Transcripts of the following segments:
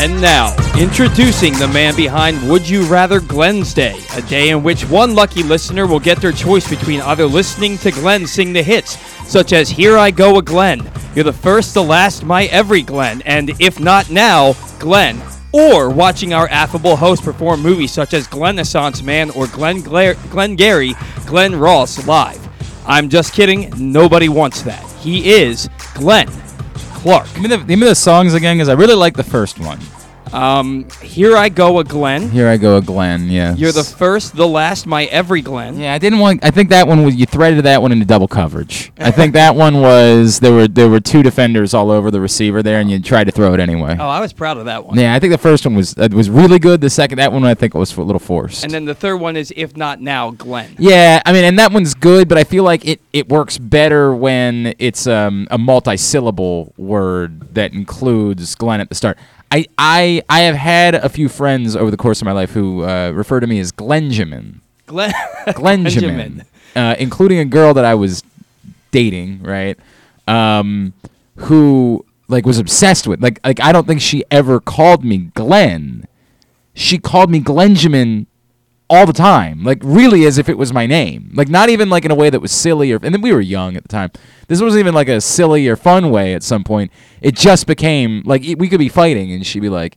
And now, introducing the man behind Would You Rather Glenn's Day, a day in which one lucky listener will get their choice between either listening to Glenn sing the hits, such as Here I Go a Glenn, You're the First, the Last, My Every Glenn, and If Not Now, Glenn, or watching our affable host perform movies such as Glennaissance Man or Glenn, Gla- Glenn Gary, Glenn Ross live. I'm just kidding, nobody wants that. He is Glenn Clark. Give me the, give me the songs again, because I really like the first one. Um, Here I Go a Glenn. Here I go, a Glenn. Yeah. You're the first, the last, my every Glenn. Yeah, I didn't want. I think that one was you threaded that one into double coverage. I think that one was there were there were two defenders all over the receiver there, and you tried to throw it anyway. Oh, I was proud of that one. Yeah, I think the first one was uh, was really good. The second that one I think was a little forced. And then the third one is If Not Now, Glenn. yeah, I mean, and that one's good, but I feel like it, it works better when it's um, a multi-syllable word that includes Glenn at the start. I, I I have had a few friends over the course of my life who uh, refer to me as Glenjamin. Glenn. Glenjamin, uh, including a girl that I was dating, right? Um, who like was obsessed with like like I don't think she ever called me Glenn. She called me Glenjamin all the time, like really as if it was my name. Like not even like in a way that was silly or and then we were young at the time. This wasn't even like a silly or fun way at some point. It just became like it- we could be fighting and she'd be like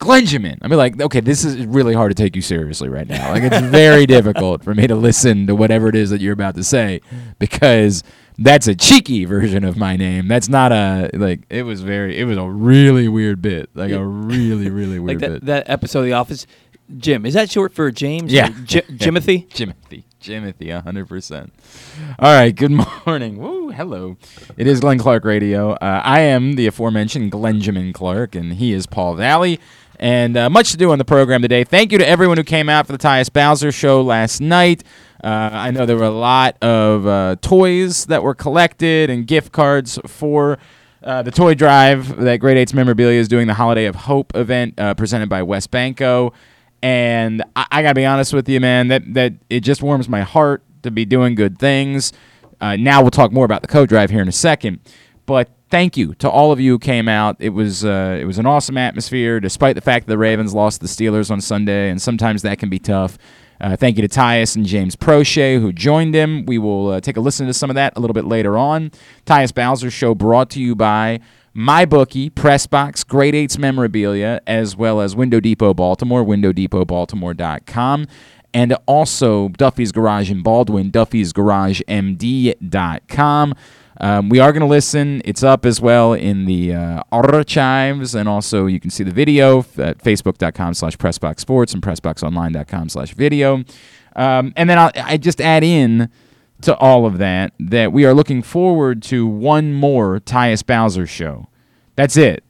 Glenjamin. I mean, like, okay, this is really hard to take you seriously right now. Like, it's very difficult for me to listen to whatever it is that you're about to say because that's a cheeky version of my name. That's not a like. It was very. It was a really weird bit. Like a really, really like weird that, bit. that episode of The Office. Jim. Is that short for James? Yeah. J- Jimothy? Jimothy. Jimothy, hundred percent. All right. Good morning. Woo. Hello. It is Glenn Clark Radio. Uh, I am the aforementioned Glenjamin Clark, and he is Paul Valley. And uh, much to do on the program today. Thank you to everyone who came out for the Tyus Bowser show last night. Uh, I know there were a lot of uh, toys that were collected and gift cards for uh, the toy drive that Great Eights Memorabilia is doing the Holiday of Hope event uh, presented by WesBanco. And I, I gotta be honest with you, man, that that it just warms my heart to be doing good things. Uh, now we'll talk more about the co-drive here in a second, but thank you to all of you who came out. It was uh, it was an awesome atmosphere, despite the fact that the Ravens lost the Steelers on Sunday, and sometimes that can be tough. Uh, thank you to Tyus and James Proche who joined him. We will uh, take a listen to some of that a little bit later on. Tyus Bowser Show brought to you by MyBookie, Pressbox, Great Eights Memorabilia, as well as Window Depot Baltimore, WindowDepotBaltimore.com, and also Duffy's Garage in Baldwin, Duffy'sGarageMD.com. Um, we are going to listen. It's up as well in the uh, archives, and also you can see the video at facebook.com slash pressboxsports and pressboxonline.com slash video. Um, and then I'll, I just add in to all of that that we are looking forward to one more Tyus Bowser show. That's it.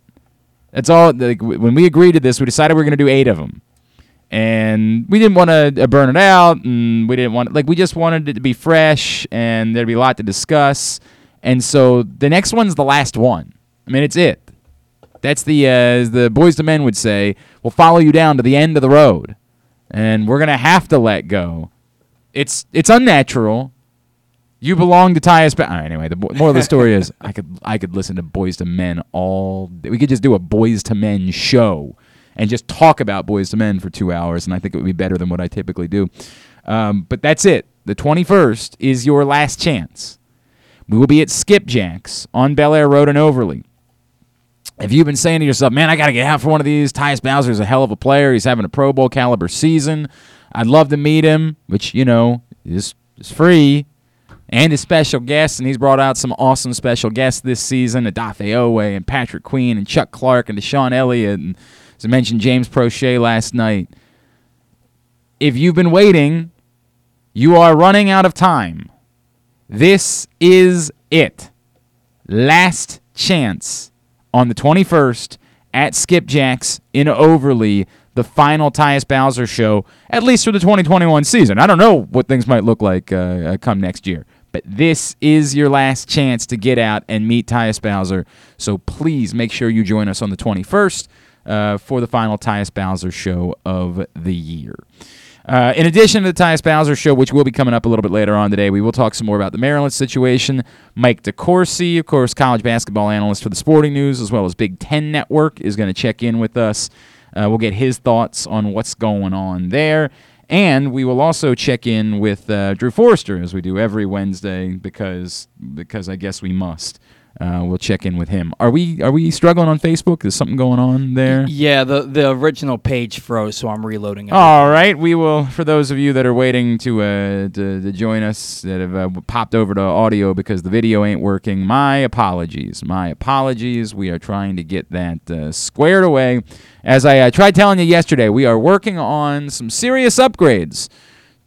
That's all. Like, when we agreed to this, we decided we are going to do eight of them, and we didn't want to uh, burn it out, and we didn't want like we just wanted it to be fresh, and there'd be a lot to discuss, and so the next one's the last one. I mean, it's it. That's the uh, the Boyz II Men would say. We'll follow you down to the end of the road, and we're gonna have to let go. It's it's unnatural. You belong to Tyus. Uh, anyway, the moral of the story is I could I could listen to Boyz II Men all. Day. We could just do a Boyz II Men show and just talk about Boyz II Men for two hours, and I think it would be better than what I typically do. Um, but that's it. The 21st is your last chance. We will be at Skipjack's on Bel Air Road in Overlea. If you've been saying to yourself, man, I got to get out for one of these, Tyus Bowser is a hell of a player. He's having a Pro Bowl caliber season. I'd love to meet him, which, you know, is, is free and his special guests, and he's brought out some awesome special guests this season: Odafe Oweh and Patrick Queen and Chuck Clark and DeShon Elliott, and as I mentioned, James Proche last night. If you've been waiting, you are running out of time. This is it. Last chance on the 21st at Skipjack's in Overlea, the final Tyus Bowser show, at least for the 2021 season. I don't know what things might look like uh, come next year, but this is your last chance to get out and meet Tyus Bowser. So please make sure you join us on the 21st uh, for the final Tyus Bowser show of the year. Uh, in addition to the Tyus Bowser show, which will be coming up a little bit later on today, we will talk some more about the Maryland situation. Mike DeCourcy, of course, college basketball analyst for the Sporting News, as well as Big Ten Network, is going to check in with us. Uh, we'll get his thoughts on what's going on there. And we will also check in with uh, Drew Forrester as we do every Wednesday because because I guess we must. Uh, we'll check in with him. Are we are we struggling on Facebook? Is something going on there? Yeah, the the original page froze, so I'm reloading. it. All right, we will. For those of you that are waiting to uh, to, to join us, that have uh, popped over to audio because the video ain't working, my apologies. My apologies. We are trying to get that uh, squared away. As I uh, tried telling you yesterday, we are working on some serious upgrades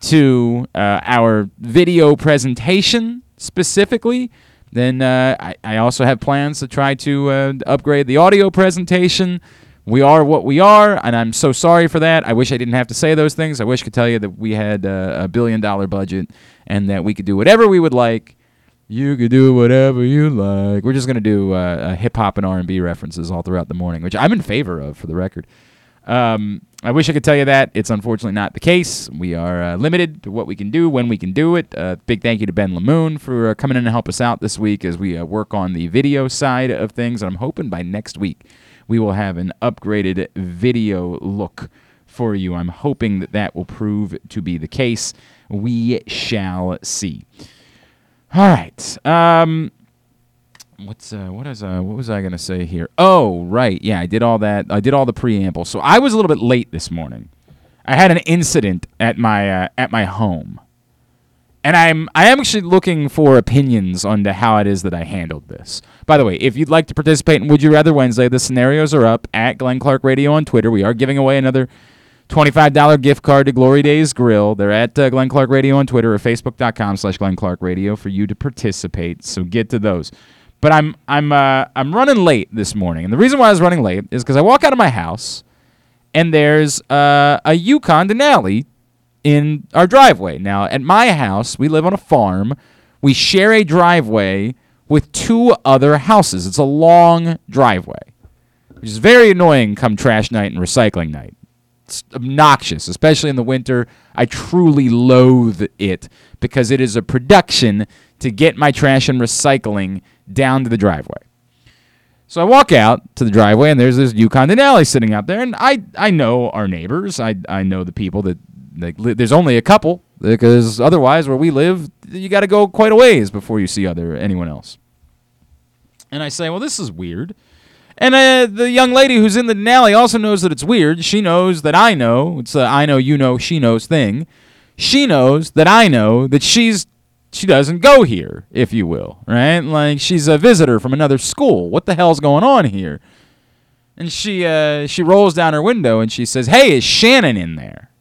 to uh, our video presentation specifically. Then uh, I, I also have plans to try to uh, upgrade the audio presentation. We are what we are, and I'm so sorry for that. I wish I didn't have to say those things. I wish I could tell you that we had uh, a billion dollar budget and that we could do whatever we would like. You could do whatever you like. We're just gonna do uh, hip hop and R and B references all throughout the morning, which I'm in favor of, for the record. Um, I wish I could tell you that. It's unfortunately not the case. We are uh, limited to what we can do when we can do it. Uh, big thank you to Ben Lamoon for uh, coming in and help us out this week as we uh, work on the video side of things. And I'm hoping by next week we will have an upgraded video look for you. I'm hoping that that will prove to be the case. We shall see. All right. Um, what's uh, what is uh, what was I gonna say here? Oh, right. Yeah, I did all that. I did all the preamble. So I was a little bit late this morning. I had an incident at my uh, at my home, and I'm I am actually looking for opinions on to how it is that I handled this. By the way, if you'd like to participate in Would You Rather Wednesday, the scenarios are up at Glenn Clark Radio on Twitter. We are giving away another $25 gift card to Glory Days Grill. They're at uh, Glenn Clark Radio on Twitter or facebook.com slash Glenn Clark Radio for you to participate. So get to those. But I'm I'm uh, I'm running late this morning, and the reason why I was running late is because I walk out of my house, and there's uh, a Yukon Denali in our driveway. Now, at my house, we live on a farm. We share a driveway with two other houses. It's a long driveway, which is very annoying come trash night and recycling night. It's obnoxious, especially in the winter. I truly loathe it because it is a production to get my trash and recycling down to the driveway. So I walk out to the driveway, and there's this Yukon Denali sitting out there, and I, I know our neighbors. I, I know the people that, that li- there's only a couple because otherwise, where we live, you got to go quite a ways before you see other anyone else. And I say, well, this is weird. And uh, the young lady who's in the Denali also knows that it's weird. She knows that I know. It's a I know, you know, she knows thing. She knows that I know that she's she doesn't go here, if you will, right? Like she's a visitor from another school. What the hell's going on here? And she uh, she rolls down her window and she says, "Hey, is Shannon in there?"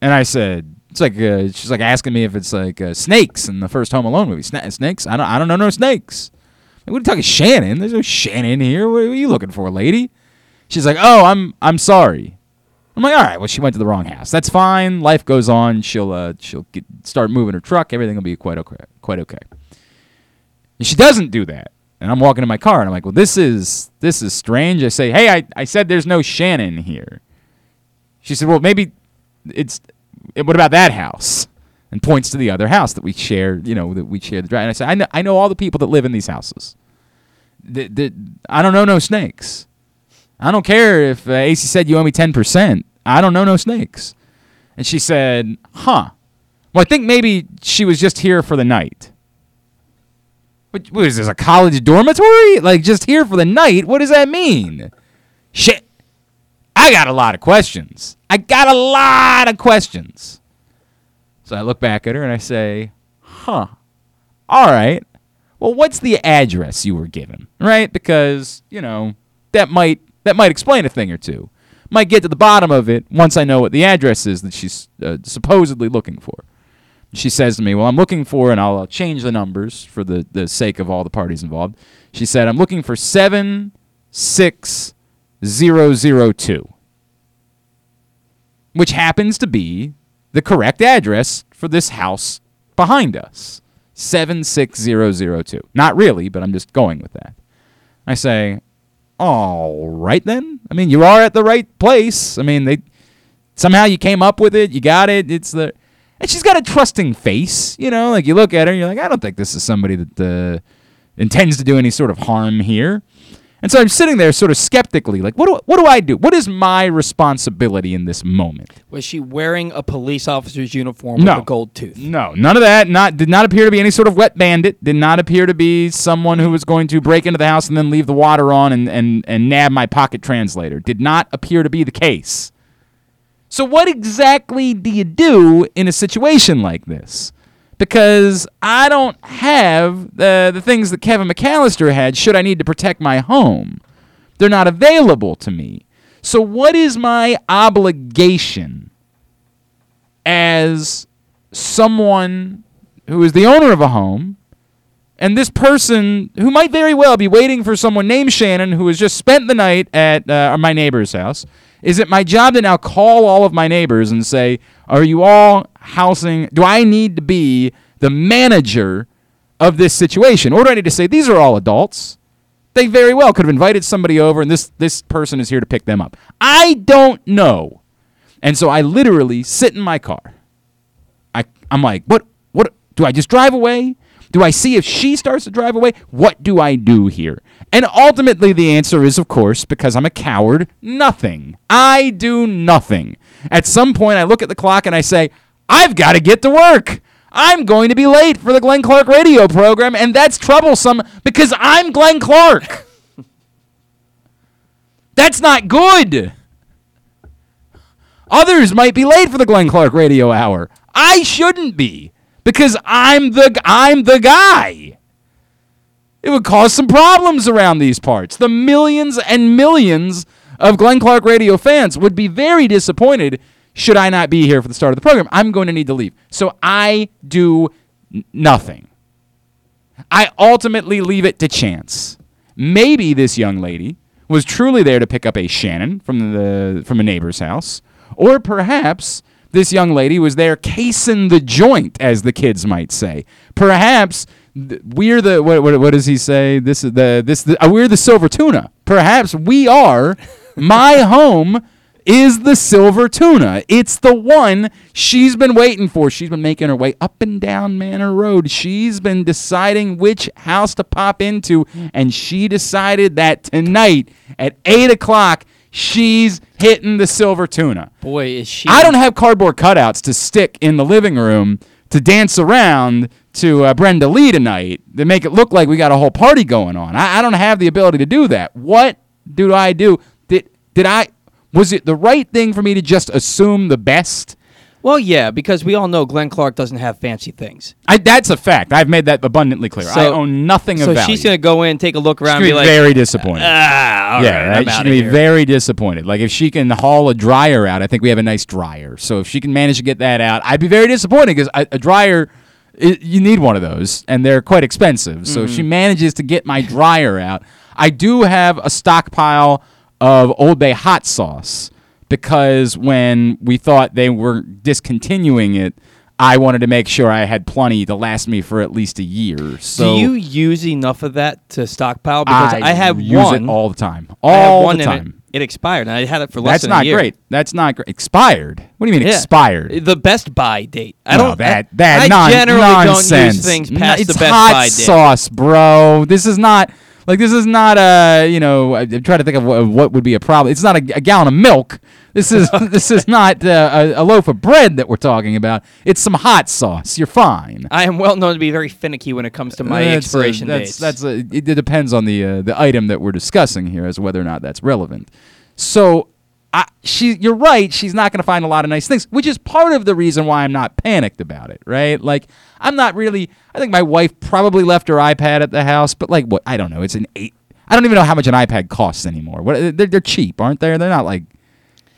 And I said, "It's like uh, she's like asking me if it's like uh, snakes in the first Home Alone movie. Sna- snakes? I don't I don't know no snakes. Like, what are talking Shannon? There's no Shannon here. What are you looking for, lady?" She's like, "Oh, I'm I'm sorry." I'm like, all right, well, she went to the wrong house. That's fine. Life goes on. She'll uh, she'll get, start moving her truck. Everything will be quite okay. Quite okay. And she doesn't do that. And I'm walking in my car, and I'm like, well, this is this is strange. I say, hey, I, I said there's no Shannon here. She said, well, maybe it's. What about that house? And points to the other house that we share. You know that we share the drive. And I said, I know I know all the people that live in these houses. The, the, I don't know no snakes. I don't care if uh, AC said you owe me 10%. I don't know no snakes. And she said, huh. Well, I think maybe she was just here for the night. What, what is this, a college dormitory? Like, just here for the night? What does that mean? Shit. I got a lot of questions. I got a lot of questions. So I look back at her and I say, huh. All right. Well, what's the address you were given? Right? Because, you know, that might that might explain a thing or two. Might get to the bottom of it once I know what the address is that she's uh, supposedly looking for. She says to me, Well, I'm looking for, and I'll uh, change the numbers for the, the sake of all the parties involved. She said, I'm looking for 76002, which happens to be the correct address for this house behind us 76002. Not really, but I'm just going with that. I say, all right then. I mean, you are at the right place. I mean, they Somehow you came up with it. You got it. It's the and she's got a trusting face. You know, like you look at her, and you're like, I don't think this is somebody that uh, intends to do any sort of harm here. And so I'm sitting there, sort of skeptically, like, what do what do I do? What is my responsibility in this moment? Was she wearing a police officer's uniform No. with a gold tooth? No, none of that. Not did not appear to be any sort of wet bandit. Did not appear to be someone who was going to break into the house and then leave the water on and and and nab my pocket translator. Did not appear to be the case. So what exactly do you do in a situation like this? Because I don't have the the things that Kevin McAllister had should I need to protect my home. They're not available to me. So what is my obligation as someone who is the owner of a home, and this person who might very well be waiting for someone named Shannon who has just spent the night at uh, my neighbor's house, is it my job to now call all of my neighbors and say, Are you all housing? Do I need to be the manager of this situation? Or do I need to say, These are all adults? They very well could have invited somebody over, and this, this person is here to pick them up. I don't know. And so I literally sit in my car. I, I'm like, what? What? Do I just drive away? Do I see if she starts to drive away? What do I do here? And ultimately, the answer is, of course, because I'm a coward, nothing. I do nothing. At some point, I look at the clock and I say, I've got to get to work. I'm going to be late for the Glenn Clark radio program, and that's troublesome because I'm Glenn Clark. that's not good. Others might be late for the Glenn Clark radio hour. I shouldn't be because I'm the I'm the guy. It would cause some problems around these parts. The millions and millions of Glenn Clark radio fans would be very disappointed should I not be here for the start of the program. I'm going to need to leave. So I do nothing. I ultimately leave it to chance. Maybe this young lady was truly there to pick up a Shannon from the from a neighbor's house, or perhaps this young lady was there casing the joint, as the kids might say. Perhaps we're the what, what, what does he say? This is the this the, uh, we're the silver tuna. Perhaps we are. My home is the silver tuna. It's the one she's been waiting for. She's been making her way up and down Manor Road. She's been deciding which house to pop into, and she decided that tonight at eight o'clock she's hitting the silver tuna. Boy, is she. I don't have cardboard cutouts to stick in the living room to dance around to uh, Brenda Lee tonight to make it look like we got a whole party going on. I, I don't have the ability to do that. What do I do? Did did I? Was it the right thing for me to just assume the best? Well, yeah, because we all know Glenn Clark doesn't have fancy things. I, that's a fact. I've made that abundantly clear. I own nothing So of value. she's gonna go in, take a look around, She's and be like, very disappointed. ah, yeah, right, she's gonna be here." very disappointed. Like if she can haul a dryer out, I think we have a nice dryer. So if she can manage to get that out, I'd be very disappointed because a, a dryer, i you need one of those, and they're quite expensive. So Mm-hmm. she manages to get my dryer out, I do have a stockpile of Old Bay hot sauce because when we thought they were discontinuing it. I wanted to make sure I had plenty to last me for at least a year. So Do you use enough of that to stockpile? Because I, have use one. it all the time. I have All one the time. It, it expired, and I had it for less That's than not a year. great. That's not great. Expired. What do you mean Yeah. expired? The best buy date. I No, don't. that I, that I non- generally nonsense. don't use things past it's the best hot buy date. sauce, bro. This is not like this is not a you know. I- I'm trying to think of what, what would be a problem. It's not a, a gallon of milk. This is this is not uh, a, a loaf of bread that we're talking about. It's some hot sauce. You're fine. I am well known to be very finicky when it comes to my That's, uh, expiration that's, dates. That's a, it, it depends on the uh, the item that we're discussing here as to whether or not that's relevant. So, I, she, you're right. She's not going to find a lot of nice things, which is part of the reason why I'm not panicked about it. Right? Like, I'm not really. I think my wife probably left her iPad at the house, but like, what? I don't know. It's an eight. I don't even know how much an iPad costs anymore. What? They're, they're cheap, aren't they? They're not like.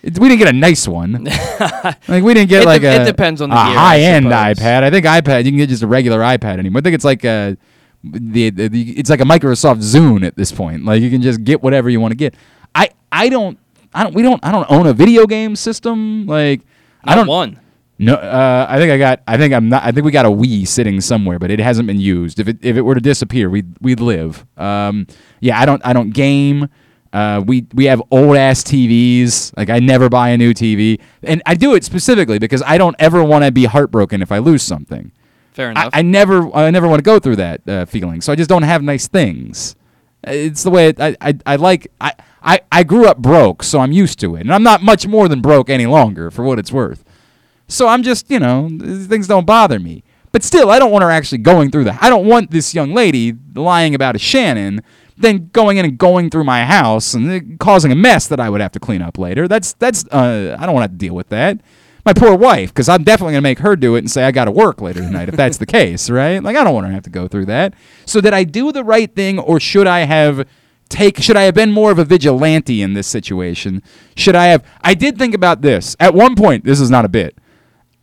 We didn't get a nice one. like we didn't get It like de- a, it depends on the high end iPad. I think iPad you can get just a regular iPad anymore. I think it's like a the, the, the it's like a Microsoft Zune at this point. Like you can just get whatever you want to get. I I don't I don't we don't I don't own a video game system. Like I don't one. no, uh, I think I got. I think I'm not. I think we got a Wii sitting somewhere, but it hasn't been used. If it if it were to disappear, we'd we'd live. Um, yeah, I don't I don't game. Uh, we we have old ass TVs. Like I never buy a new TV, and I do it specifically because I don't ever want to be heartbroken if I lose something. Fair I, enough. I never I never want to go through that uh, feeling. So I just don't have nice things. It's the way it, I, I I like I, I I grew up broke, so I'm used to it, and I'm not much more than broke any longer for what it's worth. So I'm just you know things don't bother me. But still, I don't want her actually going through that. I don't want this young lady lying about a Shannon, then going in and going through my house and uh, causing a mess that I would have to clean up later. That's that's uh, I don't want to deal with that my poor wife, because I'm definitely going to make her do it and say I got to work later tonight if that's the case, right? Like I don't want her to have to go through that. So did I do the right thing, or should I have take? Should I have been more of a vigilante in this situation? Should I have? I did think about this at one point. This is not a bit.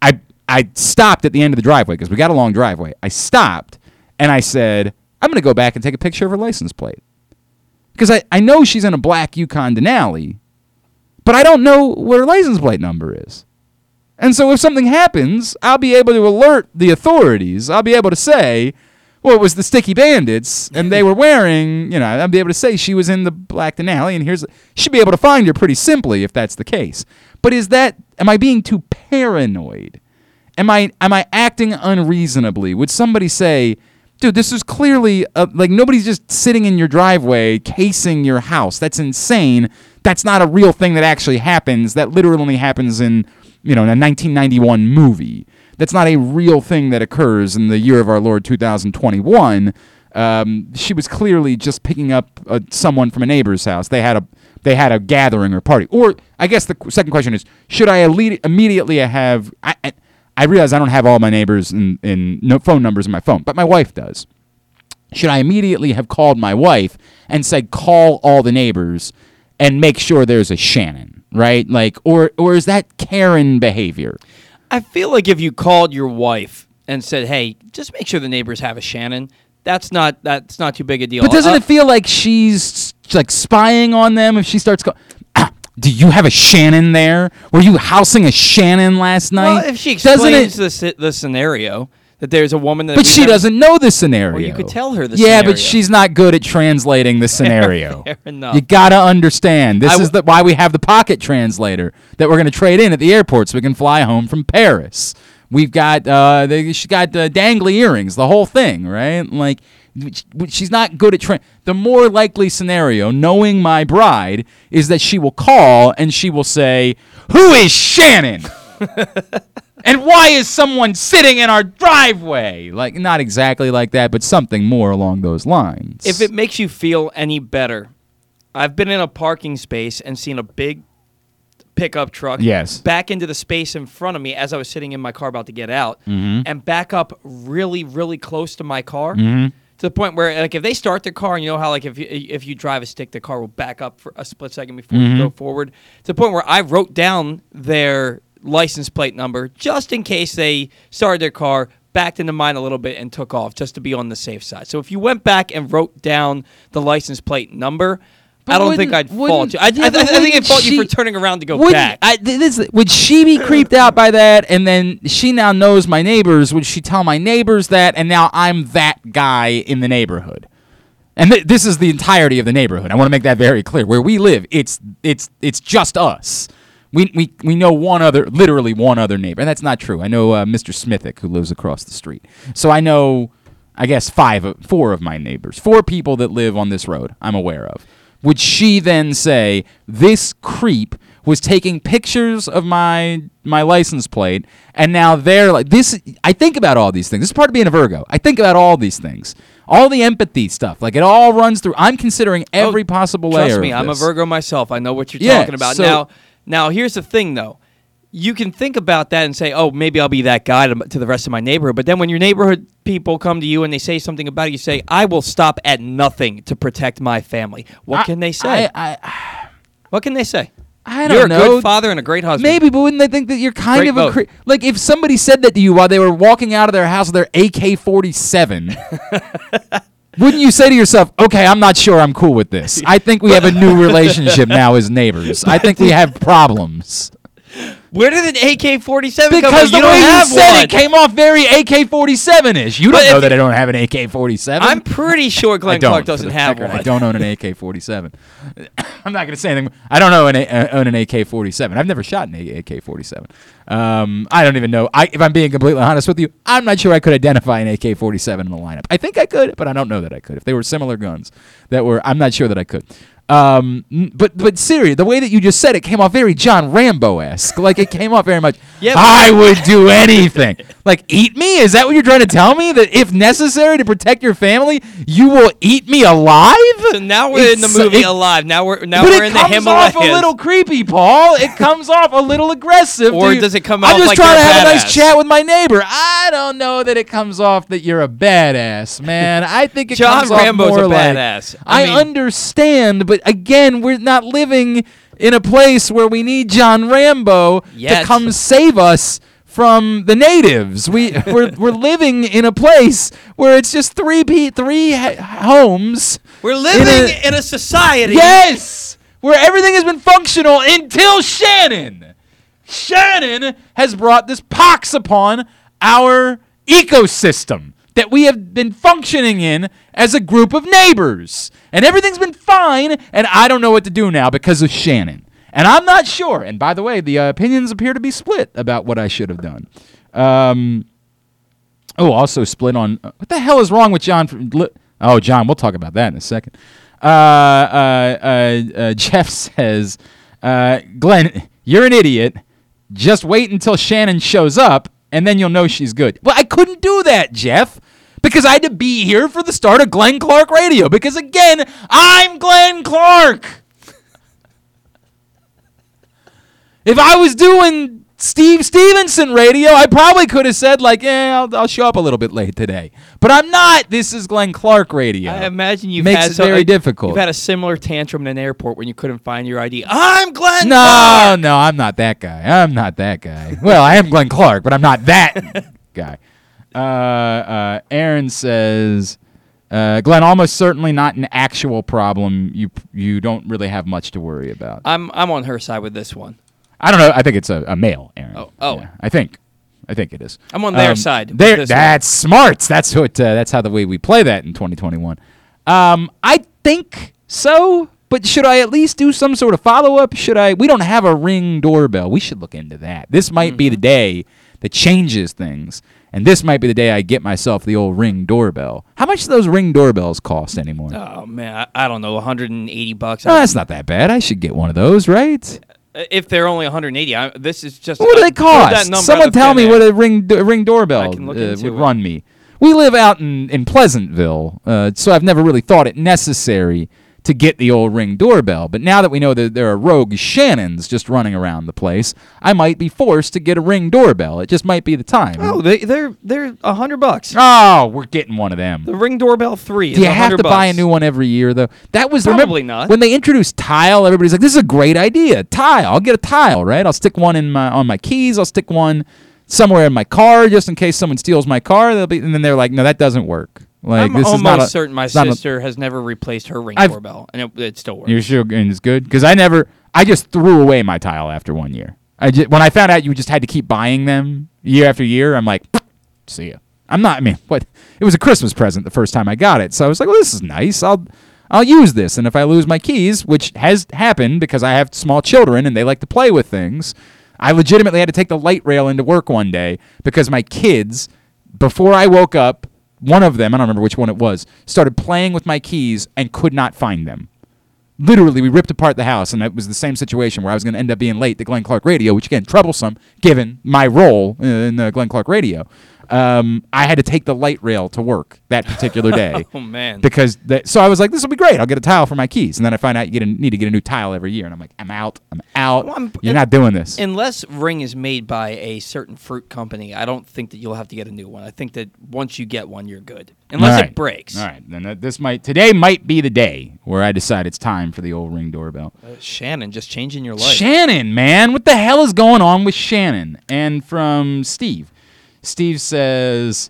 I I stopped at the end of the driveway because we got a long driveway. I stopped and I said I'm going to go back and take a picture of her license plate because I I know she's in a black Yukon Denali, but I don't know what her license plate number is. And so if something happens, I'll be able to alert the authorities. I'll be able to say, well, it was the Sticky Bandits, and they were wearing, you know, I'd be able to say she was in the Black Denali, and here's, she'd be able to find her pretty simply if that's the case. But is that, am I being too paranoid? Am I, am I acting unreasonably? Would somebody say, dude, this is clearly, a, like, nobody's just sitting in your driveway casing your house. That's insane. That's not a real thing that actually happens. That literally only happens in you know, in a 1991 movie. That's not a real thing that occurs in the year of our Lord 2021. Um, she was clearly just picking up uh, someone from a neighbor's house. They had a they had a gathering or party. Or I guess the second question is, should I immediately have? I, I, I realize I don't have all my neighbors in, in no phone numbers in my phone, but my wife does. Should I immediately have called my wife and said, call all the neighbors and make sure there's a Shannon? right? Like, or or is that Karen behavior? I feel like if you called your wife and said, "Hey, just make sure the neighbors have a Shannon," that's not that's not too big a deal. But doesn't Uh, it feel like she's like spying on them if she starts going? Ah, do you have a Shannon there? Were you housing a Shannon last night? well, if she doesn't explains it? the the scenario that there's a woman that, But she never- doesn't know the scenario. Well, you could tell her the Yeah, scenario. but she's not good at translating the scenario. Fair enough. You gotta understand. This I is the, why we have the pocket translator that we're gonna trade in at the airport so we can fly home from Paris. We've got uh, they, she got uh, dangly earrings, the whole thing, right? Like she's not good at tra- the more likely scenario knowing my bride is that she will call and she will say who is shannon and why is someone sitting in our driveway like not exactly like that but something more along those lines If it makes you feel any better, I've been in a parking space and seen a big pickup truck Yes. back into the space in front of me as I was sitting in my car about to get out Mm-hmm. and back up really, really close to my car. To the point where, like, if they start their car, and you know how, like, if you, if you drive a stick, the car will back up for a split second before Mm-hmm. you go forward. To the point where I wrote down their license plate number just in case they started their car, backed into mine a little bit, and took off just to be on the safe side. So if you went back and wrote down the license plate number, But I don't think I'd fault you. I, yeah, I, but I think I'd fault you for turning around to go back. I, this, would she be creeped out by that? And then she now knows my neighbors. Would she tell my neighbors that? And now I'm that guy in the neighborhood. And th- this is the entirety of the neighborhood. I want to make that very clear. Where we live, it's it's it's just us. We, we, we know one other, literally one other neighbor, and that's not true. I know uh, Mr. Smithick who lives across the street. So I know, I guess five, four of my neighbors, four people that live on this road. I'm aware of. Would she then say this creep was taking pictures of my my license plate, and now they're like this? I think about all these things. This is part of being a Virgo. I think about all these things, all the empathy stuff. Like it all runs through. I'm considering every Oh, possible layer. Trust me, of I'm a. Virgo myself. I know what you're Yeah, talking about. so- now, now here's the thing, though. You can think about that and say, "Oh, maybe I'll be that guy to, to the rest of my neighborhood." But then, when your neighborhood people come to you and they say something about it, you say, "I will stop at nothing to protect my family." What I- can they say? I, I, what can they say? I don't You're a know. good father and a great husband. Maybe, but wouldn't they think that you're kind Great of a cre- like if somebody said that to you while they were walking out of their house with their AK-47? wouldn't you say to yourself, "Okay, I'm not sure I'm cool with this. I think we have a new relationship now as neighbors. I think we have problems." Where did an AK-47 come from? Because the You don't way you said one. it came off very AK-47ish. You But don't know that I don't have an AK-47. I'm pretty sure Glenn. Clark doesn't have record, one. I don't own an AK-47. I'm not going to say anything. I don't know an, uh, own an AK-47. I've never shot an AK-47. Um, I don't even know. I, if I'm being completely honest with you, I'm not sure I could identify an AK-47 in the lineup. I think I could, but I don't know that I could. If they were similar guns that were, I'm not sure that I could. Um, but but Siri, the way that you just said it came off very John Rambo esque. Like it came off very much. Yeah, I would do anything. Like eat me? Is that what you're trying to tell me? That if necessary to protect your family, you will eat me alive? So now we're in the movie it- Alive. Now we're now we're it in the comes off a little creepy, Paul. It comes off a little aggressive. Or does it come out? I'm just like trying to have a nice chat with my neighbor. I don't know that it comes off that you're a badass, man. I think it John comes off Rambo's more a badass. I I, mean- understand, but again, we're not living in a place where we need John Rambo to come save us from the natives. We we're, we're living in a place where it's just three pe- three ha- homes. We're living a- in a society. Yes, where everything has been functional until Shannon. Shannon has brought this pox upon our ecosystem that we have been functioning in as a group of neighbors. And everything's been fine, and I don't know what to do now because of Shannon. And I'm not sure. And by the way, the uh, opinions appear to be split about what I should have done. Um, oh, also split on uh, what the hell is wrong with John? from Oh, John, we'll talk about that in a second. Uh, uh, uh, uh, Jeff says, Glenn, you're an idiot. Just wait until Shannon shows up, and then you'll know she's good. Well, I couldn't do that, Jeff, because I had to be here for the start of Glenn Clark Radio. Because again, I'm Glenn Clark. If I was doing Steve Stevenson radio, I probably could have said like, "Yeah, I'll, I'll show up a little bit late today." But I'm not. This is Glenn Clark radio. I imagine you've Makes had it some- very like, difficult. You've had a similar tantrum in an airport when you couldn't find your ID. I'm Glenn. no, Clark! no, I'm not that guy. I'm not that guy. well, I am Glenn Clark, but I'm not that guy. Uh, uh, Aaron says, uh, Glenn, almost certainly not an actual problem. You you don't really have much to worry about. I'm I'm on her side with this one. I don't know. I think it's a, a male, Aaron. Oh, oh. Yeah, I think. I think it is. I'm on their side with There, this one. that's smart. That's what. Uh, that's how the way we play that in 2021. Um, I think so. But should I at least do some sort of follow up? Should I? We don't have a ring doorbell. We should look into that. This might be Mm-hmm. the day that changes things, and this might be the day I get myself the old ring doorbell. How much do those ring doorbells cost anymore? Oh man, I, I don't know, 180 bucks. Oh, that's not that bad. I should get one of those, right? If they're only 180, I, this is just. What do they cost? Someone tell me air. what a ring a ring doorbell I can look uh, would it. run me. We live out in in Pleasantville, uh, so I've never really thought it necessary to get the old ring doorbell. But now that we know that there are rogue Shannons just running around the place, I might be forced to get a ring doorbell. It just might be the time. Oh, they, they're they're a 100 bucks. Oh, we're getting one of them. The Ring Doorbell 3 is Do you have 100 to buy a new one every year though? That was Probably remember, not. When they introduced tile, everybody's like, "This is a great idea. Tile. I'll get a tile, right? I'll stick one in my on my keys. I'll stick one somewhere in my car just in case someone steals my car." They'll be, and then they're like, "No, that doesn't work. Like I'm this almost is not a, certain my not a- sister has never replaced her Ring I've- Doorbell, and it, it still works. You're sure and it's good because I never. I just threw away my tile after one year. I just, when I found out you just had to keep buying them year after year, I'm like, see ya. I'm not. I mean, what? It was a Christmas present the first time I got it, so I was like, well, this is nice. I'll. I'll use this, and if I lose my keys, which has happened because I have small children and they like to play with things, I legitimately had to take the light rail into work one day because my kids, before I woke up, one of them, I don't remember which one it was, started playing with my keys and could not find them. Literally we ripped apart the house and it was the same situation where i was going to end up being late to glenn clark radio which again troublesome given my role in the uh, glenn clark radio um, i had to take the light rail to work that particular day oh man. because that, so i was like this will be great i'll get a tile for my keys and then i find out you get a, need to get a new tile every year and i'm like i'm out i'm out Well, I'm- you're not doing this Unless Ring is made by a certain fruit company, I don't think that you'll have to get a new one. I think that once you get one, you're good. Unless All it breaks. all right then this might today might be the day where i decide it's time for the old ring doorbell Uh, Shannon, just changing your life. Shannon, man, what the hell is going on with Shannon? And from Steve, Steve says,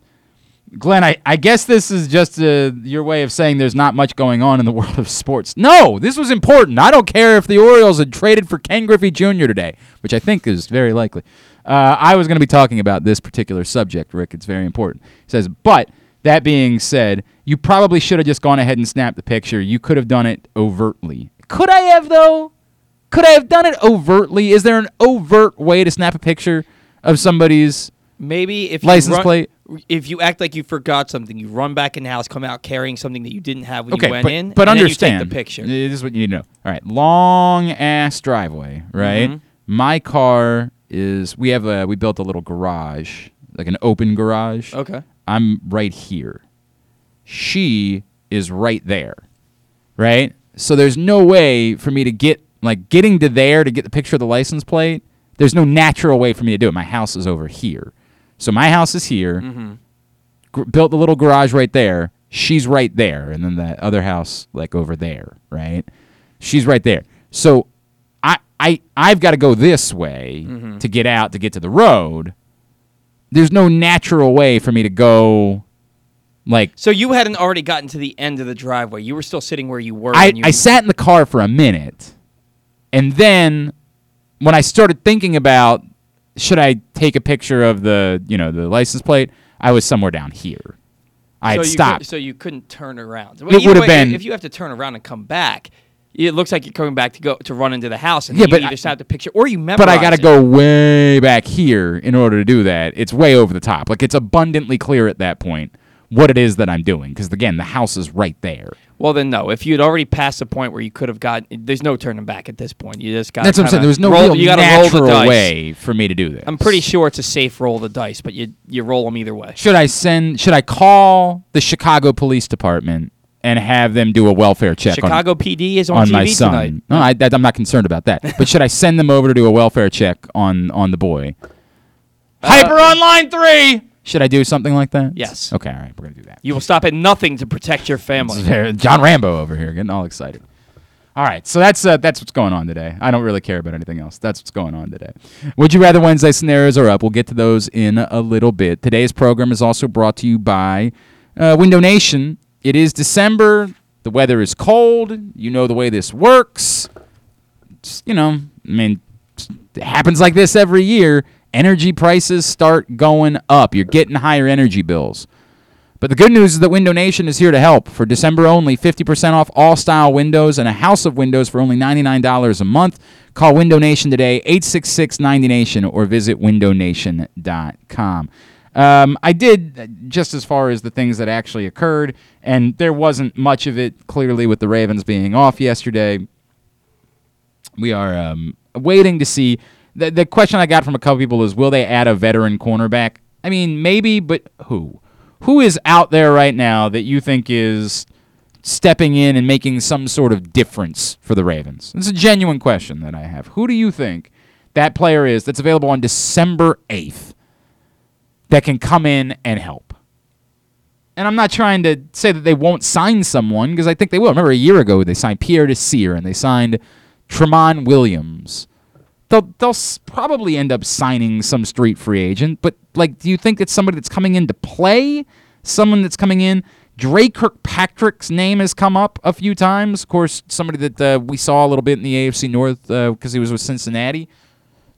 Glenn, I, I guess this is just uh, your way of saying there's not much going on in the world of sports. No, this was important. I don't care if the Orioles had traded for Ken Griffey Jr. today, which I think is very likely. Uh, I was going to be talking about this particular subject, Rick. It's very important. He says, but that being said, you probably should have just gone ahead and snapped the picture. You could have done it overtly. Could I have, though? Could I have done it overtly? Is there an overt way to snap a picture of somebody's Maybe if you license run- plate? if you act like you forgot something, you run back in the house, come out carrying something that you didn't have when okay, you went but, in, but and understand you the picture. This is what you need to know. All right, long ass driveway, right? Mhm. My car is. We have a. We built a little garage, like an open garage. Okay. I'm right here. She is right there, right? So there's no way for me to get like getting to there to get the picture of the license plate. There's no natural way for me to do it. My house is over here, so my house is here. Mm-hmm. Built the little garage right there. She's right there, and then that other house like over there, right? She's right there. So I I I've got to go this way Mhm. to get out to get to the road. There's no natural way for me to go like So you hadn't already gotten to the end of the driveway. You were still sitting where you were. I, you, I sat in the car for a minute and then when I started thinking about should I take a picture of the you know the license plate, I was somewhere down here. I so had stopped. Could, so you couldn't turn around. It would've been- if you have to turn around and come back. It looks like you're coming back to go to run into the house, and Yeah, but you either snap the picture or you memorize but I got to go way back here in order to do that. It's way over the top. Like it's abundantly clear at that point what it is that I'm doing because again, the house is right there. Well, then no. If you'd already passed the point where you could have got, there's no turning back at this point. You just got. That's what I'm saying. There was no roll, real you gotta roll natural the dice. way for me to do this. I'm pretty sure it's a safe roll of the dice, but you you roll them either way. Should I send? Should I call the Chicago Police Department and have them do a welfare check on, Chicago PD is on, on TV my son? tonight. No, I, that, I'm not concerned about that. but should I send them over to do a welfare check on on the boy? Uh, Hyper on line three. Should I do something like that? Yes. Okay. All right. We're gonna do that. You will stop at nothing to protect your family. John Rambo over here getting all excited. All right, so that's uh, that's what's going on today. I don't really care about anything else. That's what's going on today. Would you rather Wednesday scenarios are up? We'll get to those in a little bit. Today's program is also brought to you by uh, Window Nation. It is December. The weather is cold. You know the way this works. It's, you know, I mean, it happens like this every year. Energy prices start going up. You're getting higher energy bills. But the good news is that Window Nation is here to help. For December only, 50% off all style windows and a house of windows for only $99 a month. Call Window Nation today, 866 90Nation, or visit windownation.com. Um, I did, uh, just as far as the things that actually occurred, and there wasn't much of it clearly with the Ravens being off yesterday. We are um, waiting to see. The, the question I got from a couple people is will they add a veteran cornerback? I mean, maybe, but who? Who is out there right now that you think is stepping in and making some sort of difference for the Ravens? It's a genuine question that I have. Who do you think that player is that's available on December 8th that can come in and help? And I'm not trying to say that they won't sign someone because I think they will. Remember a year ago they signed Pierre Desir and they signed Tramon Williams. They'll they'll probably end up signing some street free agent, but like, do you think it's somebody that's coming in to play? Someone that's coming in? Dre Kirkpatrick's name has come up a few times. Of course, somebody that uh, we saw a little bit in the AFC North because he was with Cincinnati.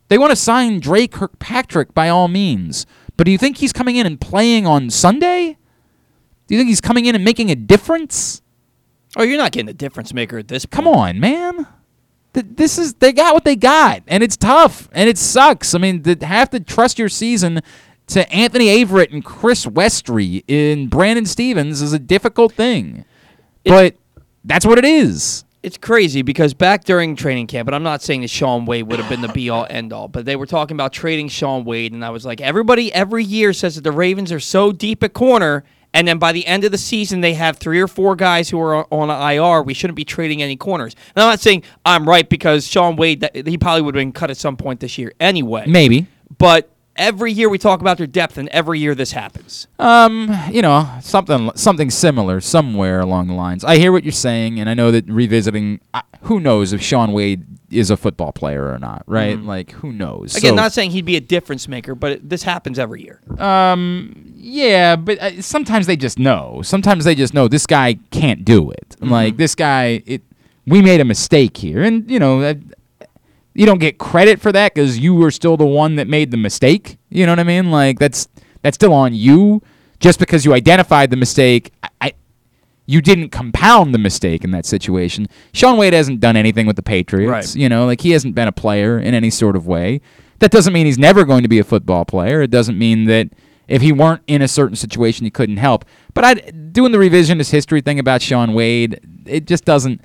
They want to sign Dre Kirkpatrick by all means, but do you think he's coming in and playing on Sunday? Do you think he's coming in and making a difference? Oh, you're not getting a difference maker at this point. Come on, man. Th- This is they got what they got, and it's tough, and it sucks. I mean, to have to trust your season to Anthony Averett and Chris Westry in Brandon Stephens is a difficult thing, It- but that's what it is. It's crazy because back during training camp, and I'm not saying that Shaun Wade would have been the be all end all, but they were talking about trading Shaun Wade, and I was like, everybody every year says that the Ravens are so deep at corner, and then by the end of the season, they have three or four guys who are on IR. We shouldn't be trading any corners. And I'm not saying I'm right because Shaun Wade, he probably would have been cut at some point this year anyway. Maybe. But every year we talk about their depth, and every year this happens. Um, you know, something something similar somewhere along the lines. I hear what you're saying, and I know that revisiting. Who knows if Shaun Wade is a football player or not? Right? Like, who knows? Again, So- not saying he'd be a difference maker, but it, this happens every year. Um, Yeah, but uh, sometimes they just know. Sometimes they just know this guy can't do it. Mm-hmm. Like this guy, it. We made a mistake here, and you know, you don't get credit for that because you were still the one that made the mistake. You know what I mean? Like that's that's still on you. Just because you identified the mistake, I, I you didn't compound the mistake in that situation. Shaun Wade hasn't done anything with the Patriots. Right. You know, like he hasn't been a player in any sort of way. That doesn't mean he's never going to be a football player. It doesn't mean that if he weren't in a certain situation, he couldn't help. But I doing the revisionist history thing about Shaun Wade, it just doesn't.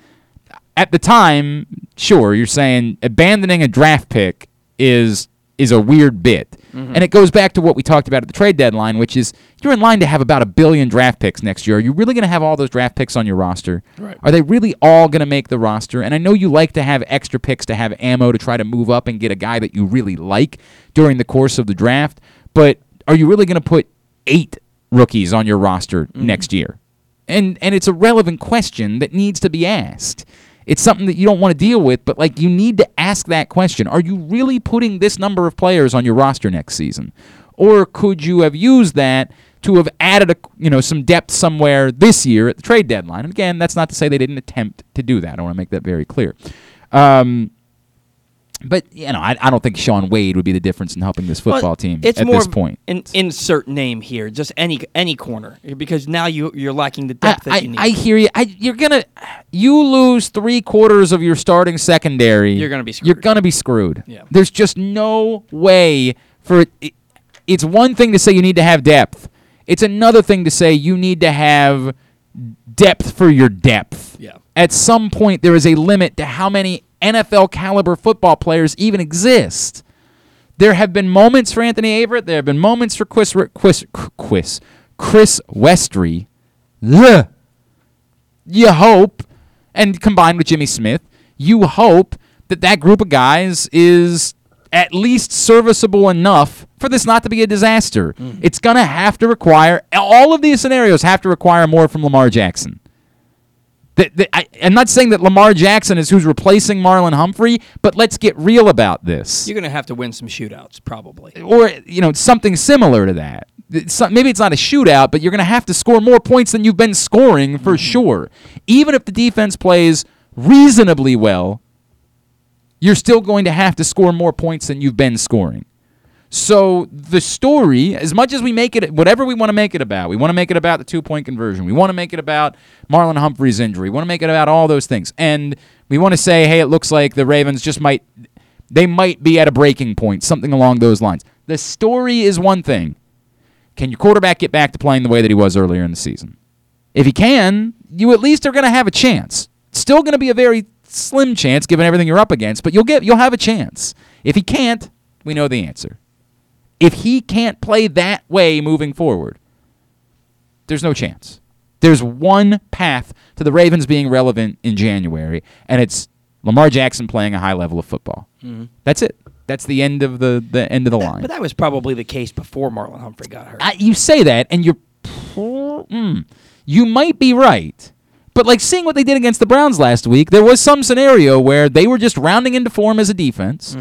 At the time, sure, you're saying abandoning a draft pick is is a weird bit. Mm-hmm. And it goes back to what we talked about at the trade deadline, which is you're in line to have about a billion draft picks next year. Are you really going to have all those draft picks on your roster? Right. Are they really all going to make the roster? And I know you like to have extra picks to have ammo to try to move up and get a guy that you really like during the course of the draft, but are you really going to put eight rookies on your roster mm-hmm. next year? And and it's a relevant question that needs to be asked. It's something that you don't want to deal with, but like you need to ask that question. Are you really putting this number of players on your roster next season? Or could you have used that to have added a, you know some depth somewhere this year at the trade deadline? And again, that's not to say they didn't attempt to do that. I want to make that very clear. Um, but you know, I, I don't think Shaun Wade would be the difference in helping this football Well, team at this point. An insert name here, just any any corner, because now you you're lacking the depth I, that you need. I, I hear you. I, you're gonna you lose three quarters of your starting secondary. You're gonna be You're screwed. gonna be screwed. Yeah. There's just no way for it, it. It's one thing to say you need to have depth. It's another thing to say you need to have depth for your depth. Yeah. At some point, there is a limit to how many NFL caliber football players even exist. There have been moments for Anthony Averett. There have been moments for Chris, Chris, Chris, Chris Westry. Ugh. You hope, and combined with Jimmy Smith, you hope that that group of guys is at least serviceable enough for this not to be a disaster. Mm. It's going to have to require, all of these scenarios have to require more from Lamar Jackson. I, I'm not saying that Lamar Jackson is who's replacing Marlon Humphrey, but let's get real about this You're gonna have to win some shootouts, probably. or you know something similar to that. Maybe it's not a shootout, but you're going to have to score more points than you've been scoring for mm-hmm. sure. Even if the defense plays reasonably well, you're still going to have to score more points than you've been scoring. So the story, as much as we make it, whatever we want to make it about, we want to make it about the two point conversion. We want to make it about Marlon Humphrey's injury. We want to make it about all those things, and we want to say, hey, it looks like the Ravens just might, they might be at a breaking point, something along those lines. The story is one thing. Can your quarterback get back to playing the way that he was earlier in the season? If he can, you at least are going to have a chance. It's Still going to be a very slim chance given everything you're up against, but you'll get you'll have a chance. If he can't, we know the answer. If he can't play that way moving forward, there's no chance. There's one path to the Ravens being relevant in January, and it's Lamar Jackson playing a high level of football. That's it. That's the end of the the end of the line. But that was probably the case before Marlon Humphrey got hurt. I, you say that, and you're, mm, you might be right. But like seeing what they did against the Browns last week, there was some scenario where they were just rounding into form as a defense,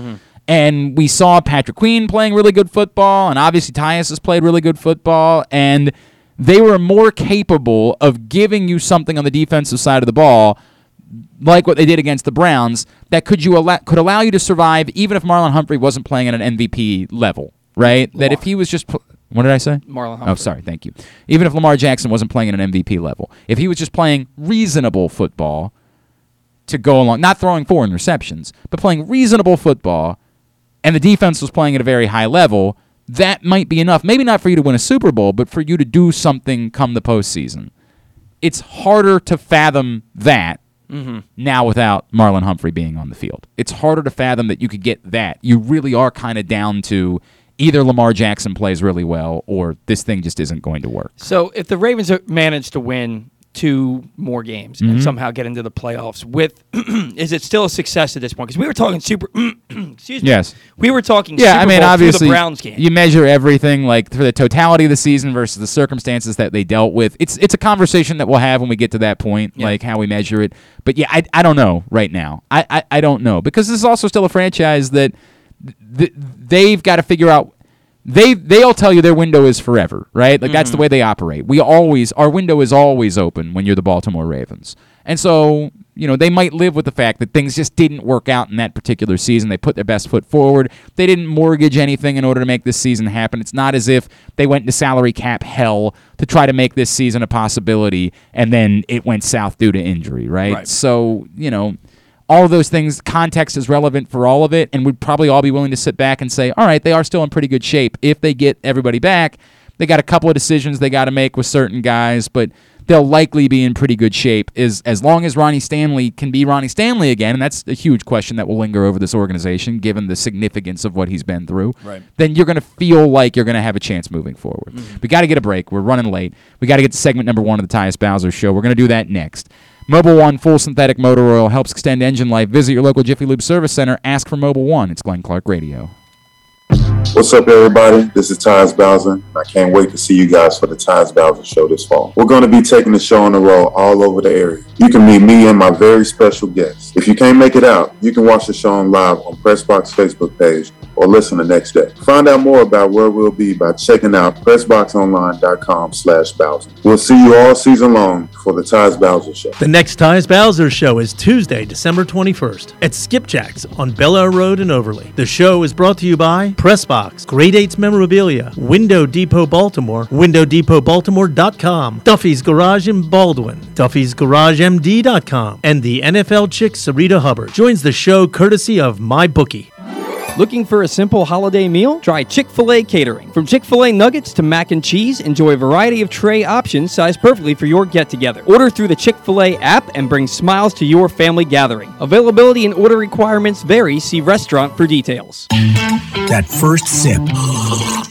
and we saw Patrick Queen playing really good football, and obviously Tyus has played really good football, and they were more capable of giving you something on the defensive side of the ball like what they did against the Browns, that could you allow, could allow you to survive even if Marlon Humphrey wasn't playing at an MVP level, right? That if he was just what did I say? Marlon oh, Humphrey. Oh, sorry, thank you. Even if Lamar Jackson wasn't playing at an MVP level, if he was just playing reasonable football to go along, not throwing four interceptions, but playing reasonable football, and the defense was playing at a very high level, that might be enough. Maybe not for you to win a Super Bowl, but for you to do something come the postseason. It's harder to fathom that mm-hmm. now without Marlon Humphrey being on the field. It's harder to fathom that you could get that. You really are kind of down to either Lamar Jackson plays really well or this thing just isn't going to work. So if the Ravens manage to win two more games Mm-hmm. and somehow get into the playoffs, with is it still a success at this point? Because we were talking super. excuse me. Yes. We were talking. Yeah, Super I mean, Bowl obviously, the Browns game. you measure everything like for the totality of the season versus the circumstances that they dealt with. It's it's a conversation that we'll have when we get to that point, Yeah. like how we measure it. But yeah, I, I don't know right now. I, I, I don't know because this is also still a franchise that th- th- they've got to figure out they they'll tell you their window is forever, right? Like mm-hmm. that's the mm-hmm. way they operate. We always our window is always open when you're the Baltimore Ravens. And so, you know, they might live with the fact that things just didn't work out in that particular season. They put their best foot forward. They didn't mortgage anything in order to make this season happen. It's not as if they went into salary cap hell to try to make this season a possibility and then it went south due to injury, right? right. So, you know, all of those things, context is relevant for all of it, and we'd probably all be willing to sit back and say, all right, they are still in pretty good shape. If they get everybody back, they got a couple of decisions they got to make with certain guys, but they'll likely be in pretty good shape is as long as Ronnie Stanley can be Ronnie Stanley again, and that's a huge question that will linger over this organization given the significance of what he's been through. Right. Then you're going to feel like you're going to have a chance moving forward. Mm-hmm. We got to get a break. We're running late. We got to get to segment number one of the Tyus Bowser show. We're going to do that next. Mobil One full synthetic motor oil helps extend engine life. Visit your local Jiffy Lube service center. Ask for Mobil One. It's Glenn Clark Radio. What's up, everybody? This is Tyus Bowser. I can't wait to see you guys for the Tyus Bowser Show this fall. We're going to be taking the show on the road all over the area. You can meet me and my very special guests. If you can't make it out, you can watch the show on live on Pressbox Facebook page or listen the next day. Find out more about where we'll be by checking out pressboxonline.com slash Bowser. We'll see you all season long for the Tyus Bowser Show. The next Tyus Bowser Show is Tuesday, December 21st at Skipjack's on Bel Air Road in Overlea. The show is brought to you by Pressbox, Grade 8's Memorabilia, Window Depot Baltimore, WindowDepotBaltimore.com, Duffy's Garage in Baldwin, Duffy's Duffy'sGarageMD.com, and the NFL chick Sarita Hubbard joins the show courtesy of MyBookie. Looking for a simple holiday meal? Try Chick fil A catering. From Chick fil A nuggets to mac and cheese, enjoy a variety of tray options sized perfectly for your get together. Order through the Chick fil A app and bring smiles to your family gathering. Availability and order requirements vary. See restaurant for details. That first sip,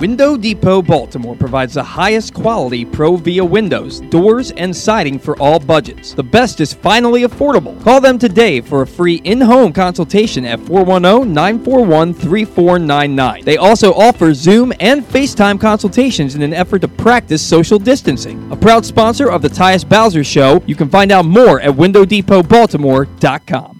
Window Depot Baltimore provides the highest quality ProVia windows, doors, and siding for all budgets. The best is finally affordable. Call them today for a free in home consultation at 410 941 3499. They also offer Zoom and FaceTime consultations in an effort to practice social distancing. A proud sponsor of the Tyus Bowser Show, you can find out more at WindowDepotBaltimore.com.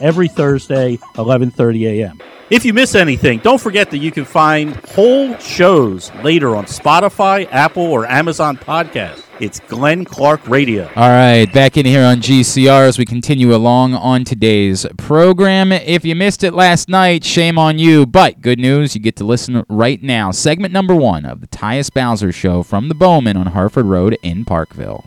every Thursday, 11:30 a.m. If you miss anything, don't forget that you can find whole shows later on Spotify, Apple, or Amazon Podcast. It's Glenn Clark Radio. All right, back in here on GCR as we continue along on today's program. If you missed it last night, shame on you, but good news, you get to listen right now. Segment number one of the Tyus Bowser Show from the Bowman on Harford Road in Parkville.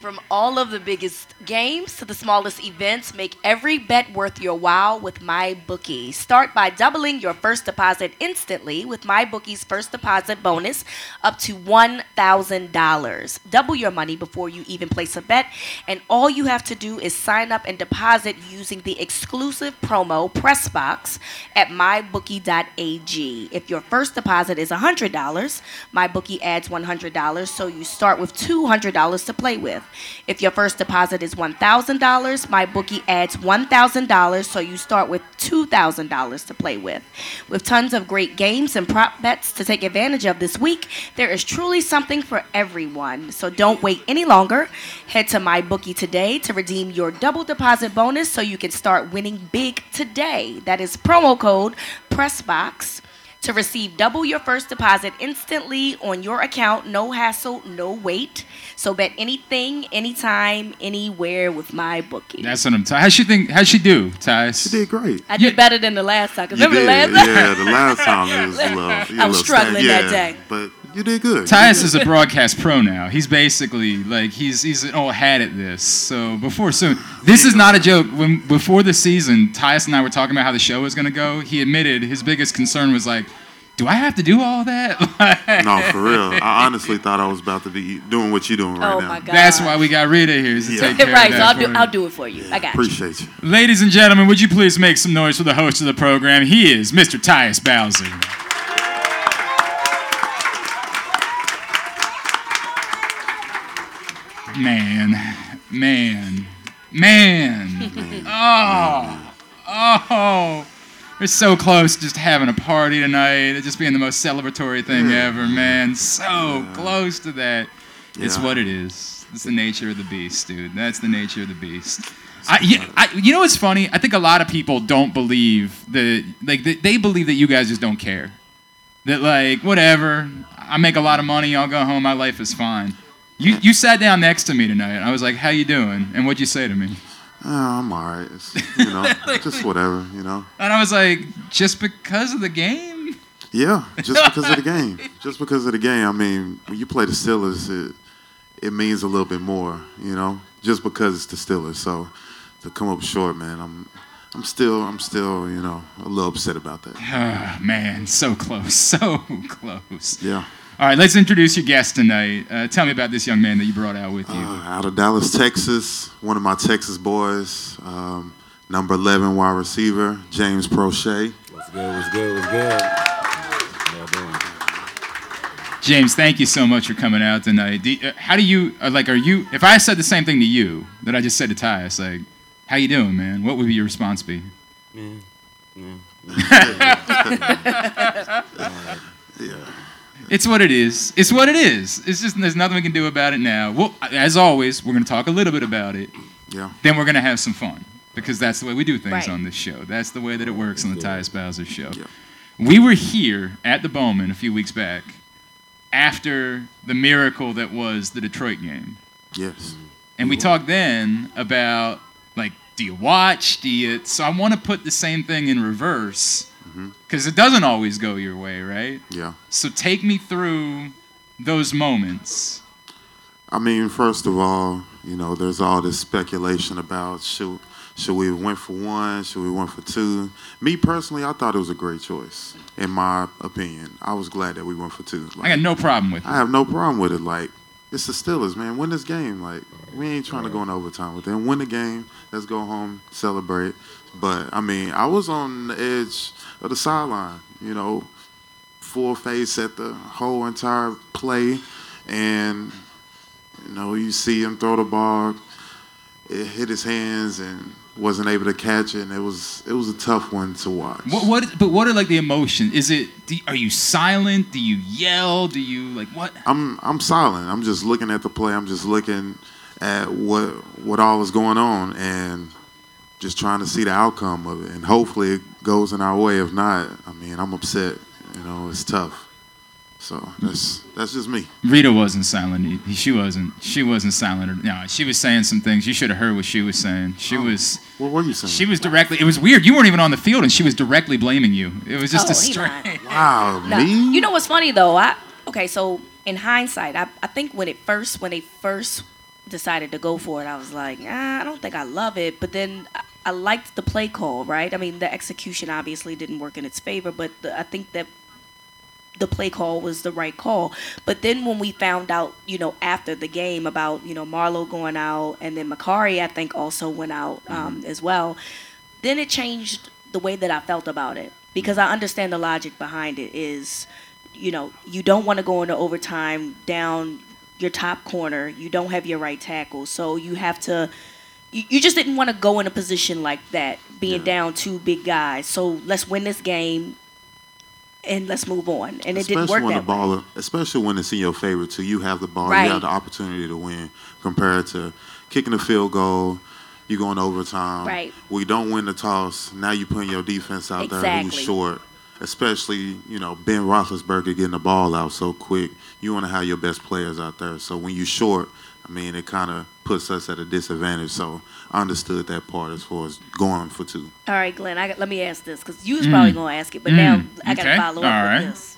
From all of the biggest games to the smallest events, make every bet worth your while with MyBookie. Start by doubling your first deposit instantly with MyBookie's first deposit bonus up to $1,000. Double your money before you even place a bet, and all you have to do is sign up and deposit using the exclusive promo PressBox at mybookie.ag. If your first deposit is $100, MyBookie adds $100, so you start with $200 to play with. If your first deposit is $1,000, my bookie adds $1,000, so you start with $2,000 to play with. With tons of great games and prop bets to take advantage of this week, there is truly something for everyone. So don't wait any longer. Head to my bookie today to redeem your double deposit bonus so you can start winning big today. That is promo code PRESSBOX to receive double your first deposit instantly on your account. No hassle, no wait. So bet anything, anytime, anywhere with my bookie. That's what I'm talking. How'd she think? How'd she do, Tyus? She did great. I did better than the last time. 'cause You remember did. the last time? Yeah, the last time it was a little. you I a was little struggling stand- that yeah, day. But you did good. Tyus is a broadcast pro now. He's basically like he's he's an old hat at this. So before soon, this is not a joke. When before the season, Tyus and I were talking about how the show was gonna go. He admitted his biggest concern was like, do I have to do all that? No, for real. I honestly thought I was about to be doing what you're doing right Oh now. my God. That's why we got Rita here is to Yeah. take care right, of so I'll for do, you. I'll do it for you. I got you. Appreciate you. Ladies and gentlemen, would you please make some noise for the host of the program? He is Mr. Tyus Bowser. Man, man, man. Oh, oh. We're so close to just having a party tonight. It just being the most celebratory thing hmm. ever, man. So close to that. It's what it is. It's the nature of the beast, dude. That's the nature of the beast. I, yeah, I, you know what's funny? I think a lot of people don't believe that, like, they, they believe that you guys just don't care. That, like, whatever. I make a lot of money. I'll go home. My life is fine. You, you sat down next to me tonight. And I was like, "How you doing?" And what'd you say to me? Oh, I'm all right. It's, you know, just whatever, you know. And I was like, "Just because of the game." Yeah, just because of the game. Just because of the game. I mean, when you play the Steelers, it it means a little bit more, you know. Just because it's the Steelers. So to come up short, man, I'm I'm still I'm still you know a little upset about that. Ah, man, so close, so close. Yeah. All right, let's introduce your guest tonight. Uh, tell me about this young man that you brought out with you. Uh, out of Dallas, Texas, one of my Texas boys, um, number 11 wide receiver, James Proche. What's good? What's good? What's good? How doing? James, thank you so much for coming out tonight. Do, uh, how do you uh, like? Are you? If I said the same thing to you that I just said to Tyus, like, how you doing, man? What would be your response be? Man, yeah. Yeah. It's what it is. It's what it is. It's just there's nothing we can do about it now. Well, as always, we're gonna talk a little bit about it. Yeah. Then we're gonna have some fun because that's the way we do things Right. on this show. That's the way that it works on the Tyus Bowser show. Yeah. We were here at the Bowman a few weeks back after the miracle that was the Detroit game. Yes. And we talked then about like, do you watch? Do you? So I want to put the same thing in reverse because it doesn't always go your way, right? Yeah. So take me through those moments. I mean, first of all, you know, there's all this speculation about should should we have went for one, should we went for two. Me personally, I thought it was a great choice. In my opinion, I was glad that we went for two. I got no problem with it. I have no problem with it. Like, it's the Steelers, man. Win this game. Like, we ain't trying to go in overtime with them. Win the game. Let's go home, celebrate. But I mean, I was on the edge of the sideline. You know, full face at the whole entire play, and you know, you see him throw the ball. It hit his hands and wasn't able to catch it. And it was it was a tough one to watch. What, what? But what are like the emotions? Is it? Do, are you silent? Do you yell? Do you like what? I'm I'm silent. I'm just looking at the play. I'm just looking at what what all is going on and just trying to see the outcome of it. And hopefully it goes in our way. If not, I mean, I'm upset. You know, it's tough. So that's that's just me. Rita wasn't silent. She wasn't. She wasn't silent. No, she was saying some things. You should have heard what she was saying. She Oh. was. What were you saying? She was directly. It was weird. You weren't even on the field, and she was directly blaming you. It was just Oh, a he straight. wow, No. me? You know what's funny though? I okay, so in hindsight, I, I think when it first when they first decided to go for it, I was like, ah, I don't think I love it. But then I, liked the play call, right? I mean, the execution obviously didn't work in its favor, but the, I think that the play call was the right call. But then when we found out, you know, after the game about you know Marlon going out and then Mekari, I think also went out um, as well. Then it changed the way that I felt about it because I understand the logic behind it is, you know, you don't want to go into overtime down your top corner. You don't have your right tackle, so you have to. You, you just didn't want to go in a position like that, being down two big guys. So let's win this game, and let's move on. And it didn't work when that the way. ball, especially when it's in your favor too. You have the ball, Right. you have the opportunity to win, compared to kicking a field goal. you're going overtime. Right. We don't win the toss. Now you putting your defense out there who's Exactly. short. Especially, you know, Ben Roethlisberger getting the ball out so quick. You want to have your best players out there. So when you're short, I mean, it kind of puts us at a disadvantage. So I understood that part as far as going for two. All right, Glenn. I got, let me ask this because you was Mm. probably gonna ask it, but Mm. now I gotta Okay. follow up All with right. this.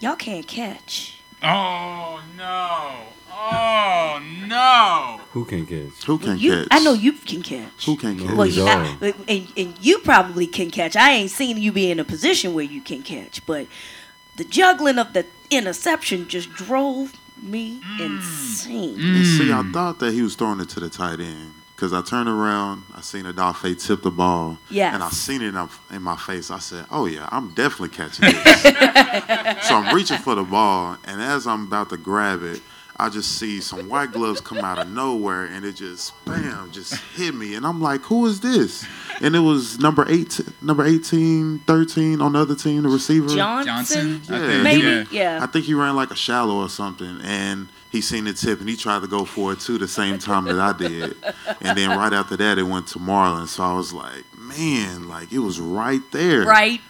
Y'all can't catch. Oh no! Oh no! Who can catch? Who can You, catch? I know you can catch. Who can catch? Well, you, I, and, and you probably can catch. I ain't seen you be in a position where you can catch, but the juggling of the interception just drove me Mm. insane. And see, I thought that he was throwing it to the tight end because I turned around, I seen Odafe tip the ball, Yes. and I seen it in, in my face. I said, "Oh yeah, I'm definitely catching this." so I'm reaching for the ball, and as I'm about to grab it, I just see some white gloves come out of nowhere, and it just bam, just hit me, and I'm like, "Who is this?" And it was number eight, number 18, 13 on the other team, the receiver. Johnson, Yeah. I think, maybe, yeah. yeah. I think he ran like a shallow or something, and he seen the tip, and he tried to go for it too the same time that I did. And then right after that, it went to Marlon. So I was like, man, like it was right there. Right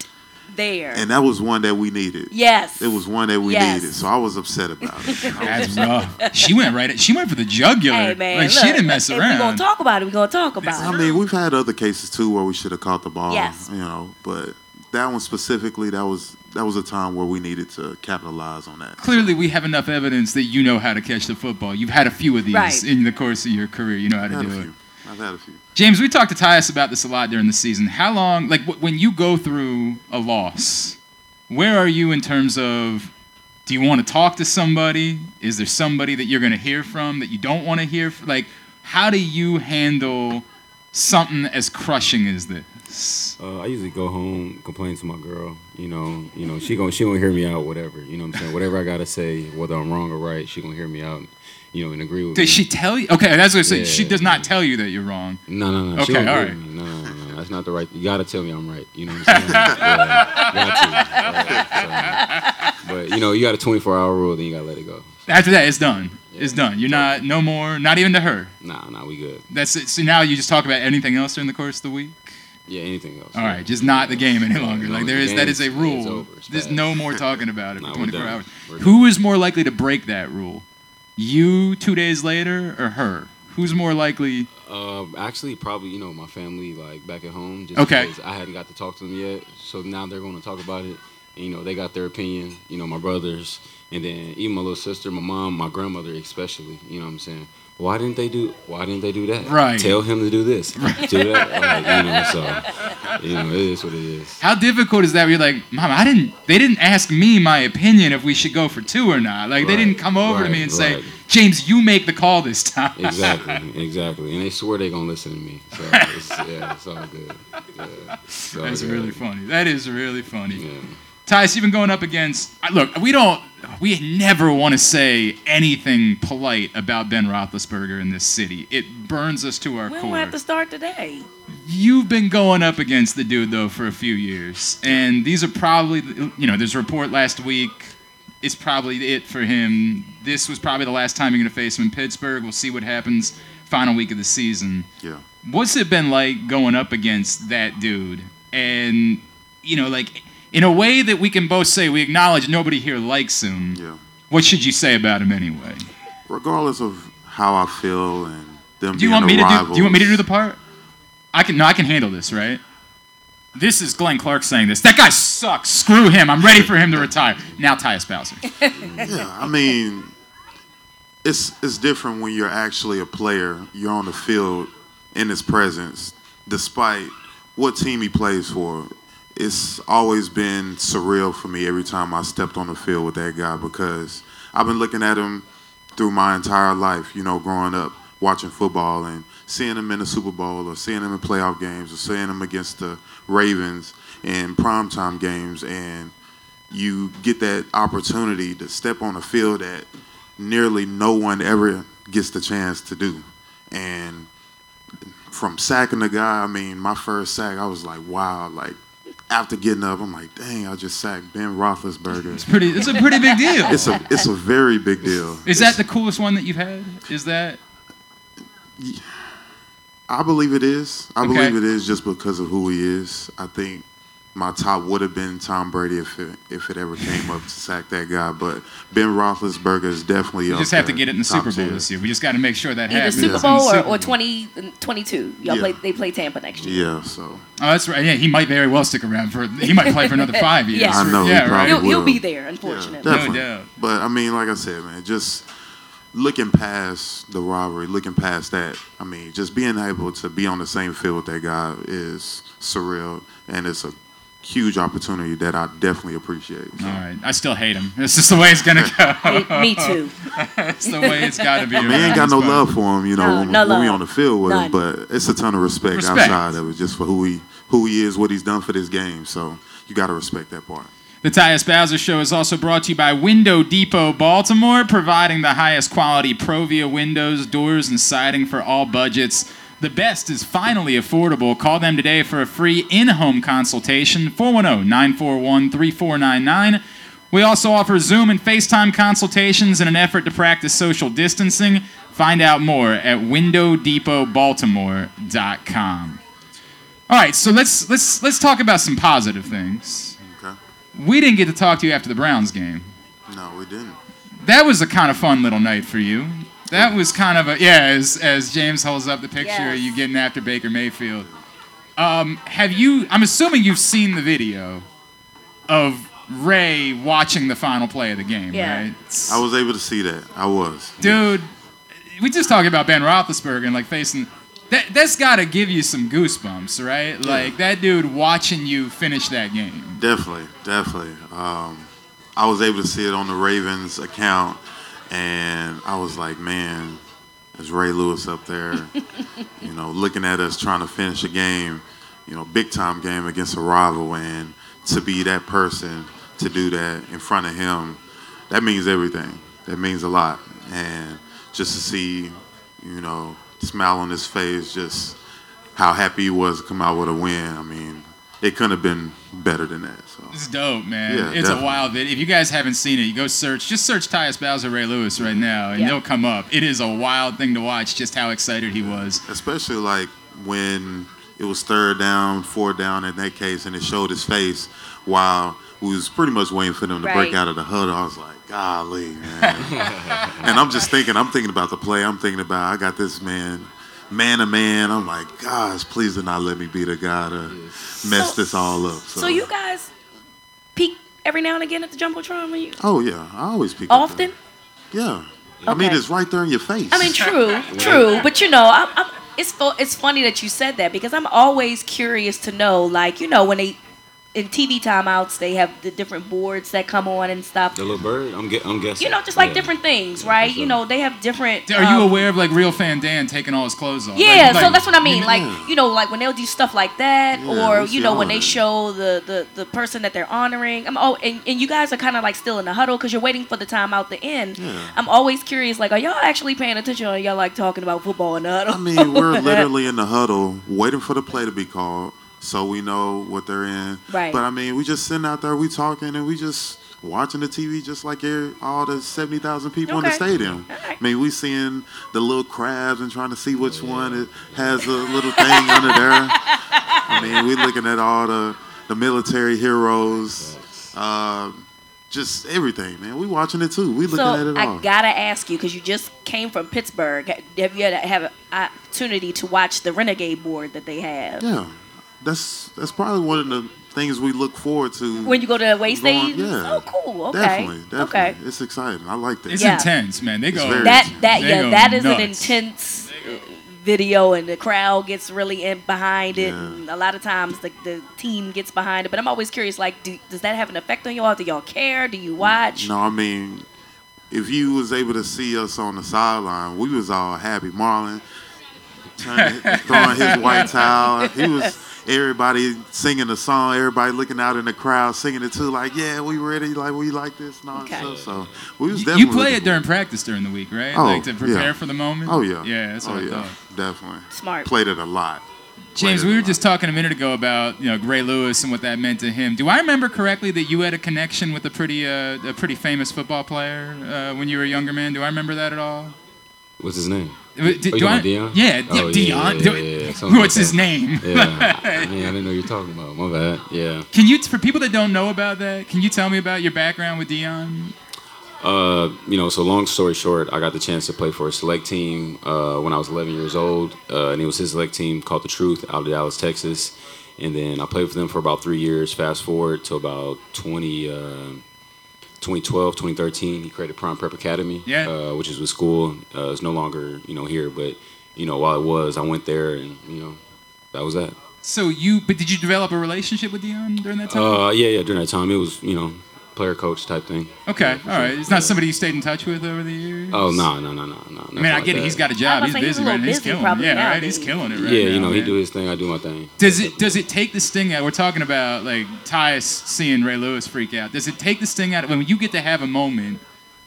there. And that was one that we needed. Yes. It was one that we Yes. needed. So I was upset about it. That's rough. She went right. At, she went for the jugular. Hey man, like look, she didn't mess around. if we gonna talk about it, we're gonna talk about I it. I mean, we've had other cases too where we should have caught the ball. Yes. You know, but that one specifically, that was that was a time where we needed to capitalize on that. Clearly, we have enough evidence that you know how to catch the football. You've had a few of these Right. in the course of your career. You know how to I've had do a it. I've had a few. James, we talked to Tyus about this a lot during the season. How long, like when you go through a loss, where are you in terms of do you want to talk to somebody? Is there somebody that you're going to hear from that you don't want to hear? f- Like, how do you handle something as crushing as this? Uh, I usually go home, complain to my girl. You know, you know, she gonna she gonna hear me out, whatever. You know what I'm saying? Whatever I gotta say, whether I'm wrong or right, she gonna hear me out. You know, and agree with me. Does she tell you? Okay, that's what I say. She Yeah, does not tell you that you're wrong. No, no, no. Okay, all right. No, no, no, no. That's not the right. You gotta tell me I'm right. You know what I'm saying? yeah, to. Right, so, but you know, you got a 24 hour rule, then you gotta let it go. After that, it's done. It's done. You're not no more. Not even to her. Nah, nah, we good. That's it. So now you just talk about anything else during the course of the week. Yeah, anything else. All right, just not the game any longer. No, Like the there is that is a rule. There's no more talking about it for we're 24 hours. Who is more likely to break that rule? You two days later or her? Who's more likely? Uh, actually, probably you know my family like back at home. Just Okay. Because I hadn't got to talk to them yet, so now they're going to talk about it. And, you know, they got their opinion. You know, my brothers, and then even my little sister, my mom, my grandmother, especially. You know what I'm saying? Why didn't they do? Why didn't they do that? Right. Tell him to do this. Do that. Like, you know, so you know, it is what it is. How difficult is that? You're like, Mom, I didn't. They didn't ask me my opinion if we should go for two or not. Like they didn't come over to me and say. James, you make the call this time. Exactly, exactly. And they swear they're gonna listen to me. So it's, yeah, it's all good. Yeah, it's all That's good. really funny. That is really funny. Tyus, you've been going up against. Look, we don't. We never want to say anything polite about Ben Roethlisberger in this city. It burns us to our We core. don't have to start today. You've been going up against the dude though for a few years, and these are probably, you know, there's a report last week. It's probably it for him. This was probably the last time you're gonna face him in Pittsburgh. We'll see what happens. Final week of the season. Yeah. What's it been like going up against that dude? And you know, like in a way that we can both say we acknowledge nobody here likes him. Yeah. What should you say about him anyway? Regardless of how I feel and them Do you want me to do? Do you want me to do the part? I can. No, I can handle this, right? This is Glenn Clark saying this. That guy sucks. Screw him. I'm ready for him to retire. Now, Tyus Bowser. yeah, I mean, it's it's different when you're actually a player. You're on the field in his presence, despite what team he plays for. It's always been surreal for me every time I stepped on the field with that guy because I've been looking at him through my entire life. You know, growing up watching football and seeing him in the Super Bowl or seeing him in playoff games or seeing him against the Ravens in primetime games and you get that opportunity to step on a field that nearly no one ever gets the chance to do. And from sacking the guy, I mean, my first sack, I was like, wow, like after getting up, I'm like, dang, I just sacked Ben Roethlisberger. It's pretty. It's a pretty big deal. It's a it's a very big deal. Is that the coolest one that you've had? Is that? I believe it is. I Okay. believe it is just because of who he is. I think my top would have been Tom Brady if it, if it ever came up to sack that guy. But Ben Roethlisberger is definitely We up just have to get it in the Super Bowl tier. this year. We just got to make sure that Either happens. Super in the Bowl or, Super or Bowl. 20, 22. Y'all Yeah. play. They play Tampa next year. Yeah, so Oh, that's right. Yeah, he might very well stick around for. He might play for another five years. Yeah. I know he Yeah, probably right. He'll, he'll be there, unfortunately. No Definitely. doubt. But I mean, like I said, man, just looking past the rivalry, looking past that, I mean, just being able to be on the same field with that guy is surreal, and it's a huge opportunity that I definitely appreciate. So, All right. I still hate him. This is the way it's gonna go. Me- me too. it's the way it's got to be. I mean, ain't got no love for him, you know, No, when, no when we on the field with None. him, but it's a ton of respect, Respect. outside of it, just for who he who he is, what he's done for this game. So you got to respect that part. The Tyus Bowser Show is also brought to you by Window Depot Baltimore, providing the highest quality ProVia windows, doors, and siding for all budgets. The best is finally affordable. Call them today for a free in home consultation, 410 941 3499. We also offer Zoom and FaceTime consultations in an effort to practice social distancing. Find out more at windowdepotbaltimore.com. All right, so let's let's let's talk about some positive things. Okay. We didn't get to talk to you after the Browns game. No, we didn't. That was a kind of fun little night for you. That was kind of a yeah. As as James holds up the picture, Yes. of you getting after Baker Mayfield. Um, have you? I'm assuming you've seen the video of Ray watching the final play of the game, Yeah. right? I was able to see that. I was. Dude, we just talking about Ben Roethlisberger and like facing. That that's got to give you some goosebumps, right? Like that dude watching you finish that game. Definitely, definitely. Um, I was able to see it on the Ravens account, and I was like, man, there's Ray Lewis up there, you know, looking at us trying to finish a game, you know, big time game against a rival, and to be that person to do that in front of him, that means everything. That means a lot, and just to see, you know, smile on his face, just how happy he was to come out with a win. I mean, it couldn't have been better than that. So. It's dope, man. Yeah, it's definitely. a wild video. If you guys haven't seen it, you go search. Just search Tyus Bowser Ray Lewis right now, and Yeah. they'll come up. It is a wild thing to watch. Just how excited he was. especially like when it was third down, four down in that case, and it showed his face while we was pretty much waiting for them to break out of the huddle. I was like, golly, man. and I'm just thinking, I'm thinking about the play. I'm thinking about I got this man, man to man. I'm like, gosh, please do not let me be the guy to mess So- this all up. So, So you guys peek every now and again at the jumbotron when you oh yeah, I always peek. up there. often. Yeah. I mean, it's right there in your face. I mean, true, true, but you know, I'm, I'm, it's fu- it's funny that you said that because I'm always curious to know, like you know, when they in TV timeouts they have the different boards that come on and stuff. The little bird. I'm, gue- I'm guessing. You know, just like Yeah. different things, right? You know, they have different. Are you um, aware of like real fan Dan taking all his clothes off? Yeah, Like- so like- that's what I mean. Like, you know, like when they'll do stuff like that, Yeah, or you know, all when they show the the the person that they're honoring. I'm oh, and, and you guys are kind of like still in the huddle because you're waiting for the timeout to end. Yeah. I'm always curious, like, are y'all actually paying attention, or y'all like talking about football in the huddle? I mean, we're literally in the huddle waiting for the play to be called so we know what they're in. Right. But I mean, we just sitting out there, we talking, and we just watching the TV just like all the 70,000 people in the stadium. All right. I mean, we seeing the little crabs and trying to see which one it has a little thing under there. I mean, we looking at all the, the military heroes. Uh, just everything, man. We watching it too. We looking at So it all. I gotta ask you because you just came from Pittsburgh. Have you had have an opportunity to watch the Renegade board that they have Yeah, that's that's probably one of the things we look forward to. when you go to away going- stage? yeah, Oh, cool. Okay. definitely, definitely. Okay. It's exciting. I like that. It's Yeah. intense, man. They It's go. very- That that They yeah, go that is an intense uh, video, and the crowd gets really in behind it, Yeah. and a lot of times the the team gets behind it. But I'm always curious, like, do, does that have an effect on y'all? Do y'all care? Do you watch? No, I mean, if you was able to see us on the sideline, we was all happy. Marlon turning, throwing his white towel. He was everybody singing the song, everybody looking out in the crowd singing it too. Like, yeah, we ready. Like, we like this and all that stuff. So we was You- definitely You play it during practice during the week, right? Oh, like to prepare yeah. for the moment. Oh yeah. Yeah, that's what oh, I yeah. thought. Definitely. Smart. Played it a lot. James, we were just talking a minute ago about you know Ray Lewis and what that meant to him. Do I remember correctly that you had a connection with a pretty uh, a pretty famous football player uh, when you were a younger man? Do I remember that at all? What's his name? D- Oh, you do talking I- Deion? Yeah, yeah, Oh, Deion. Yeah, yeah, yeah, what's his name? Yeah, I mean, I didn't know you were talking about. My bad. Yeah. Can you, for people that don't know about that, can you tell me about your background with Deion? Uh, you know, so long story short, I got the chance to play for a select team uh, when I was 11 years old, uh, and it was his select team called the Truth out of Dallas, Texas. And then I played for them for about three years. Fast forward to about 20, uh, 2012, 2013, he created Prime Prep Academy, Yeah. uh, which is with school. Uh, it's no longer, you know, here, but you know, while it was, I went there, and you know, that was that. So you, but did you develop a relationship with Deion during that time? Uh, yeah, yeah. During that time, it was, you know, player coach type thing. okay, all right. It's not somebody you stayed in touch with over the years. Oh no, no, no, no, no. I mean, I get it. He's got a job. He's was gonna say, he's busy, a right? little He's killing it. probably Yeah, right. He's killing it right Yeah, you know, he man. do his thing, I do my thing. Does it does it take the sting out? We're talking about like Tyus seeing Ray Lewis freak out. Does it take the sting out when you get to have a moment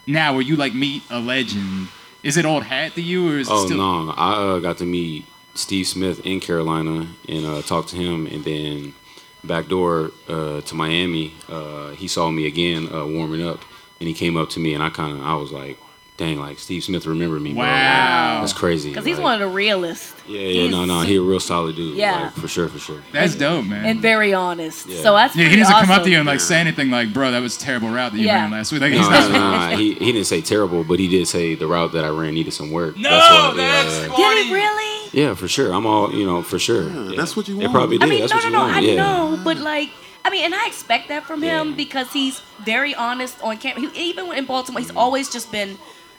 now where you like meet a legend? Is it old hat to you, or is Oh it still? no, I uh, got to meet Steve Smith in Carolina and uh, talk to him, and then backdoor uh, to Miami, uh, he saw me again uh, warming up, and he came up to me, and I kind of, I was like, dang, like Steve Smith remembered me. bro. Wow. that's crazy. Because he's Like, one of the realists. Yeah, yeah, no, no, he a real solid dude. Yeah. like, for sure, for sure. That's dope, man. And very honest. Yeah. So that's yeah, he doesn't come up to you and like say anything like, "Bro, that was a terrible route that you Yeah. ran last week." Like, No, he's no, not. no, no, he, he didn't say terrible, but he did say the route that I ran needed some work. No, that's, that's yeah. Did he really? Yeah, for sure. I'm all, you know, for sure. Yeah, that's what you want. It want. probably did. I mean, that's no, what no, you no. want. I yeah. know, but like, I mean, and I expect that from him because he's very honest on camera. He, even in Baltimore, he's always just been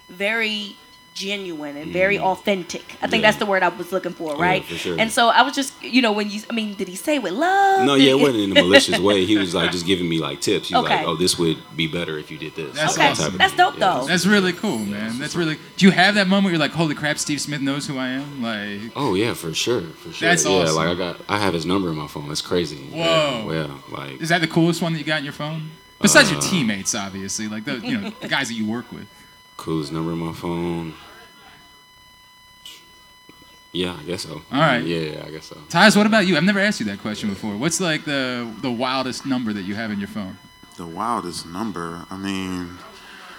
very genuine and very authentic. I think. Yeah. that's the word I was looking for, Yeah, right? for sure. And so I was just, you know, when you, I mean, did he say with love? No, yeah, it wasn't in a malicious way. He was like just giving me like tips. He's Okay. like, "Oh, this would be better if you did this." That's Okay, That type of that's dope Yeah. though. That's really cool, man. That's really. Do you have that moment where you're like, "Holy crap, Steve Smith knows who I am"? Like, Oh yeah, for sure, for sure. That's yeah, awesome. like I got, I have his number in my phone. It's crazy. Whoa. Yeah, yeah, like is that the coolest one that you got in your phone? Besides your Uh, teammates, obviously, like the you know the guys that you work with. Coolest number in my phone. Yeah, I guess so. All right. Yeah, I guess so. Tyus, what about you? I've never asked you that question before. What's like the the wildest number that you have in your phone? The wildest number. I mean,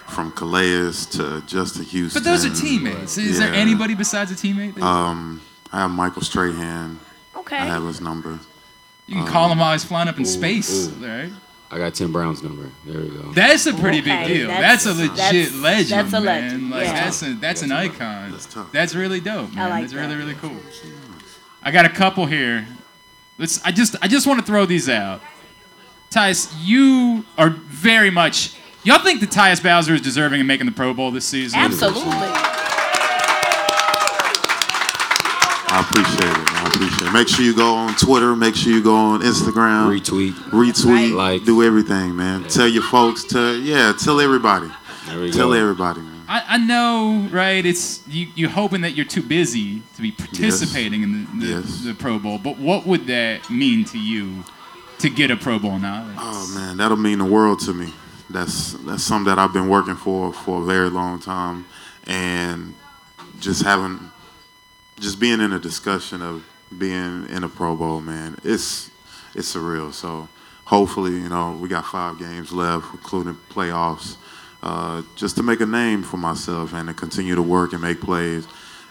from Calais to Justin to Houston. But those are teammates. Is there anybody besides a teammate? That Um, I have Michael Strahan. Okay. I have his number. you can call him while he's flying up in Ooh, space, ooh. right? I got Tim Brown's number. There we go. That's a pretty Okay, big deal. That's, that's- a legit that's- legend, that's a man. legend, Like yeah. that's a that's an icon. That's tough. That's really dope, man. like that's really really cool. I got a couple here. Let's. I just I just want to throw these out. Tyus, you are very much. Y'all think that Tyus Bowser is deserving of making the Pro Bowl this season? Absolutely. I appreciate it. I appreciate it. Make sure you go on Twitter. Make sure you go on Instagram. Retweet. Retweet. Like. Do everything, man. Tell your folks to yeah. Tell everybody. There we Tell go. everybody, man. I, I know, right? It's you. You're hoping that you're too busy to be participating in the, the, Yes. the Pro Bowl, but what would that mean to you to get a Pro Bowl now? Oh man, that'll mean the world to me. That's that's something that I've been working for for a very long time, and just having, just being in a discussion of being in a Pro Bowl, man, it's it's surreal. So hopefully, you know, we got five games left, including playoffs, uh, just to make a name for myself and to continue to work and make plays,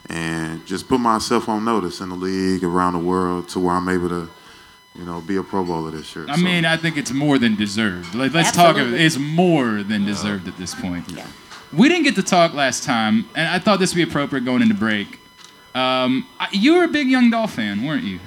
and just put myself on notice in the league around the world to where I'm able to. You know, be a Pro Bowler this year. I So- mean, I think it's more than deserved. Like, let's talk. It's more than deserved at this point. Yeah. We didn't get to talk last time, and I thought this would be appropriate going into break. Um, you were a big Young Dolph fan, weren't you?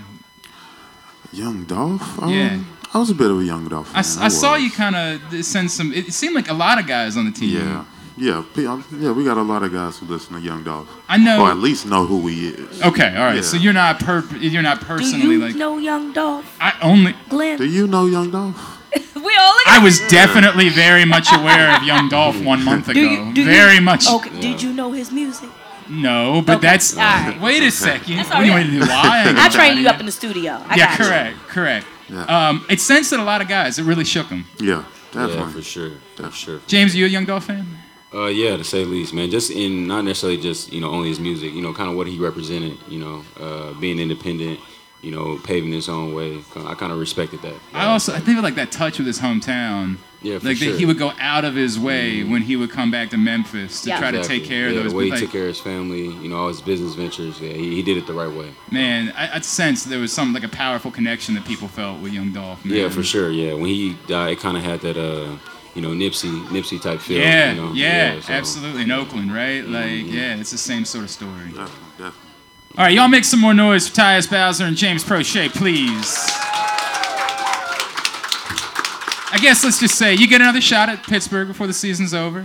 Young Dolph? Um, Yeah. I was a bit of a Young Dolph. I, fan. s- I saw you kind of send some. It seemed like a lot of guys on the team. Yeah. Yeah, um, yeah, we got a lot of guys who listen to Young Dolph. I know- Or at least know who he is. Okay, all right. Yeah. So you're not per. You're not personally like. Do personally you like. know Young Dolph? I only. Glenn? Do you know Young Dolph? we all look I was definitely very much aware of Young Dolph one month ago. Do you, do very you, much. Okay. Did you know his music? No, but that's. All right. Wait a second. That's What all do you right. want to do? Lie? I'll train you up in the studio. I yeah, got you. correct, correct. Um, it sensed that a lot of guys. It really shook them. Yeah, Yeah, for sure, for sure. James, you a Young Dolph fan? Uh, yeah, to say the least, man. Just in not necessarily just you know only his music, you know, kind of what he represented. You know, uh, being independent, you know, paving his own way. I kind of respected that. I also I think of like that touch with his hometown. Yeah, for like sure. that he would go out of his way when he would come back to Memphis to Yeah. try to take care of yeah, those. The way he like, took care of his family, you know, all his business ventures. Yeah, he, he did it the right way. Man, I, I sensed there was some like a powerful connection that people felt with Young Dolph. Man. Yeah, for sure. Yeah, when he died, it kind of had that uh, you know, Nipsey, Nipsey type feel. Yeah, you know? yeah, so- absolutely. In Oakland, right? Like, yeah, it's the same sort of story. Definitely, definitely. All right, y'all make some more noise for Tyus Bowser and James Proche, please. I guess let's just say you get another shot at Pittsburgh before the season's over.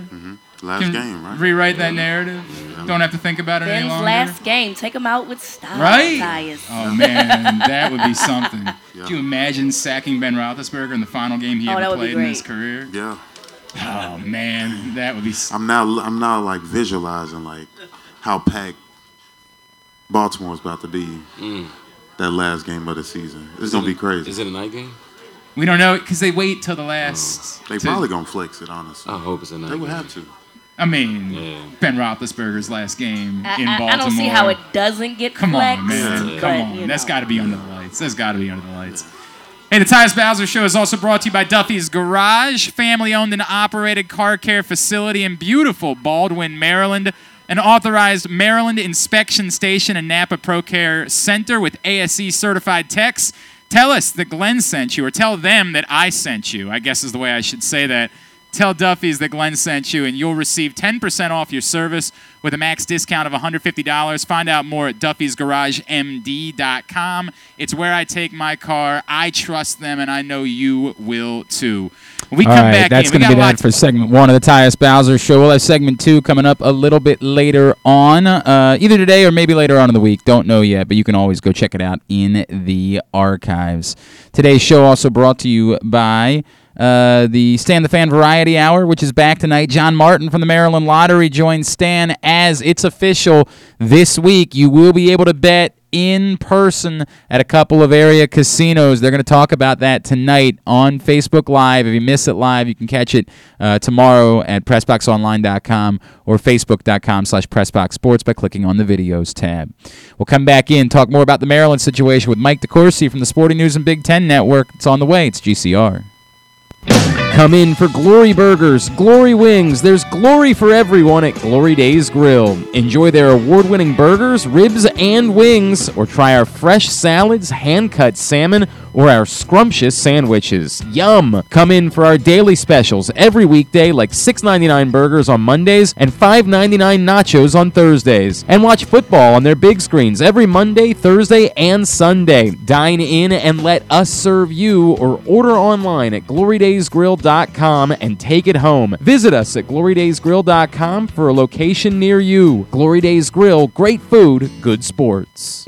Last Can game, right? Rewrite that narrative. Don't have to think about it any Ben's longer. last game. Take him out with style. Right? Tyus. Oh man, that would be something. Could you imagine sacking Ben Roethlisberger in the final game he Oh, ever played in his career? Yeah. Oh man, that would be. s- I'm now I'm now like visualizing like how packed Baltimore's about to be that last game of the season. It's gonna be crazy. Mm. Is it a night game? We don't know because they wait till the oh. last. They to- probably gonna flex it, honestly. I hope it's a night They would have to. I mean, Yeah. Ben Roethlisberger's last game I, in Baltimore. I don't see how it doesn't get Come flexed. on, man. but, Come on. you That's know. got to be under the lights. That's got to be under the lights. Hey, the Tyus Bowser Show is also brought to you by Duffy's Garage, family owned and operated car care facility in beautiful Baldwin, Maryland. An authorized Maryland inspection station and Napa Pro Care Center with ASE certified techs. Tell us that Glenn sent you, or tell them that I sent you, I guess is the way I should say that. Tell Duffy's that Glenn sent you, and you'll receive 10% off your service with a max discount of $150. Find out more at duffysgaragemd.com. It's where I take my car. I trust them, and I know you will too. When we All come right, back that's in, going to be that for segment one of the Tyus Bowser Show. We'll have segment two coming up a little bit later on, uh, either today or maybe later on in the week. Don't know yet, but you can always go check it out in the archives. Today's show also brought to you by uh, the Stan the Fan Variety Hour, which is back tonight. John Martin from the Maryland Lottery joins Stan as it's official this week. You will be able to bet in person at a couple of area casinos. They're going to talk about that tonight on Facebook Live. If you miss it live, you can catch it uh, tomorrow at PressBoxOnline.com or Facebook.com slash PressBoxSports by clicking on the Videos tab. We'll come back in, talk more about the Maryland situation with Mike DeCourcy from the Sporting News and Big Ten Network. It's on the way. It's GCR. Thank you. Come in for Glory Burgers, Glory Wings. There's glory for everyone at Glory Days Grill. Enjoy their award winning burgers, ribs, and wings, or try our fresh salads, hand cut salmon, or our scrumptious sandwiches. Yum! Come in for our daily specials every weekday, like $6.99 burgers on Mondays and $5.99 nachos on Thursdays. And watch football on their big screens every Monday, Thursday, and Sunday. Dine in and let us serve you, or order online at Glory Days glorydaysgrill.com and take it home. Visit us at glorydaysgrill.com for a location near you. Glory Days Grill, great food, good sports.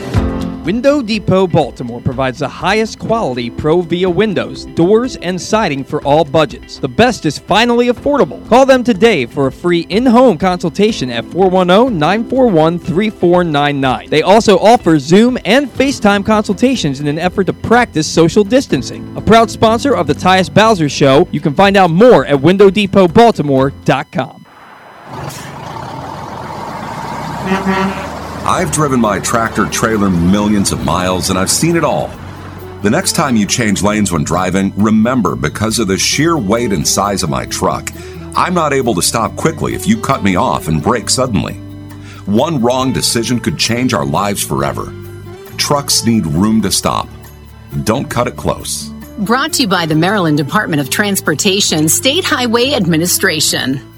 Window Depot Baltimore provides the highest quality ProVia windows, doors, and siding for all budgets. The best is finally affordable. Call them today for a free in home consultation at 410 941 3499. They also offer Zoom and FaceTime consultations in an effort to practice social distancing. A proud sponsor of the Tyus Bowser Show, you can find out more at WindowDepotBaltimore.com. I've driven my tractor trailer millions of miles and I've seen it all. The next time you change lanes when driving, remember because of the sheer weight and size of my truck, I'm not able to stop quickly if you cut me off and brake suddenly. One wrong decision could change our lives forever. Trucks need room to stop. Don't cut it close. Brought to you by the Maryland Department of Transportation State Highway Administration.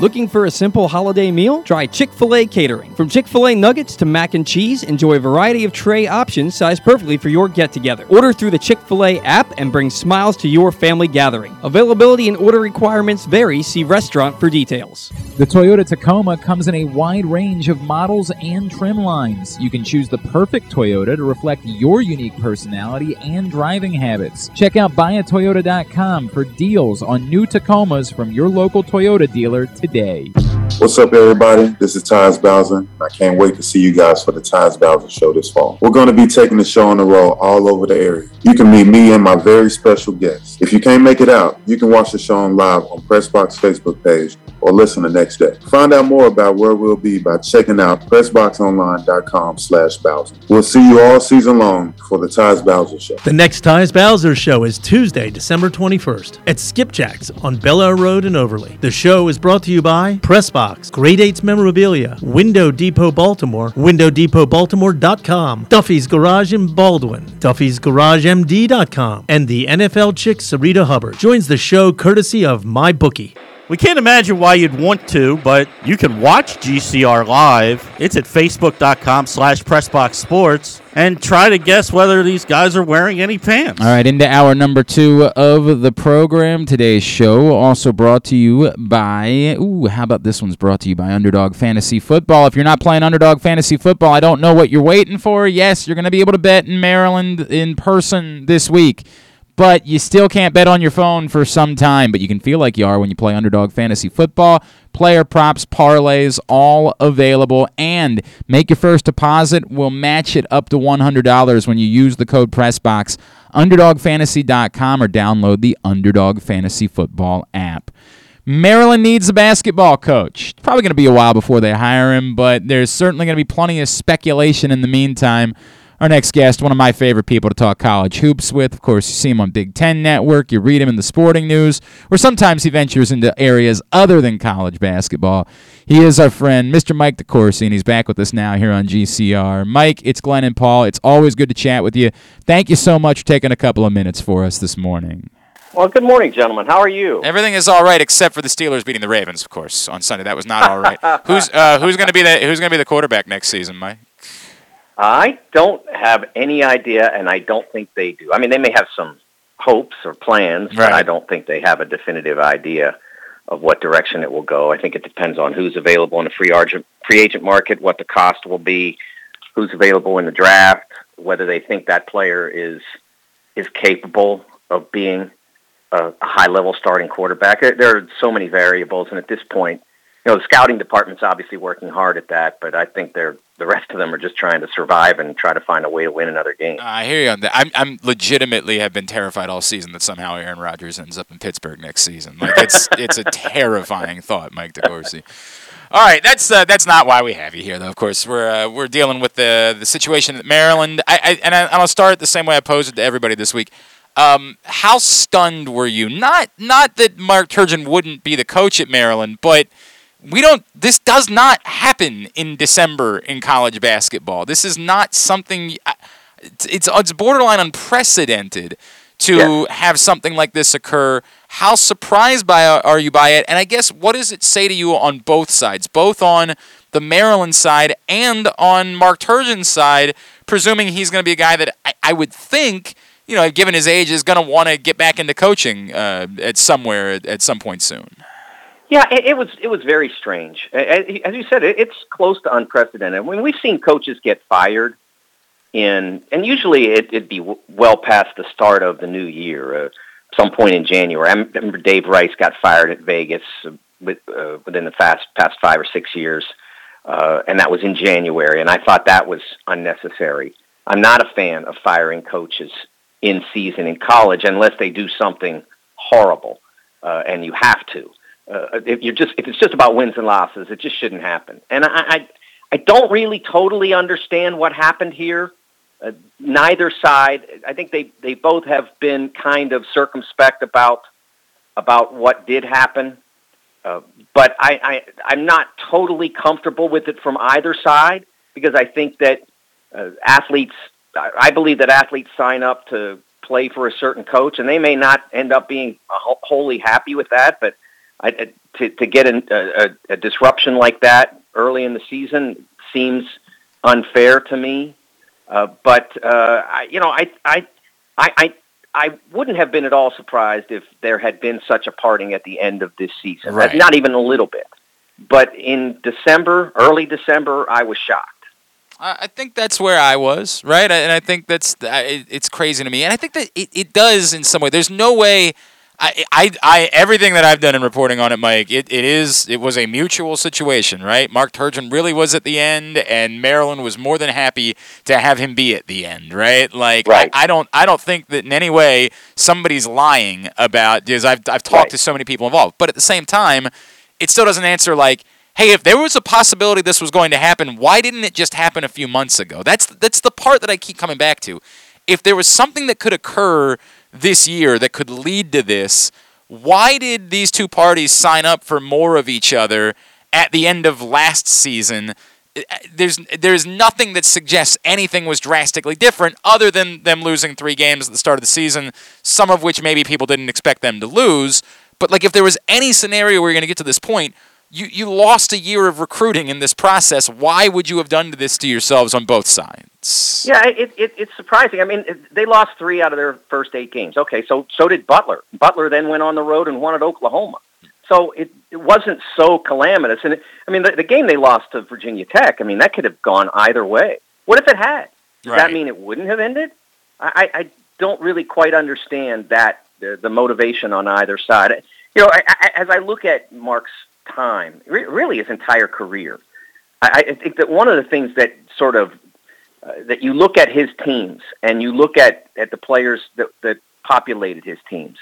Looking for a simple holiday meal? Try Chick fil A catering. From Chick fil A nuggets to mac and cheese, enjoy a variety of tray options sized perfectly for your get together. Order through the Chick fil A app and bring smiles to your family gathering. Availability and order requirements vary. See restaurant for details. The Toyota Tacoma comes in a wide range of models and trim lines. You can choose the perfect Toyota to reflect your unique personality and driving habits. Check out buyatoyota.com for deals on new Tacomas from your local Toyota dealer today today. What's up, everybody? This is Tyus Bowser. I can't wait to see you guys for the Tyus Bowser Show this fall. We're going to be taking the show on the road all over the area. You can meet me and my very special guests. If you can't make it out, you can watch the show on live on Pressbox Facebook page or listen the next day. Find out more about where we'll be by checking out PressBoxOnline.com slash Bowser. We'll see you all season long for the Tyus Bowser Show. The next Tyus Bowser Show is Tuesday, December 21st at Skipjack's on Bel Air Road in Overlea. The show is brought to you by Pressbox, Grade 8's Memorabilia, Window Depot Baltimore, WindowDepotBaltimore.com, Duffy's Garage in Baldwin, Duffy's Duffy'sGarageMD.com, and the NFL chick Sarita Hubbard joins the show courtesy of MyBookie. We can't imagine why you'd want to, but you can watch GCR live. It's at facebook.com slash pressboxsports and try to guess whether these guys are wearing any pants. All right, into hour number two of the program. Today's show also brought to you by, ooh, how about this one's brought to you by Underdog Fantasy Football. If you're not playing Underdog Fantasy Football, I don't know what you're waiting for. Yes, you're going to be able to bet in Maryland in person this week but you still can't bet on your phone for some time. But you can feel like you are when you play Underdog Fantasy Football. Player props, parlays, all available. And make your first deposit. We'll match it up to $100 when you use the code PRESSBOX. UnderdogFantasy.com or download the Underdog Fantasy Football app. Maryland needs a basketball coach. Probably going to be a while before they hire him, but there's certainly going to be plenty of speculation in the meantime. Our next guest, one of my favorite people to talk college hoops with. Of course, you see him on Big Ten Network, you read him in the sporting news, or sometimes he ventures into areas other than college basketball. He is our friend, Mr. Mike DeCourcy, and he's back with us now here on GCR. Mike, it's Glenn and Paul. It's always good to chat with you. Thank you so much for taking a couple of minutes for us this morning. Well, good morning, gentlemen. How are you? Everything is all right except for the Steelers beating the Ravens, of course, on Sunday. That was not all right. who's uh, who's going to be the who's going to be the quarterback next season, Mike? I don't have any idea, and I don't think they do. I mean, they may have some hopes or plans, but I don't think they have a definitive idea of what direction it will go. I think it depends on who's available in the free agent free agent market, what the cost will be, who's available in the draft, whether they think that player is is capable of being a, a high level starting quarterback. There, there are so many variables, and at this point, you know, the scouting department's obviously working hard at that, but I think they're the rest of them are just trying to survive and try to find a way to win another game. I hear you on that. I'm, I'm legitimately have been terrified all season that somehow Aaron Rodgers ends up in Pittsburgh next season. Like it's it's a terrifying thought, Mike DeCourcy. All right, that's uh, that's not why we have you here, though. Of course, we're uh, we're dealing with the the situation at Maryland. I, I and I, I'll start the same way I posed it to everybody this week. Um, how stunned were you? Not not that Mark Turgeon wouldn't be the coach at Maryland, but we don't this does not happen in December in college basketball. This is not something it's it's, borderline unprecedented to have something like this occur. How surprised by are you by it? And I guess what does it say to you on both sides, both on the Maryland side and on Mark Turgeon's side, presuming he's going to be a guy that I, I would think, you know, given his age, is going to want to get back into coaching uh, at somewhere at, at some point soon. Yeah, it, it was it was very strange. As you said, it, it's close to unprecedented. When we've seen coaches get fired in, and usually it, it'd be well past the start of the new year, uh, some point in January. I remember Dave Rice got fired at Vegas uh, with, uh, within the fast past five or six years, uh, and that was in January. And I thought that was unnecessary. I'm not a fan of firing coaches in season in college unless they do something horrible, uh, and you have to uh, if you're just if it's just about wins and losses, it just shouldn't happen. And I I, I don't really totally understand what happened here. Uh, neither side, I think they they both have been kind of circumspect about about what did happen. Uh, but I, I I'm not totally comfortable with it from either side because I think that uh, athletes I I believe that athletes sign up to play for a certain coach and they may not end up being wholly happy with that, but I, to to get an, a, a, a disruption like that early in the season seems unfair to me. Uh, but uh, I, you know, I, I, I, I, I wouldn't have been at all surprised if there had been such a parting at the end of this season. Right. Not even a little bit. But in December, early December, I was shocked. I I think that's where I was, right? And I think that's it's crazy to me, and I think that it, it does in some way. There's no way. I, I, I, everything that I've done in reporting on it, Mike, it, it is, it was a mutual situation, right? Mark Turgeon really was at the end, and Maryland was more than happy to have him be at the end, right? Like, Right. I, I don't, I don't think that in any way somebody's lying about because I've, I've talked Right. to so many people involved, but at the same time, it still doesn't answer like. Hey, if there was a possibility this was going to happen, why didn't it just happen a few months ago? That's that's the part that I keep coming back to. If there was something that could occur this year that could lead to this, why did these two parties sign up for more of each other at the end of last season? There's there's nothing that suggests anything was drastically different other than them losing three games at the start of the season, some of which maybe people didn't expect them to lose. But like if there was any scenario where you're going to get to this point, you, you lost a year of recruiting in this process. Why would you have done this to yourselves on both sides? Yeah, it, it, it's surprising. I mean, it- they lost three out of their first eight games. Okay, so so did Butler. Butler then went on the road and won at Oklahoma. So it, it wasn't so calamitous. And it, I mean, the, the game they lost to Virginia Tech, I mean, that could have gone either way. What if it had? Does that mean it wouldn't have ended? I, I I don't really quite understand that the, the motivation on either side. You know, I, I, as I look at Mark's time, re- really his entire career, I, I think that one of the things that sort of uh, that you look at his teams and you look at, at the players that, that populated his teams,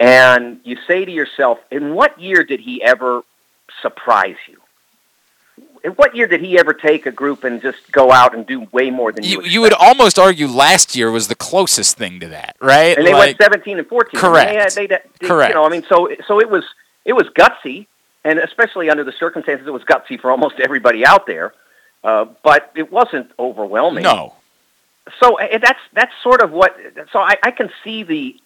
and you say to yourself, in what year did he ever surprise you? In what year did he ever take a group and just go out and do way more than you? You, you would almost argue last year was the closest thing to that, right? and they Like- went 17 and 14. Correct. Yeah, they, they, Correct. You know, I mean, so so it was it was gutsy, and especially under the circumstances, it was gutsy for almost everybody out there. Uh, but it wasn't overwhelming. No. So that's that's sort of what. So I, I can see the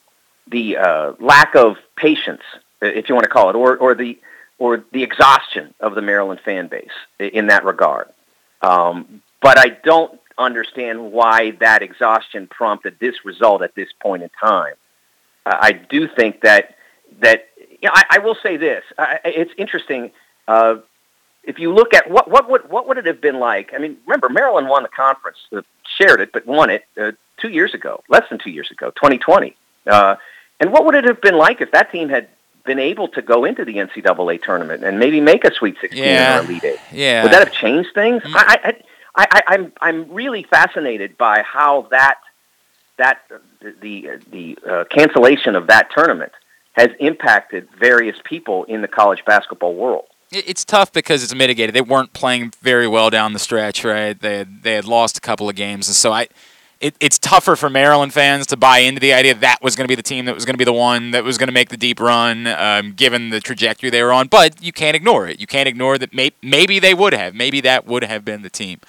the uh, lack of patience, if you want to call it, or or the or the exhaustion of the Maryland fan base in that regard. Um, but I don't understand why that exhaustion prompted this result at this point in time. Uh, I do think that that you know, I, I will say this. I, it's interesting. Uh, if you look at what what would what would it have been like? I mean, remember Maryland won the conference, uh, shared it, but won it uh, two years ago, less than two years ago, 2020. Uh, and what would it have been like if that team had been able to go into the NCAA tournament and maybe make a Sweet 16 Yeah. or Elite Eight? Yeah. Would that have changed things? I, I, I, I, I'm I'm really fascinated by how that that the the uh, cancellation of that tournament has impacted various people in the college basketball world. It's tough because it's mitigated. They weren't playing very well down the stretch, right? They had, they had lost a couple of games, and so I, it, it's tougher for Maryland fans to buy into the idea that was going to be the team that was going to be the one that was going to make the deep run, um, given the trajectory they were on. But you can't ignore it. You can't ignore that. May, maybe they would have. Maybe that would have been the team.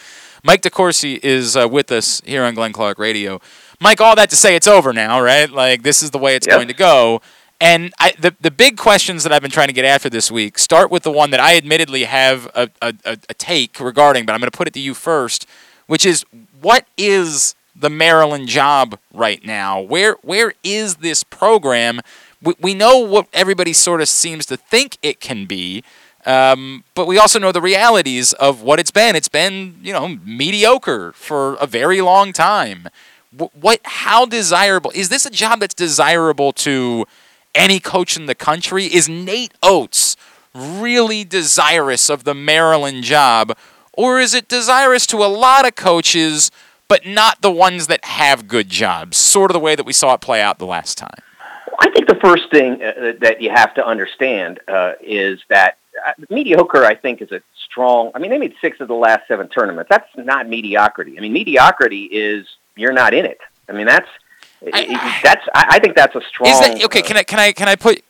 Mike DeCourcy is uh, with us here on Glenn Clark Radio. Mike, all that to say, it's over now, right? Like this is the way it's Yep. going to go. And I, the the big questions that I've been trying to get after this week start with the one that I admittedly have a, a, a, take regarding, but I'm going to put it to you first, which is what is the Maryland job right now? Where where is this program? We, we know what everybody sort of seems to think it can be, um, but we also know the realities of what it's been. It's been you know mediocre for a very long time. Wh- What? How desirable is this? A job that's desirable to any coach in the country? Is Nate Oats really desirous of the Maryland job, or is it desirous to a lot of coaches, but not the ones that have good jobs? Sort of the way that we saw it play out the last time. I think the first thing uh, that you have to understand uh, is that uh, mediocre. I think is a strong. I mean, they made six of the last seven tournaments. That's not mediocrity. I mean, mediocrity is you're not in it. I mean, that's that's. I, I think that's a strong. Is that okay? Can I can I can I put?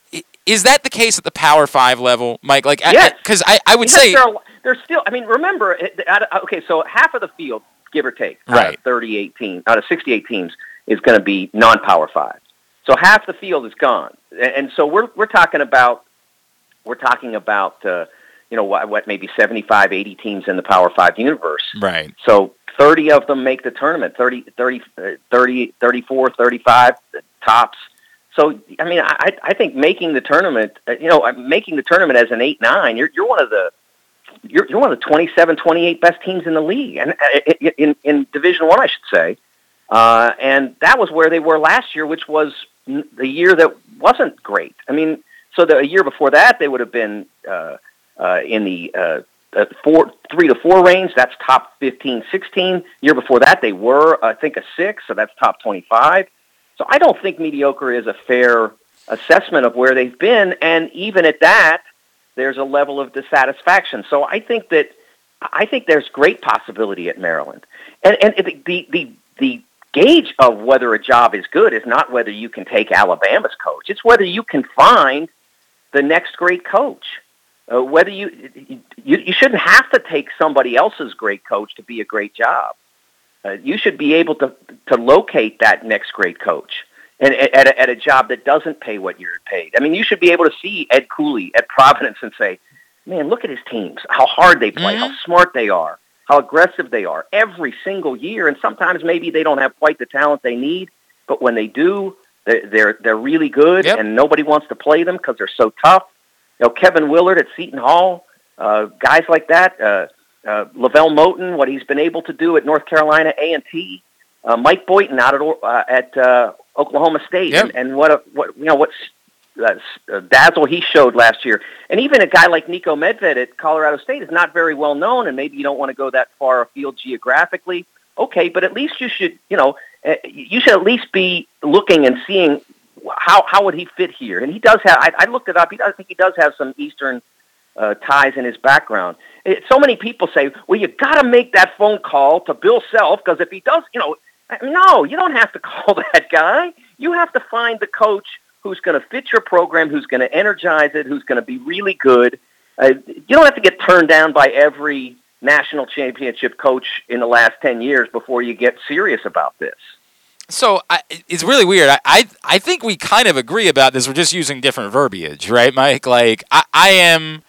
Is that the case at the Power Five level, Mike? Like, Yes. because I, I would say there there's still. I mean, remember. out of- Okay, so half of the field, give or take, out Right. of 38 teams, out of 68 teams, is going to be non-power five. So half the field is gone, and, and so we're we're talking about we're talking about uh, you know what, what maybe 75, 80 teams in the Power Five universe. right. So 30 of them make the tournament, 30, 30, uh, 30 34, 35 tops. So, I mean, I, I think making the tournament, uh, you know, uh, making the tournament as an 8 9, you're, you're one of the. You're, you're one of the 27, 28 best teams in the league, and uh, in, in, Division One, I should say. Uh, and that was where they were last year, which was the year that wasn't great. I mean, so the a year before that they would have been uh, uh, in the uh, four, three to four range. That's top 15, 16. Year before that they were, I think, a six, so that's top 25. So I don't think mediocre is a fair assessment of where they've been, and even at that, there's a level of dissatisfaction. So I think that I think there's great possibility at Maryland, and and the the the, the gauge of whether a job is good is not whether you can take Alabama's coach; it's whether you can find the next great coach. Uh, whether you, you you shouldn't have to take somebody else's great coach to be a great job. Uh, you should be able to to locate that next great coach and at a, at a job that doesn't pay what you're paid. I mean, you should be able to see Ed Cooley at Providence and say, "Man, look at his teams. How hard they play. How smart they are. How aggressive they are every single year. And sometimes maybe they don't have quite the talent they need, but when they do, they're they're, they're really good, and nobody wants to play them because they're so tough. You know, Kevin Willard at Seton Hall, uh, guys like that. Uh, uh, LeVelle Moton, what he's been able to do at North Carolina A and T. Uh, Mike Boynton out at uh, at uh, Oklahoma State, and, and what a, what you know what uh, uh, dazzle he showed last year, and even a guy like Niko Medved at Colorado State is not very well known, and maybe you don't want to go that far afield geographically. Okay, but at least you should you know uh, you should at least be looking and seeing how how would he fit here, and he does have. I, I looked it up. He does, I think he does have some Eastern uh, ties in his background. It, so many people say, "Well, you got to make that phone call to Bill Self because if he does, you know." No, you don't have to call that guy. You have to find the coach who's going to fit your program, who's going to energize it, who's going to be really good. Uh, you don't have to get turned down by every national championship coach in the last 10 years before you get serious about this. So I, it's really weird. I, I I think we kind of agree about this. We're just using different verbiage, right, Mike? Like I, I am.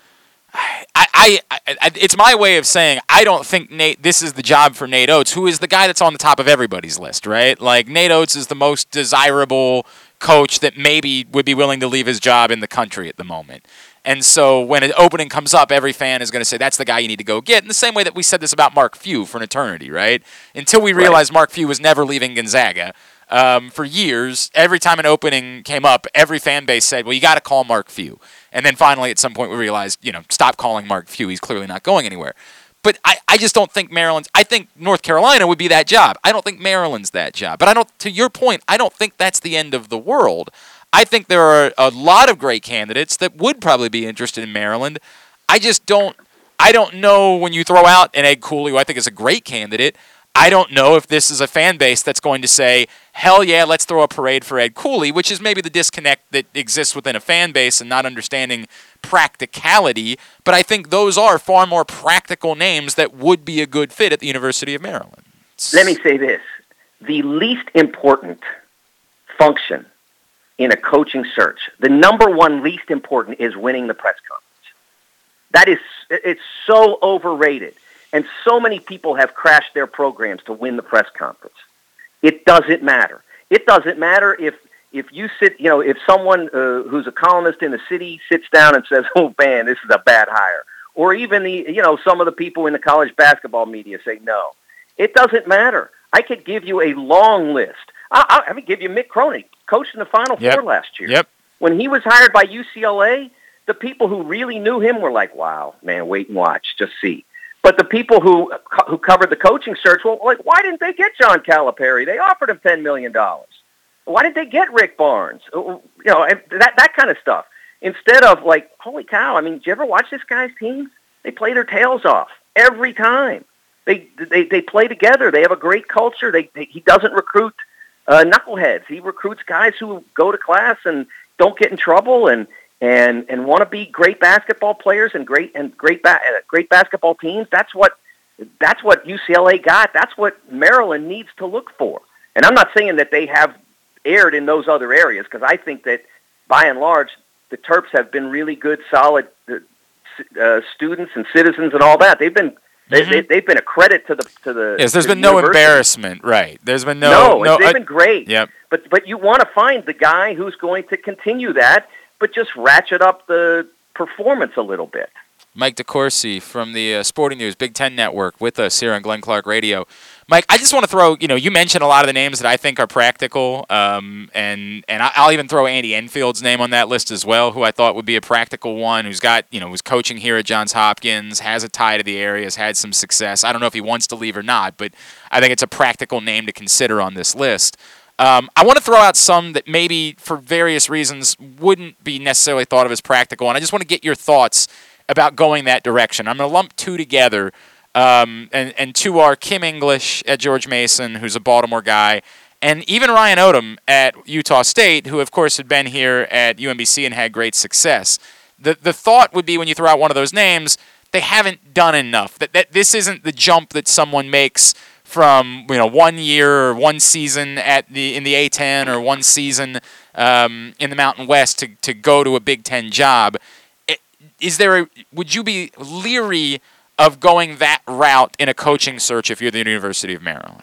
I, I, I, it's my way of saying I don't think Nate. This is the job for Nate Oats, who is the guy that's on the top of everybody's list, right? Like Nate Oats is the most desirable coach that maybe would be willing to leave his job in the country at the moment. And so when an opening comes up, every fan is going to say that's the guy you need to go get. In the same way that we said this about Mark Few for an eternity, right? Until we realized Mark Few was never leaving Gonzaga. Um, for years, every time an opening came up, every fan base said, "Well, you got to call Mark Few." And then finally, at some point, we realized, you know, stop calling Mark Few. He's clearly not going anywhere. But I, I just don't think Maryland's. I think North Carolina would be that job. I don't think Maryland's that job. But I don't. To your point, I don't think that's the end of the world. I think there are a lot of great candidates that would probably be interested in Maryland. I just don't. I don't know when you throw out an Ed Cooley, who I think is a great candidate. I don't know if this is a fan base that's going to say, hell yeah, let's throw a parade for Ed Cooley, which is maybe the disconnect that exists within a fan base and not understanding practicality. But I think those are far more practical names that would be a good fit at the University of Maryland. Let me say this the least important function in a coaching search, the number one least important is winning the press conference. That is, it's so overrated. And so many people have crashed their programs to win the press conference. It doesn't matter. It doesn't matter if if you sit, you know, if someone uh, who's a columnist in the city sits down and says, "Oh man, this is a bad hire," or even the, you know, some of the people in the college basketball media say no. It doesn't matter. I could give you a long list. I, I, give you Mick Cronin, coached in the Final Yep. Four last year. Yep. When he was hired by UCLA, the people who really knew him were like, "Wow, man, wait and watch, just see." But the people who who covered the coaching search, well, like, why didn't they get John Calipari? They offered him ten million dollars. Why didn't they get Rick Barnes? Uh, You know, and that that kind of stuff. Instead of like, holy cow! I mean, did you ever watch this guy's teams? They play their tails off every time. They they they play together. They have a great culture. They, they he doesn't recruit uh, knuckleheads. He recruits guys who go to class and don't get in trouble and and and want to be great basketball players and great and great ba- uh, great basketball teams. That's what that's what UCLA got. That's what Maryland needs to look for. And I'm not saying that they have erred in those other areas because I think that by and large the Terps have been really good, solid uh, uh, students and citizens and all that. They've been they, they, mm-hmm. they've been a credit to the to the Yes, there's to the been no university. embarrassment, right? There's been no No, no. they've I- been great. Yep. But but you want to find the guy who's going to continue that, but just ratchet up the performance a little bit. Mike DeCourcy from the uh, Sporting News Big Ten Network with us here on Glenn Clark Radio. Mike, I just want to throw, you know, you mentioned a lot of the names that I think are practical, um, and and I'll even throw Andy Enfield's name on that list as well, who I thought would be a practical one, who's got, you know, was coaching here at Johns Hopkins, has a tie to the area, has had some success. I don't know if he wants to leave or not, but I think it's a practical name to consider on this list. Um, I want to throw out some that maybe for various reasons wouldn't be necessarily thought of as practical, and I just want to get your thoughts about going that direction. I'm going to lump two together, um, and and two are Kim English at George Mason, who's a Baltimore guy, and even Ryan Odom at Utah State, who of course had been here at UMBC and had great success. The the thought would be when you throw out one of those names, they haven't done enough. That that this isn't the jump that someone makes from you know one year or one season at the in the A10 or one season um, in the Mountain West to, to go to a Big Ten job. Is there a, would you be leery of going that route in a coaching search if you're the University of Maryland?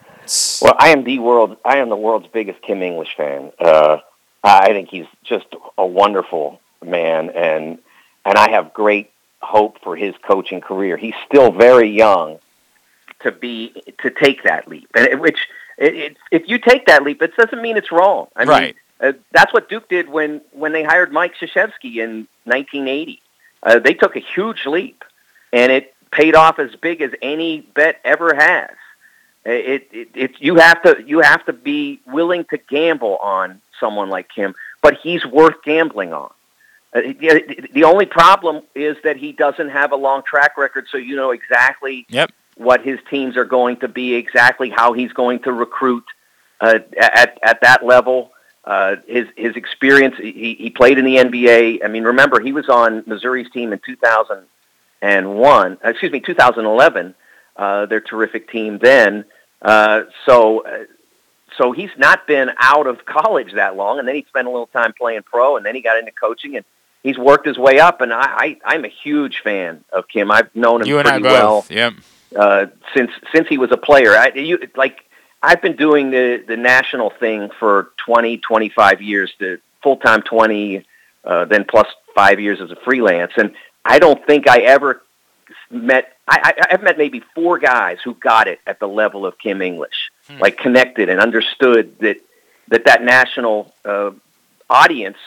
Well, I am the world. I am the world's biggest Kim English fan. Uh, I think he's just a wonderful man, and and I have great hope for his coaching career. He's still very young to be to take that leap, and it, which it, it, if you take that leap, it doesn't mean it's wrong. I mean, Right. uh, that's what Duke did when when they hired Mike Krzyzewski in 1980. Uh, they took a huge leap, and it paid off as big as any bet ever has. It, it, it you have to you have to be willing to gamble on someone like him, but he's worth gambling on. Uh, the the only problem is that he doesn't have a long track record, so you know exactly Yep. what his teams are going to be, exactly how he's going to recruit uh, at at that level. Uh, his his experience, he, he played in the NBA. I mean, remember he was on Missouri's team in 2001. Excuse me, 2011. Uh, their terrific team then. Uh, so. Uh, so he's not been out of college that long, and then he spent a little time playing pro, and then he got into coaching, and he's worked his way up. And I, I I'm a huge fan of Kim. I've known him You pretty well Yep. uh, since since he was a player. I, you, like I've been doing the the national thing for 20, 25 years, the full time twenty, uh, then plus five years as a freelance, and I don't think I ever met. I, I, I've met maybe four guys who got it at the level of Kim English, like connected and understood that that that national uh, audience,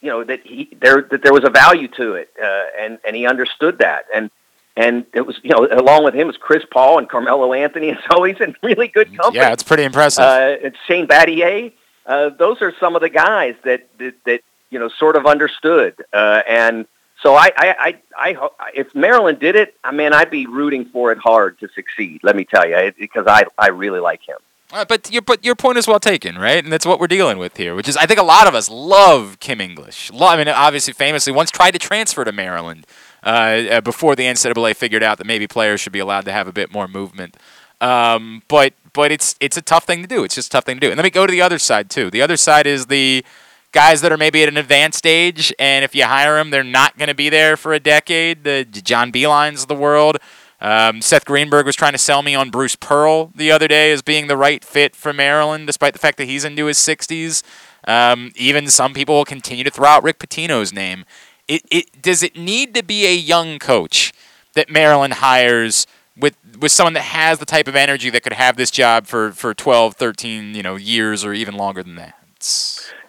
you know, that he there that there was a value to it, uh, and and he understood that, and and it was you know along with him was Chris Paul and Carmelo Anthony, and so he's in really good company. Yeah, it's pretty impressive. Uh, and Shane Battier, uh, those are some of the guys that that, that you know sort of understood, uh, and so I, I, I, I, ho- if Maryland did it, I mean, I'd be rooting for it hard to succeed. Let me tell you, because I, I really like him. Uh, but your but your point is well taken, right? And that's what we're dealing with here, which is I think a lot of us love Kim English. Lo- I mean, obviously, famously once tried to transfer to Maryland uh, uh, before the NCAA figured out that maybe players should be allowed to have a bit more movement. Um, but but it's it's a tough thing to do. It's just a tough thing to do. And let me go to the other side too. The other side is the guys that are maybe at an advanced stage, and if you hire them, they're not going to be there for a decade. The John Beileins of the world. Um, Seth Greenberg was trying to sell me on Bruce Pearl the other day as being the right fit for Maryland, despite the fact that he's into his 60s. Um, even some people will continue to throw out Rick Pitino's name. It, it does it need to be a young coach that Maryland hires with with someone that has the type of energy that could have this job for, for 12, 13, you know, years or even longer than that?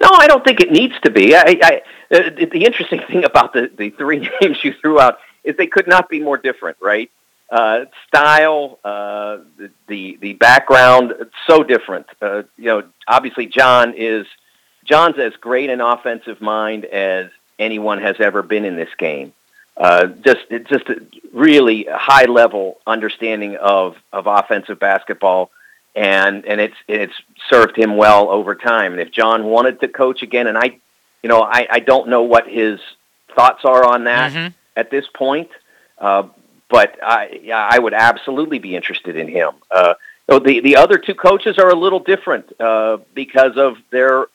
No, I don't think it needs to be. I, I, uh, the, the interesting thing about the, the three names you threw out is they could not be more different, right? Uh, style, uh, the, the the background, so different. Uh, you know, obviously John is John's as great an offensive mind as anyone has ever been in this game. Uh, just it's just a really high level understanding of of offensive basketball, and and it's it's served him well over time. And if John wanted to coach again, and I, you know, I, I don't know what his thoughts are on that at this point, uh, but I yeah, I would absolutely be interested in him. Uh, so the the other two coaches are a little different uh, because of their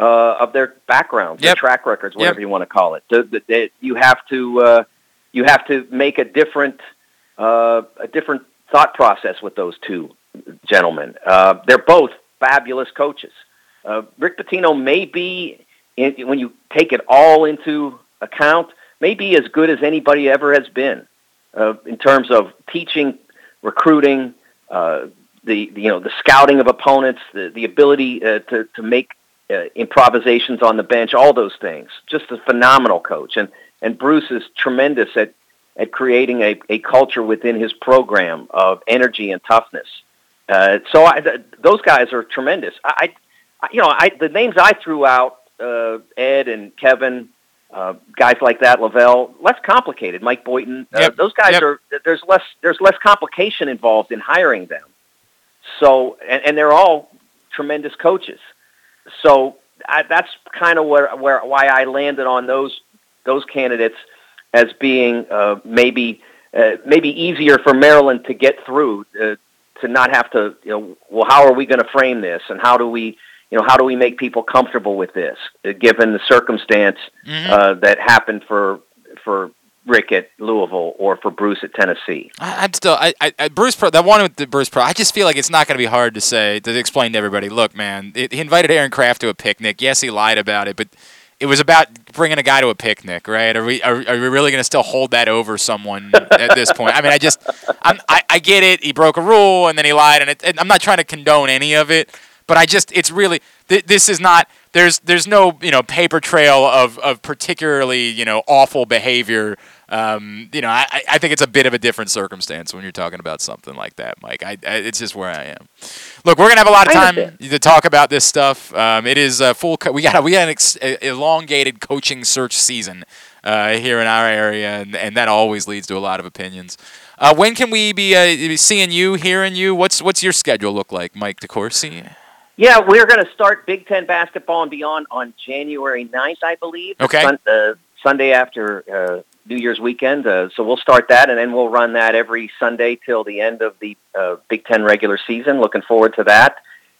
uh, of their backgrounds, their track records, whatever you want to call it. The, the, the, you have to uh, you have to make a different uh, a different thought process with those two gentlemen. Uh, they're both fabulous coaches. Uh, Rick Pitino may be, in, when you take it all into account, may be as good as anybody ever has been uh, in terms of teaching, recruiting, uh, the, the you know the scouting of opponents, the the ability uh, to to make uh, improvisations on the bench, all those things. Just a phenomenal coach, and and Bruce is tremendous at at creating a, a culture within his program of energy and toughness. Uh, so I, th- those guys are tremendous. I, I you know, I, the names I threw out, uh, Ed and Kevin, uh, guys like that, LeVelle, less complicated. Mike Boynton, uh, Yep. those guys Yep. are. There's less. There's less complication involved in hiring them. So, and, and they're all tremendous coaches. So I, that's kind of where, where why I landed on those those candidates as being uh, maybe uh, maybe easier for Maryland to get through uh, to not have to you know well how are we going to frame this? And how do we you know how do we make people comfortable with this uh, given the circumstance uh, that happened for for Rick at Louisville or for Bruce at Tennessee. I, I'm still, I, I, Bruce that one with the Bruce Pro. I just feel like it's not going to be hard to say to explain to everybody. Look, man, it, he invited Aaron Craft to a picnic. Yes, he lied about it, but it was about bringing a guy to a picnic, right? Are we, are, are we really going to still hold that over someone at this point? I mean, I just, I'm, I, I get it. He broke a rule and then he lied, and, it, and I'm not trying to condone any of it, but I just, it's really, th- this is not. There's, there's no, you know, paper trail of, of particularly, you know, awful behavior um, you know, I, I- think it's a bit of a different circumstance when you're talking about something like that, Mike. I, I, it's just where I am. Look, we're gonna have a lot of time to talk about this stuff. Um, it is a full. Co- we got a, we got an ex- elongated coaching search season uh, here in our area, and, and that always leads to a lot of opinions. Uh, when can we be uh, seeing you, hearing you? What's what's your schedule look like, Mike DeCourcy? Yeah, we're going to start Big Ten basketball and beyond on January 9th, I believe. Okay. Sun, uh, Sunday after uh, New Year's weekend. Uh, so we'll start that, and then we'll run that every Sunday till the end of the uh, Big Ten regular season. Looking forward to that.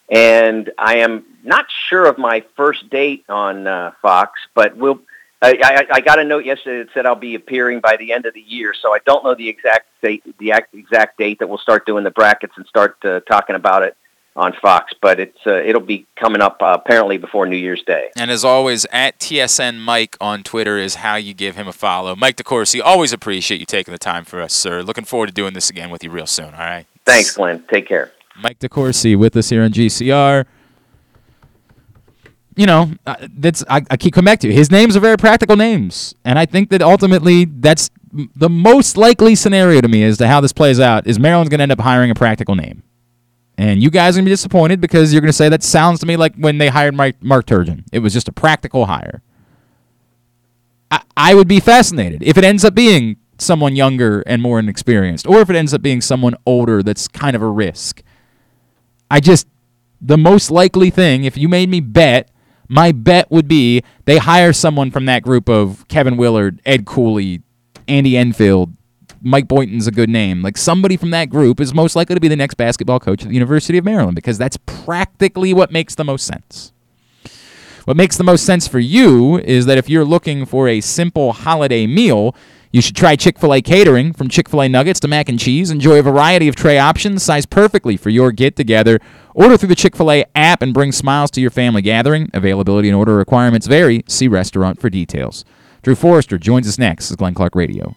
And I am not sure of my first date on uh, Fox, but we'll. I, I, I got a note yesterday that said I'll be appearing by the end of the year, so I don't know the exact date, the exact date that we'll start doing the brackets and start uh, talking about it on Fox. But it's uh, it'll be coming up uh, apparently before New Year's Day. And as always, at TSN Mike on Twitter is how you give him a follow. Mike DeCourcy, always appreciate you taking the time for us, sir. Looking forward to doing this again with you real soon. All right. Thanks, Glenn. Take care. Mike DeCourcy with us here on GCR. You know, uh, that's I, I keep coming back to. His names are very practical names, and I think that ultimately that's the most likely scenario to me as to how this plays out. Is Maryland's going to end up hiring a practical name, and you guys are going to be disappointed because you're going to say that sounds to me like when they hired Mike, Mark Turgeon. It was just a practical hire. I, I would be fascinated if it ends up being someone younger and more inexperienced, or if it ends up being someone older that's kind of a risk. I just the most likely thing, if you made me bet, my bet would be they hire someone from that group of Kevin Willard, Ed Cooley, Andy Enfield, Mike Boynton's a good name. Like somebody from that group is most likely to be the next basketball coach at the University of Maryland because that's practically what makes the most sense. What makes the most sense for you is that if you're looking for a simple holiday meal, you should try Chick fil A catering from Chick fil A nuggets to mac and cheese. Enjoy a variety of tray options sized perfectly for your get together. Order through the Chick fil A app and bring smiles to your family gathering. Availability and order requirements vary. See restaurant for details. Drew Forrester joins us next. Is Glenn Clark Radio.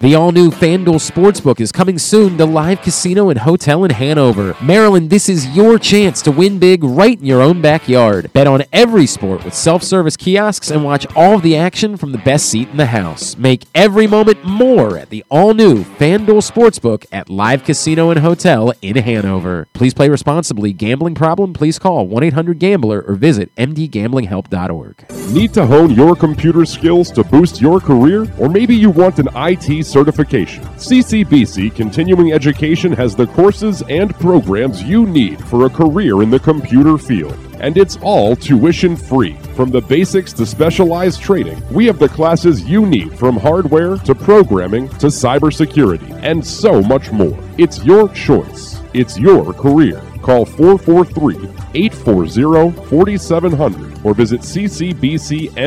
The all new FanDuel Sportsbook is coming soon to Live Casino and Hotel in Hanover. Maryland, this is your chance to win big right in your own backyard. Bet on every sport with self service kiosks and watch all the action from the best seat in the house. Make every moment more at the all new FanDuel Sportsbook at Live Casino and Hotel in Hanover. Please play responsibly. Gambling problem? Please call 1 800 Gambler or visit mdgamblinghelp.org. Need to hone your computer skills to boost your career? Or maybe you want an IT certification? CCBC Continuing Education has the courses and programs you need for a career in the computer field. And it's all tuition free. From the basics to specialized training, we have the classes you need from hardware to programming to cybersecurity and so much more. It's your choice. It's your career. Call 443 840 4700 or visit ccbcmd.edu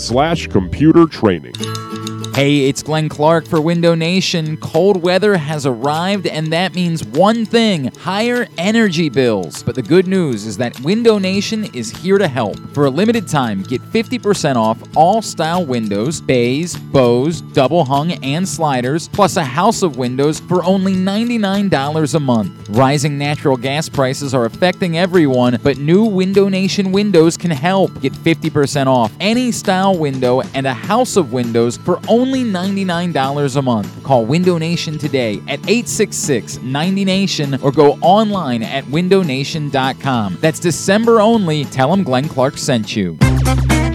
slash computer training. Hey, it's Glenn Clark for Window Nation. Cold weather has arrived, and that means one thing higher energy bills. But the good news is that Window Nation is here to help. For a limited time, get 50% off all style windows, bays, bows, double hung, and sliders, plus a house of windows for only $99 a month. Rising natural gas prices are affecting everyone, but new Window Nation windows can help. Get 50% off any style window and a house of windows for only $99 a month. Call Window Nation today at 866 90 Nation or go online at windownation.com. That's December only. Tell them Glenn Clark sent you.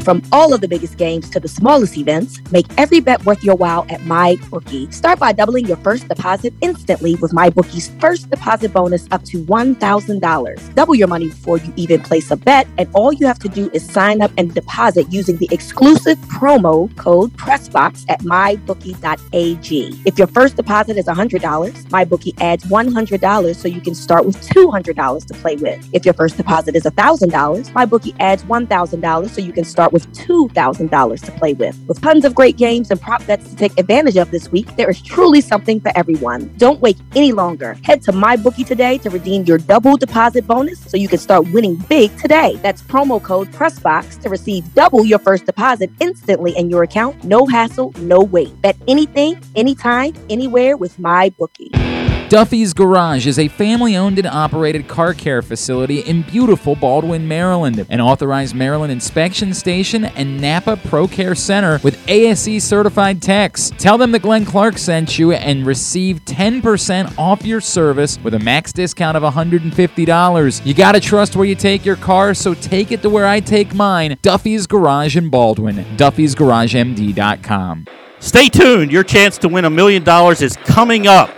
From all of the biggest games to the smallest events, make every bet worth your while at MyBookie. Start by doubling your first deposit instantly with MyBookie's first deposit bonus up to $1,000. Double your money before you even place a bet, and all you have to do is sign up and deposit using the exclusive promo code PRESSBOX at MyBookie.ag. If your first deposit is $100, MyBookie adds $100 so you can start with $200 to play with. If your first deposit is $1,000, MyBookie adds $1,000 so you can start with $2,000 to play with. With tons of great games and prop bets to take advantage of this week, there is truly something for everyone. Don't wait any longer. Head to MyBookie today to redeem your double deposit bonus so you can start winning big today. That's promo code PRESSBOX to receive double your first deposit instantly in your account. No hassle, no wait. Bet anything, anytime, anywhere with MyBookie. Duffy's Garage is a family owned and operated car care facility in beautiful Baldwin, Maryland. An authorized Maryland inspection station and Napa Pro Care Center with ASE certified techs. Tell them that Glenn Clark sent you and receive 10% off your service with a max discount of $150. You gotta trust where you take your car, so take it to where I take mine Duffy's Garage in Baldwin. Duffy'sGarageMD.com. Stay tuned. Your chance to win a million dollars is coming up.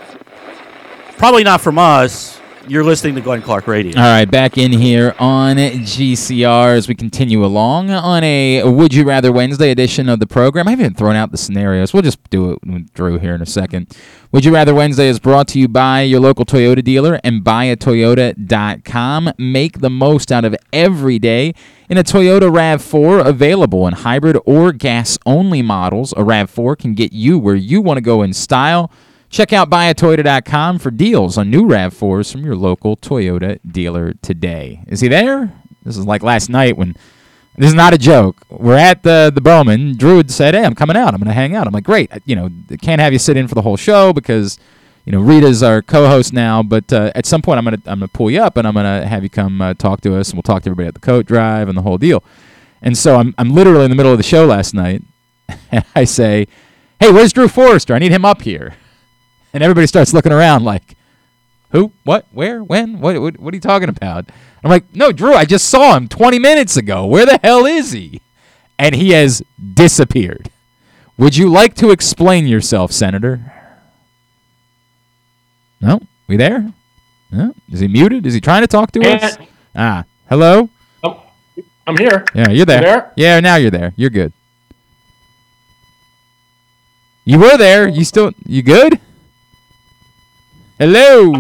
Probably not from us. You're listening to Glenn Clark Radio. All right, back in here on GCR as we continue along on a Would You Rather Wednesday edition of the program. I haven't thrown out the scenarios. We'll just do it with Drew here in a second. Would You Rather Wednesday is brought to you by your local Toyota dealer and buyatoyota.com. Make the most out of every day in a Toyota RAV4 available in hybrid or gas only models. A RAV4 can get you where you want to go in style. Check out buyatoyota.com for deals on new RAV4s from your local Toyota dealer today. Is he there? This is like last night when this is not a joke. We're at the the Bowman. Drew had said, "Hey, I'm coming out. I'm going to hang out." I'm like, "Great. You know, can't have you sit in for the whole show because you know Rita's our co-host now. But uh, at some point, I'm gonna I'm gonna pull you up and I'm gonna have you come uh, talk to us, and we'll talk to everybody at the coat drive and the whole deal." And so I'm I'm literally in the middle of the show last night, and I say, "Hey, where's Drew Forrester? I need him up here." And everybody starts looking around like, who, what, where, when, what, what, what are you talking about? I'm like, no, Drew, I just saw him 20 minutes ago. Where the hell is he? And he has disappeared. Would you like to explain yourself, Senator? No? We there? No? Is he muted? Is he trying to talk to us? Ah, hello? I'm here. Yeah, you're there. There? Yeah, now you're there. You're good. You were there. You still, you good? Hello.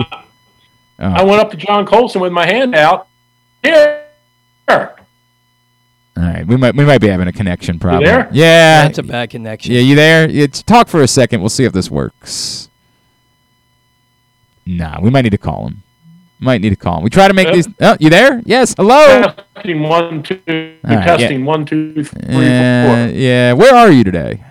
I went up to John Colson with my hand out. Here. All right, we might we might be having a connection problem. there? Yeah, That's a bad connection. Yeah, you there? Yeah, t- talk for a second. We'll see if this works. Nah, we might need to call him. Might need to call him. We try to make Yeah. these. Oh, you there? Yes. Hello. Testing one, two. All right, testing yeah. one, two, three, Yeah, four. Uh, yeah. Where are you today?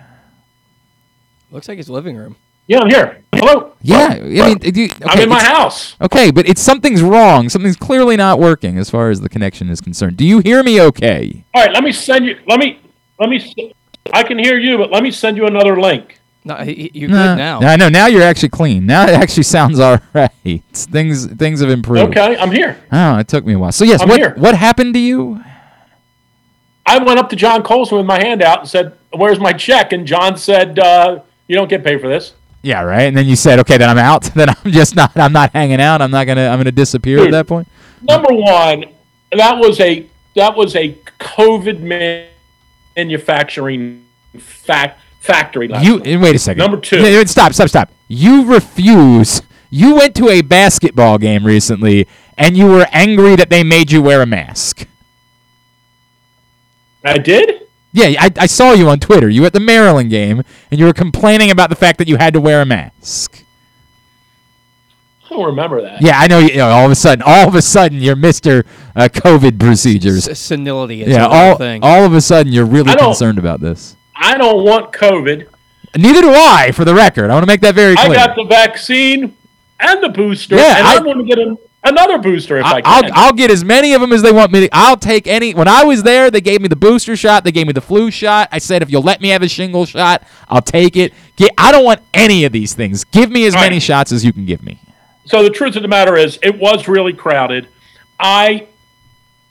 Looks like his living room. Yeah, I'm here. Hello. Yeah, I mean, do you- I'm in my house. Okay, but it's something's wrong. Something's clearly not working as far as the connection is concerned. Do you hear me? Okay. All right, let me send you. Let me. Let me. s- I can hear you, but let me send you another link. No, you're Nah, good now. I know. Now you're actually clean. Now it actually sounds all right. Things things have improved. Okay, I'm here. Oh, it took me a while. So yes, I'm what here. what happened to you? I went up to John Colson with my hand out and said, "Where's my check?" And John said, uh, "You don't get paid for this." Yeah, right. And then you said, okay, then I'm out. Then I'm just not. I'm not hanging out. I'm not gonna. I'm gonna disappear at that point. Number one, that was a that was a COVID manufacturing fact factory. You night. wait a second. Number two. Stop. Stop. Stop. You refuse. You went to a basketball game recently, and you were angry that they made you wear a mask. I did. Yeah, I, I saw you on Twitter. You were at the Maryland game, and you were complaining about the fact that you had to wear a mask. I don't remember that. Yeah, I know. You, you know, all of a sudden, all of a sudden, you're Mister uh, COVID procedures. S- senility is yeah, all thing. all of a sudden, you're really concerned about this. I don't want COVID. Neither do I, for the record. I want to make that very clear. I got the vaccine and the booster, Yeah, and I, I- want to get an, another booster if I, I, can. I'll, I'll get as many of them as they want me to. I'll take any. When I was there, they gave me the booster shot. They gave me the flu shot. I said, if you'll let me have a shingle shot, I'll take it. Get, I don't want any of these things. Give me as All many right. shots as you can give me. so the truth of the matter is, it was really crowded. I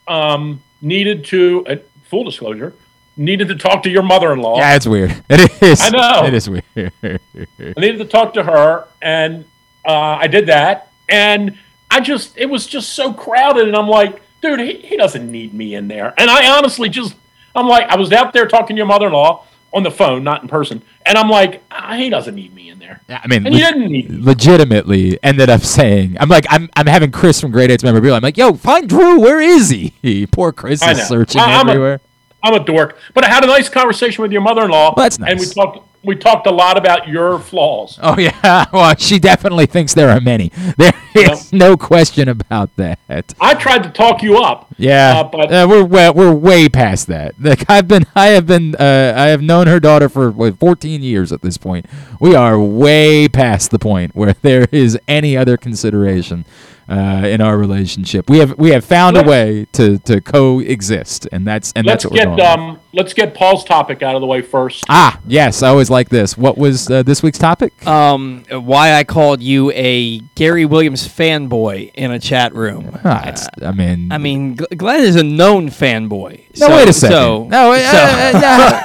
um, needed to, uh, full disclosure, needed to talk to your mother-in-law. Yeah, it's weird. It is. I know. It is weird. I needed to talk to her, and uh, I did that. And I just, it was just so crowded, and I'm like, dude, he, he doesn't need me in there. And I honestly just, I'm like, I was out there talking to your mother-in-law on the phone, not in person, and I'm like, ah, he doesn't need me in there. Yeah, I mean, and le- didn't need me. legitimately ended up saying, I'm like, I'm, I'm having Chris from Grade 8's memorabilia. I'm like, yo, find Drew. Where is he? Poor Chris I is know. searching I- I'm everywhere. I'm a dork, but I had a nice conversation with your mother-in-law. Well, that's And we nice. talked, we talked a lot about your flaws. Oh yeah, well she definitely thinks there are many. There is no question about that. I tried to talk you up. Yeah, uh, but uh, we're way, we're way past that. Like I've been, I have been, uh, I have known her daughter for what, 14 years at this point. We are way past the point where there is any other consideration uh, in our relationship. We have we have found a Let's- way to to coexist, and that's and let's that's what we're get going. um, let's get Paul's topic out of the way first. Ah, yes, I always like this. What was uh, this week's topic? Um, why I called you a Gary Williams fanboy in a chat room. Ah, it's, I mean, I mean, Glenn is a known fanboy. No, so, wait a second. So, no, so- uh,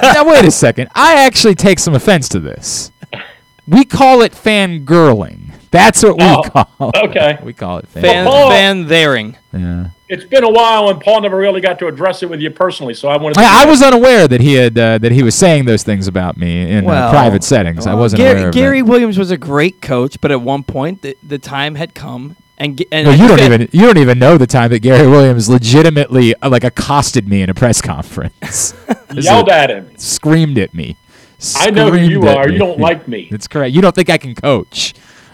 uh, no, no, wait a second. I actually take some offense to this. We call it fangirling. That's what we Oh, call it. okay. We call it fan. fan, Paul- fan thering. Yeah. It's been a while, and Paul never really got to address it with you personally. So I wanted. To I, I was unaware that he had uh, that he was saying those things about me in uh, private settings. I wasn't Gary, aware of Gary. Williams was a great coach, but at one point the, the time had come, and, and No, I you don't even you don't even know the time that Gary Williams legitimately uh, like accosted me in a press conference. Yelled at him. Screamed at me. I know who you are. me. You don't like me. That's correct. You don't think I can coach.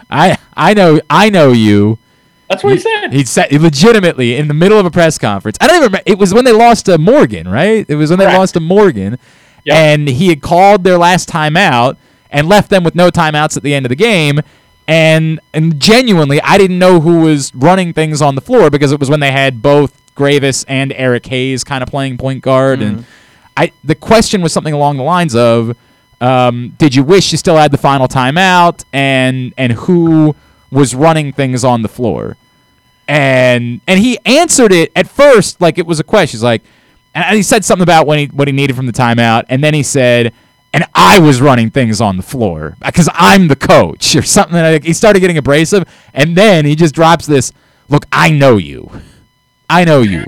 I I know I know you. That's what he said. He said legitimately in the middle of a press conference. I don't even remember. It was when they lost to Morgan, right? It was when they lost to Morgan, and he had called their last timeout and left them with no timeouts at the end of the game. And and genuinely, I didn't know who was running things on the floor because it was when they had both Greivis and Eric Hayes kind of playing point guard. And mm-hmm. I the question was something along the lines of, um, "Did you wish you still had the final timeout?" And and who was running things on the floor? and and he answered it at first like it was a question. He's like, and he said something about when he what he needed from the timeout, and then he said, and I was running things on the floor because I'm the coach or something. Like, he started getting abrasive, and then he just drops this. Look, I know you. I know you.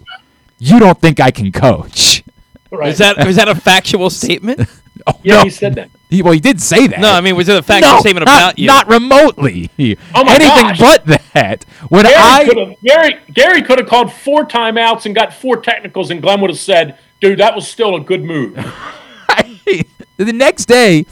You don't think I can coach. Right. Is that was that a factual statement? Oh, Yeah, no. he said that. He, well, he did say that. No, I mean, was it a factual No, statement not- about you? Not remotely. Oh my Anything gosh. but that. When Gary I could have Gary Gary could have called four timeouts and got four technicals, and Glenn would have said, "Dude, that was still a good move." the next day,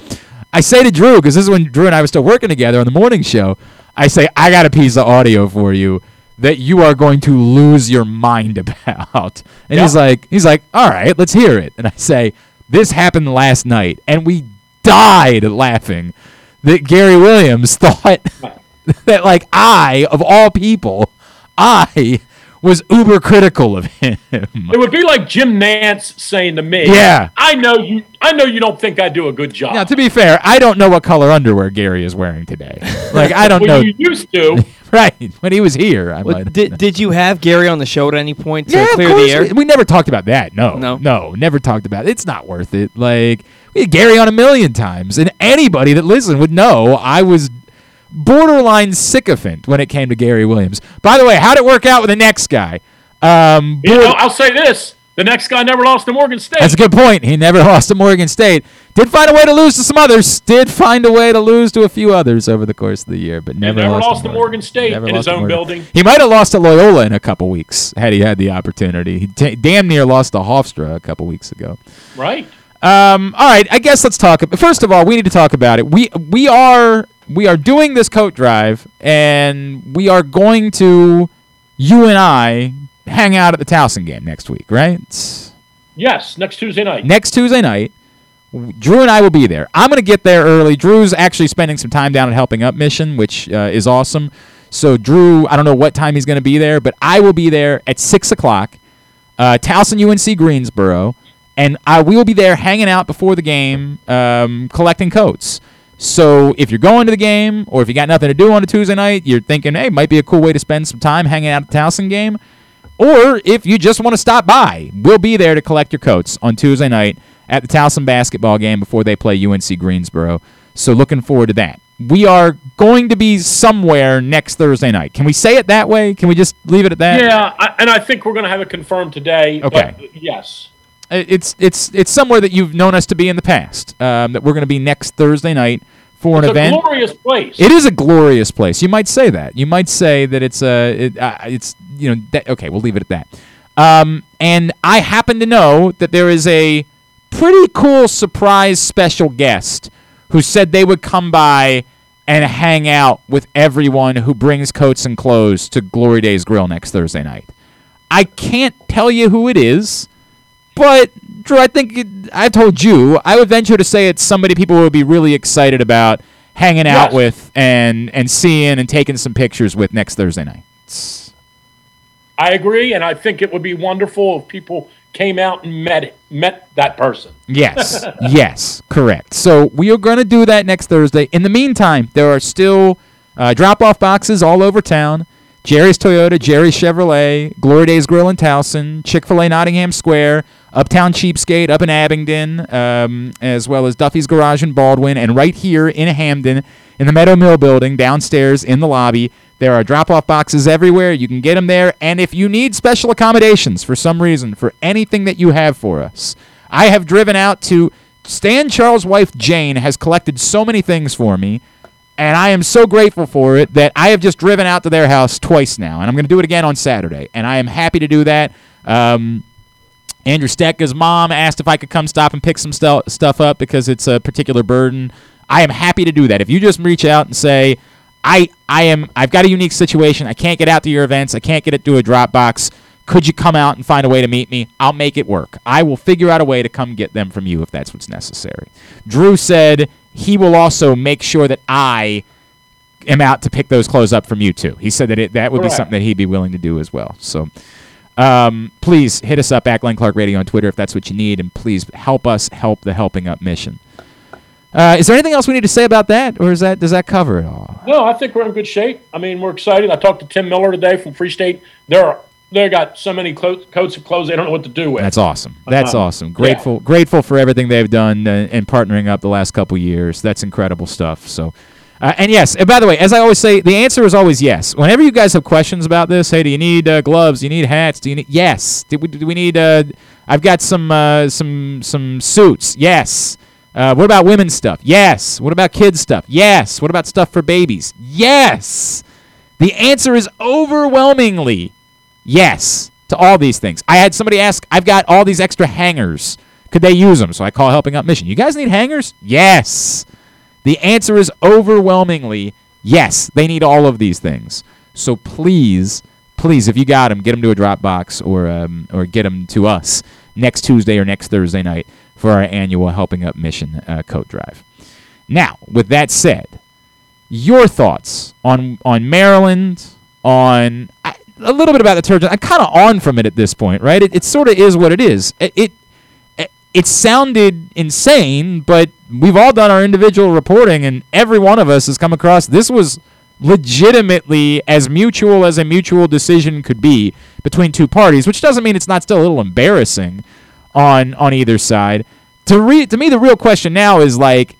I say to Drew, because this is when Drew and I were still working together on the morning show, I say, I got a piece of audio for you that you are going to lose your mind about. And he's like, he's like, all right, let's hear it. And I say, this happened last night. And we died laughing that Gary Williams thought that, like, I, of all people, I was uber critical of him. It would be like Jim Nantz saying to me, Yeah. I know you. I know you don't think I do a good job." Now, to be fair, I don't know what color underwear Gary is wearing today. Like, I don't well, know. You used to. right. When he was here, I Well, might. did, did you have Gary on the show at any point to yeah, clear of course. the air? We, we never talked about that. No. No? No, never talked about it. It's not worth it. Like, we had Gary on a million times, and anybody that listened would know I was borderline sycophant when it came to Gary Williams. By the way, how'd it work out with the next guy? Um, You know, I'll say this: the next guy never lost to Morgan State. That's a good point. He never lost to Morgan State. Did find a way to lose to some others. Did find a way to lose to a few others over the course of the year, but never, never lost, lost to Morgan State Never in his own building. He might have lost to Loyola in a couple weeks had he had the opportunity. He t- damn near lost to Hofstra a couple weeks ago. Right. Um, all right, I guess let's talk. First of all, we need to talk about it. We we are we are doing this coat drive, and we are going to you and I hang out at the Towson game next week, right? Yes, next Tuesday night. Next Tuesday night, Drew and I will be there. I'm going to get there early. Drew's actually spending some time down at Helping Up Mission, which uh, is awesome. So Drew, I don't know what time he's going to be there, but I will be there at six o'clock. Uh, Towson UNC Greensboro, and I will be there hanging out before the game, um, collecting coats. So if you're going to the game, or if you got nothing to do on a Tuesday night, you're thinking, hey, might be a cool way to spend some time hanging out at the Towson game. Or if you just want to stop by, we'll be there to collect your coats on Tuesday night at the Towson basketball game before they play UNC Greensboro. So looking forward to that. We are going to be somewhere next Thursday night. Can we say it that way? Can we just leave it at that? Yeah, I, and I think we're going to have it confirmed today. Okay. Yes. It's it's it's somewhere that you've known us to be in the past. Um, that we're going to be next Thursday night for an event. It's an a event. glorious place. It is a glorious place. You might say that. You might say that it's a it, uh, it's you know that, okay. We'll leave it at that. Um, and I happen to know that there is a pretty cool surprise special guest who said they would come by and hang out with everyone who brings coats and clothes to Glory Days Grill next Thursday night. I can't tell you who it is, but Drew, I think it, I told you I would venture to say it's somebody people would be really excited about hanging out with and and seeing and taking some pictures with next Thursday night. I agree, and I think it would be wonderful if people came out and met met that person. Yes, yes, correct. So we are going to do that next Thursday. In the meantime, there are still uh, drop-off boxes all over town. Jerry's Toyota, Jerry's Chevrolet, Glory Days Grill in Towson, Chick-fil-A Nottingham Square, Uptown Cheapskate up in Abingdon, um, as well as Duffy's Garage in Baldwin, and right here in Hampden, in the Meadow Mill building, downstairs in the lobby. There are drop-off boxes everywhere. You can get them there, and if you need special accommodations for some reason for anything that you have for us, I have driven out to Stan Charles' wife Jane has collected so many things for me, and I am so grateful for it that I have just driven out to their house twice now, and I'm going to do it again on Saturday, and I am happy to do that. Um, Andrew Stecka's mom asked if I could come stop and pick some stu- stuff up because it's a particular burden. I am happy to do that. If you just reach out and say, I, I am, I've got a unique situation. I can't get out to your events. I can't get it to a Dropbox. Could you come out and find a way to meet me? I'll make it work. I will figure out a way to come get them from you if that's what's necessary. Drew said he will also make sure that I am out to pick those clothes up from you too. He said that it, that would be something that he'd be willing to do as well. So um, please hit us up at Glenn Clark Radio on Twitter if that's what you need, and please help us help the Helping Up mission. Uh, is there anything else we need to say about that, or is that does that cover it all? No, I think we're in good shape. I mean, we're excited. I talked to Tim Miller today from Free State. They're they got so many clo- coats of clothes they don't know what to do with. That's awesome. That's Uh, awesome. Grateful, grateful for everything they've done uh, and partnering up the last couple years. That's incredible stuff. So, uh, and yes, and by the way, as I always say, the answer is always yes. Whenever you guys have questions about this, hey, do you need uh, gloves? Do you need hats? Do you need? Yes. Do we, do we need? Uh, I've got some uh, some some suits. Yes. Uh, what about women's stuff? Yes. What about kids stuff? Yes. What about stuff for babies? Yes. The answer is overwhelmingly yes to all these things. I had somebody ask, I've got all these extra hangers. Could they use them? So I call Helping Up Mission. You guys need hangers? Yes. The answer is overwhelmingly yes. They need all of these things. So please, please, if you got them, get them to a Dropbox or um, or get them to us next Tuesday or next Thursday night for our annual Helping Up Mission uh, coat drive. Now, with that said, your thoughts on on Maryland, on a little bit about the Trojans. I'm kind of on from it at this point, right? It, it sort of is what it is. It it it sounded insane, but we've all done our individual reporting, and every one of us has come across this was legitimately as mutual as a mutual decision could be between two parties, which doesn't mean it's not still a little embarrassing on on either side. To re- to me, the real question now is like,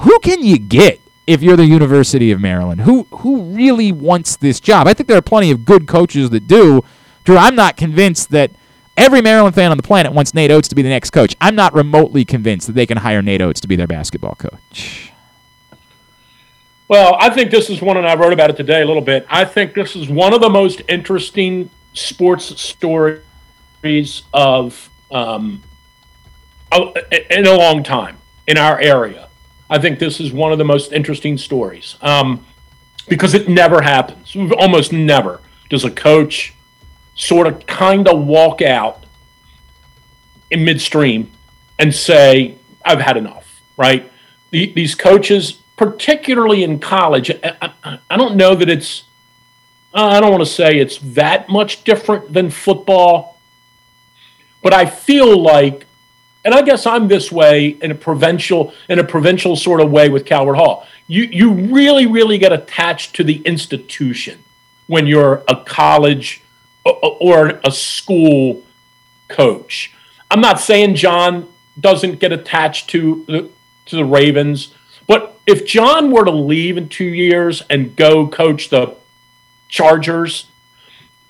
who can you get if you're the University of Maryland? Who who really wants this job? I think there are plenty of good coaches that do. Drew, I'm not convinced that every Maryland fan on the planet wants Nate Oats to be the next coach. I'm not remotely convinced that they can hire Nate Oats to be their basketball coach. Well, I think this is one, and I wrote about it today a little bit. I think this is one of the most interesting sports stories of um, in a long time in our area. I think this is one of the most interesting stories um, because it never happens. Almost never does a coach sort of kind of walk out in midstream and say, I've had enough, right? The, these coaches, particularly in college, I, I, I don't know that it's, I don't want to say it's that much different than football, but I feel like and I guess I'm this way in a provincial in a provincial sort of way with Calvert Hall. You you really really get attached to the institution when you're a college or a school coach. I'm not saying John doesn't get attached to the to the Ravens, but if John were to leave in 2 years and go coach the Chargers,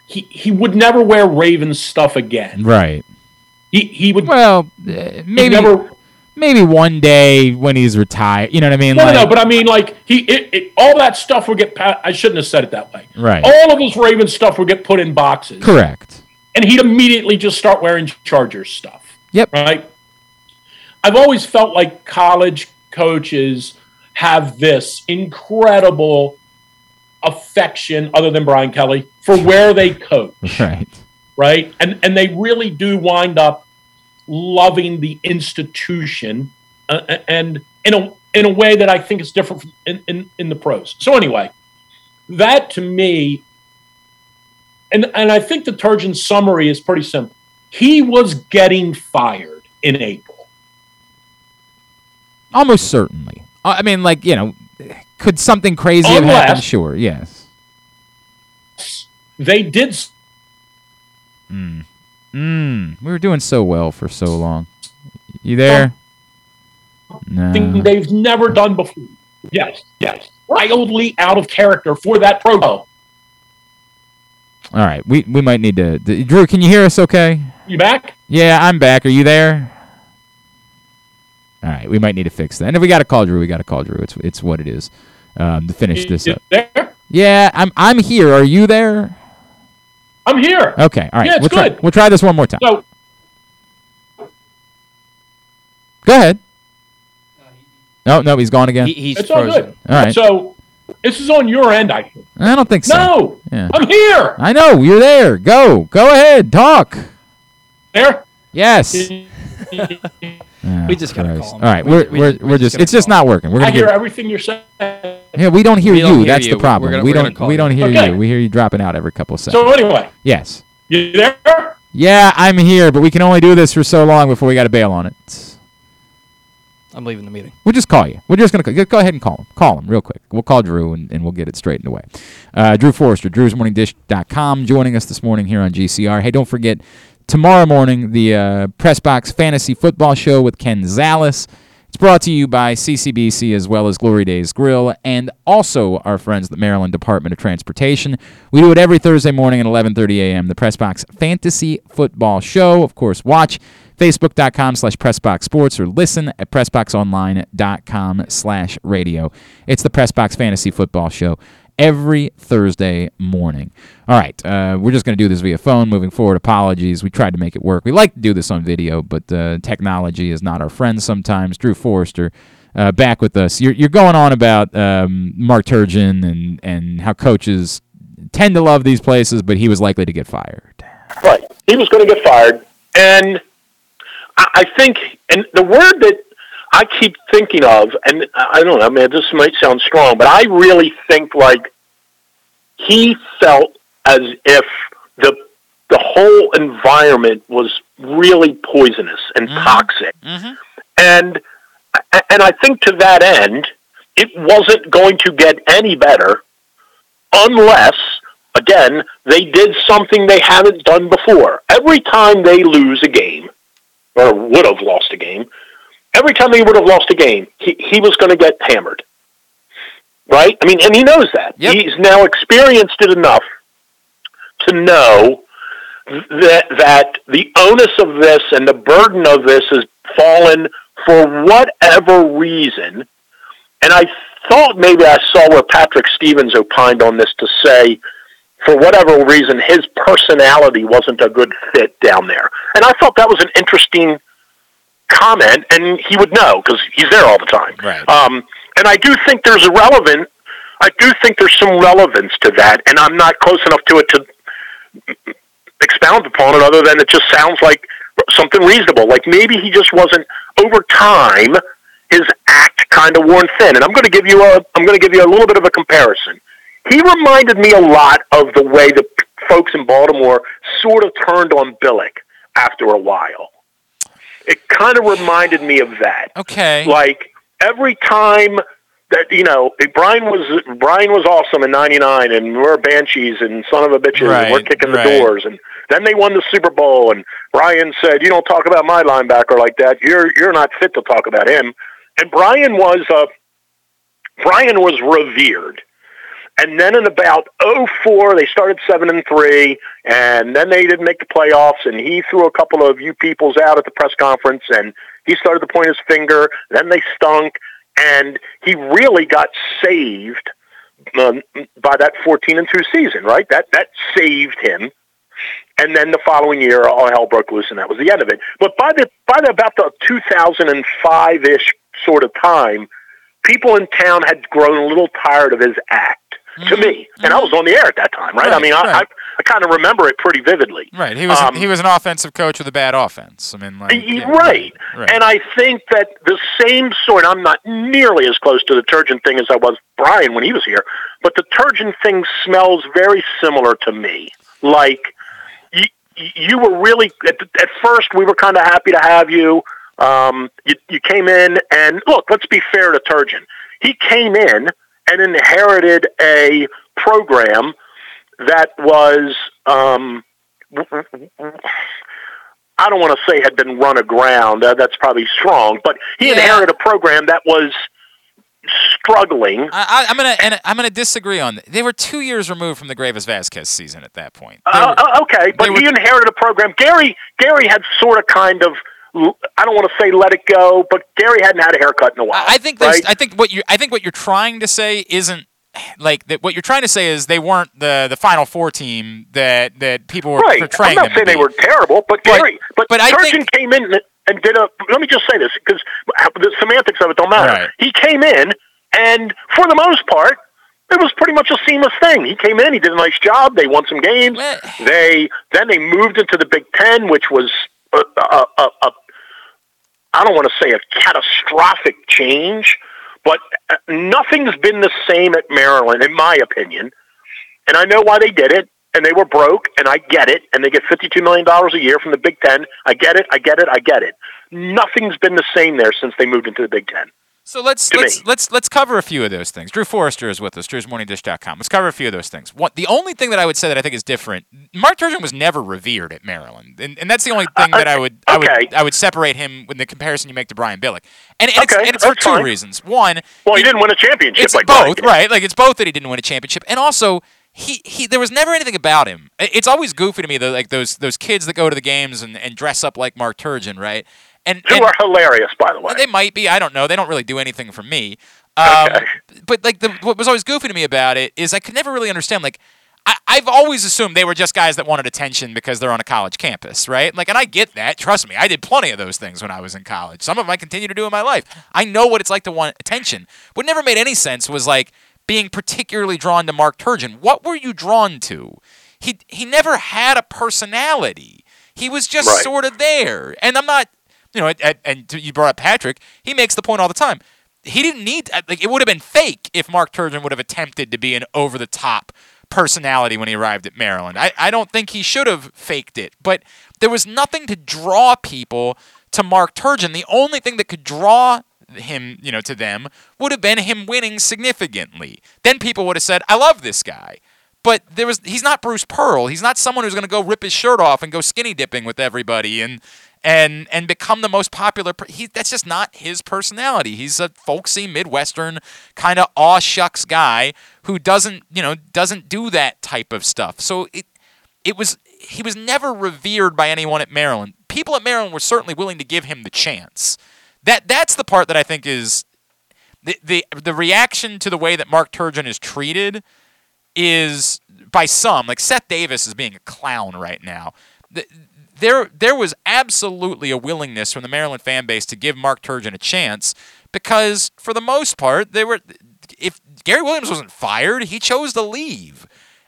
he he would never wear Ravens stuff again. Right. He he would well uh, maybe never, maybe one day when he's retired. You know what I mean? No, like, no, but I mean, like he, it, it, all that stuff would get. I shouldn't have said it that way. Right. All of his Ravens stuff would get put in boxes. Correct. And he'd immediately just start wearing Chargers stuff. Yep. Right. I've always felt like college coaches have this incredible affection, other than Brian Kelly, for where they coach. Right. Right. And and they really do wind up loving the institution uh, and in a in a way that I think is different from in, in, in the pros. So anyway, that to me, and and I think the Turgeon summary is pretty simple. He was getting fired in April. Almost certainly. I mean, like you know, could something crazy have happened? Sure. Yes. They did s- Mm. Mm. We were doing so well for so long. You there? No. something they've never done before. Yes, yes. Wildly out of character for that promo. All right. We we might need to. d- Drew, can you hear us? Okay. You back? Yeah, I'm back. Are you there? All right. We might need to fix that. And if we got to call Drew, we got to call Drew. It's it's what it is. Um, to finish this up. there? Yeah, I'm I'm here. Are you there? I'm here. Okay. All right. Yeah, it's we'll try. good. We'll try this one more time. So Go ahead. No, oh, no, he's gone again. it's all good. All right. So this is on your end, I think. I don't think so. No, Yeah. I'm here. I know you're there. Go. Go ahead. Talk. There. Yes. We just gotta Christ. call him. All right. We- We're we- we're we're we're just just. It's just not working. We're gonna hear get. everything you're saying. Yeah, we don't hear We you. don't hear That's you. the problem. gonna- we don't. We don't hear Okay. you. We hear you dropping out every couple of So seconds. anyway, Yes. you there? Yeah, I'm here, but we can only do this for so long before we got to bail on it. I'm leaving the meeting. We'll just call you. We're just gonna go, go ahead and call him. Call him real quick. We'll call Drew and, and we'll get it straightened away. Uh, Drew Forrester, Drew'sMorningDish.com, joining us this morning here on GCR. Hey, don't forget tomorrow morning the uh, Press Box Fantasy Football Show with Ken Zales. It's brought to you by CCBC as well as Glory Days Grill and also our friends the Maryland Department of Transportation. We do it every Thursday morning at 11:30 a.m. The Press Box Fantasy Football Show. Of course, watch facebook.com slash pressboxsports or listen at pressboxonline.com slash radio. It's the Pressbox Fantasy Football Show every Thursday morning. All right, uh, we're just going to do this via phone moving forward. Apologies. We tried to make it work. We like to do this on video, but uh, technology is not our friend sometimes. Drew Forrester. Uh, back with us. You're, you're going on about um, Mark Turgeon and, and how coaches tend to love these places, but he was likely to get fired. Right. He was going to get fired. And I I think, and the word that I keep thinking of, and I don't know, man, this might sound strong, but I really think like he felt as if the the whole environment was really poisonous and toxic. mhm And and I think to that end, it wasn't going to get any better unless again they did something they haven't done before. Every time they lose a game or would have lost a game, every time he would have lost a game, he, he was going to get hammered. Right? I mean, and he knows that. He's now experienced it enough to know that that the onus of this and the burden of this has fallen for whatever reason. And I thought maybe I saw where Patrick Stevens opined on this to say, for whatever reason, his personality wasn't a good fit down there. And I thought that was an interesting comment, and he would know because he's there all the time. Right. Um, and I do think there's a relevant. I do think there's some relevance to that, and I'm not close enough to it to expound upon it, other than it just sounds like something reasonable. Like maybe he just wasn't over time. His act kind of worn thin, and I'm going to give you a. I'm going to give you a little bit of a comparison. He reminded me a lot of the way the folks in Baltimore sort of turned on Billick after a while. It kind of reminded me of that. Okay. Like every time that you know, Brian was Brian was awesome in '99, and we're banshees and son of a bitches, and we're Right, kicking right. the doors, and then they won the Super Bowl, and Brian said, "You don't talk about my linebacker like that. You're you're not fit to talk about him." And Brian was uh, Brian was revered. And then in about '04, they started seven and three, and then they didn't make the playoffs. And he threw a couple of you peoples out at the press conference, and he started to point his finger. Then they stunk, and he really got saved um, by that 14 and two season. Right? That that saved him. And then the following year, all hell broke loose, and that was the end of it. But by the by the about the 2005 ish sort of time, people in town had grown a little tired of his act. To me, and I was on the air at that time, right? I mean, I, right. I, I kind of remember it pretty vividly. Right. He was Um, he was an offensive coach with a bad offense. I mean, like, yeah, right. right. And I think that the same sort, I'm not nearly as close to the Turgeon thing as I was Brian when he was here, but the Turgeon thing smells very similar to me. Like, you, you were really, at, at first, we were kind of happy to have you. Um, you. You came in, and look, let's be fair to Turgeon. He came in and inherited a program that was um, I don't want to say had been run aground. Uh, that's probably strong, but he inherited a program that was struggling. I, I'm gonna and I'm gonna disagree on. They were two years removed from the Greivis Vasquez season at that point. Uh, were- uh, okay, but he inherited a program. Gary Gary had sort of kind of I don't want to say let it go, but Gary hadn't had a haircut in a while. I think right? I think what you I think what you're trying to say isn't like that. What you're trying to say is they weren't the the Final Four team that that people were right. I'm not saying they were terrible, but Gary, but, but I Turgeon came in and did a. Let me just say this because the semantics of it don't matter. Right. He came in, and for the most part, it was pretty much a seamless thing. He came in, he did a nice job. They won some games. They then they moved into the Big Ten, which was a, a, a, a I don't want to say a catastrophic change, but uh, nothing's been the same at Maryland, in my opinion. And I know why they did it, and they were broke, and I get it, and they get $52 million a year from the Big Ten. I get it, I get it, I get it. Nothing's been the same there since they moved into the Big Ten. So let's let's let's let's cover a few of those things. Drew Forrester is with us. Drew'sMorningDish.com. Let's cover a few of those things. What the only thing that I would say that I think is different. Mark Turgeon was never revered at Maryland, and, and that's the only uh, thing that I would I would I would separate him with the comparison you make to Brian Billick. And, and it's, and it's for two fine. reasons. One, Well, he didn't win a championship it's like both, right? Like it's both that he didn't win a championship, and also he, he there was never anything about him. It's always goofy to me though, like those those kids that go to the games and, and dress up like Mark Turgeon, right? And Who and- are hilarious, by the way. they might be. I don't know. They don't really do anything for me. Um, But like the, what was always goofy to me about it is I could never really understand. Like I, I've always assumed they were just guys that wanted attention because they're on a college campus, right? Like, and I get that. Trust me, I did plenty of those things when I was in college. Some of them I continue to do in my life. I know what it's like to want attention. What never made any sense was like being particularly drawn to Mark Turgeon. What were you drawn to? He he never had a personality. He was just Right. sort of there. And I'm not, you know, and, you brought up Patrick. He makes the point all the time. He didn't need uh, like it would have been fake if Mark Turgeon would have attempted to be an over the top personality when he arrived at Maryland. I, I don't think he should have faked it, but there was nothing to draw people to Mark Turgeon. The only thing that could draw him, you know, to them would have been him winning significantly. Then people would have said, "I love this guy." But there was he's not Bruce Pearl. He's not someone who's going to go rip his shirt off and go skinny dipping with everybody and and and become the most popular. He that's just not his personality. He's a folksy Midwestern kind of aw shucks guy who doesn't you know doesn't do that type of stuff. So it it was he was never revered by anyone at Maryland. People at Maryland were certainly willing to give him the chance. That that's the part that I think is the the the reaction to the way that Mark Turgeon is treated is by some like Seth Davis is being a clown right now. The, there there was absolutely a willingness from the Maryland fan base to give Mark Turgeon a chance because for the most part they were if Gary Williams wasn't fired, he chose to leave.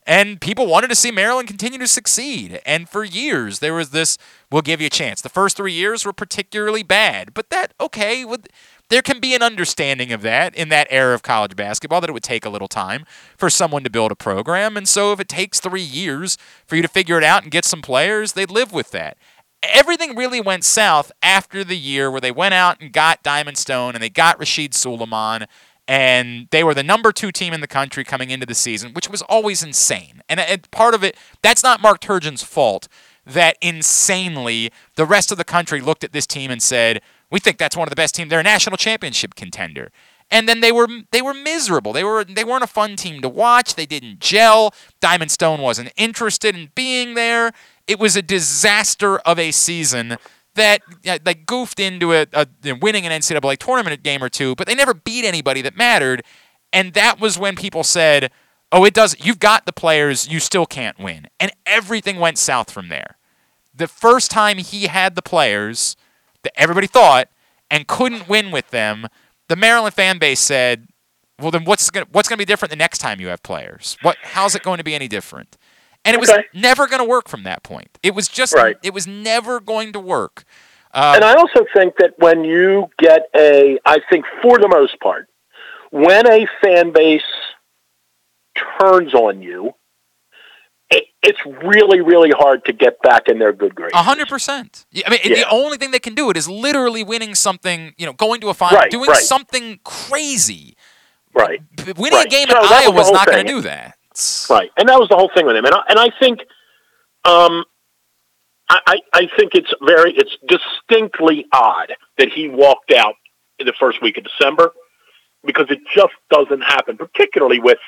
And people wanted to see Maryland continue to succeed. And for years, there was this we'll give you a chance. The first three years were particularly bad, but that, okay, with, there can be an understanding of that in that era of college basketball that it would take a little time for someone to build a program. And so if it takes three years for you to figure it out and get some players, they'd live with that. Everything really went south after the year where they went out and got Diamond Stone and they got Rasheed Sulaimon and they were the number two team in the country coming into the season, which was always insane. And, and part of it, that's not Mark Turgeon's fault. That insanely, the rest of the country looked at this team and said, "We think that's one of the best teams. They're a national championship contender." And then they were they were miserable. They were they weren't a fun team to watch. They didn't gel. Diamond Stone wasn't interested in being there. It was a disaster of a season that like goofed into a, a winning an NCAA tournament game or two, but they never beat anybody that mattered. And that was when people said, "Oh, it does. You've got the players. You still can't win." And everything went south from there. The first time he had the players that everybody thought and couldn't win with them, the Maryland fan base said, "Well, then what's gonna, what's going to be different the next time you have players? What how's it going to be any different?" And it was Okay. never going to work from that point. It was just Right. it was never going to work. Um, and I also think that when you get a, I think for the most part, when a fan base turns on you, it, it's really, really hard to get back in their good graces. A hundred percent. I mean, Yeah. the only thing that can do it is literally winning something. You know, going to a final, Right, doing right. something crazy. Right. Winning Right. a game So at that was the Iowa is not going to do that. Right, and that was the whole thing with him. And I, and I think, um, I, I I think it's very, it's distinctly odd that he walked out in the first week of December because it just doesn't happen, particularly with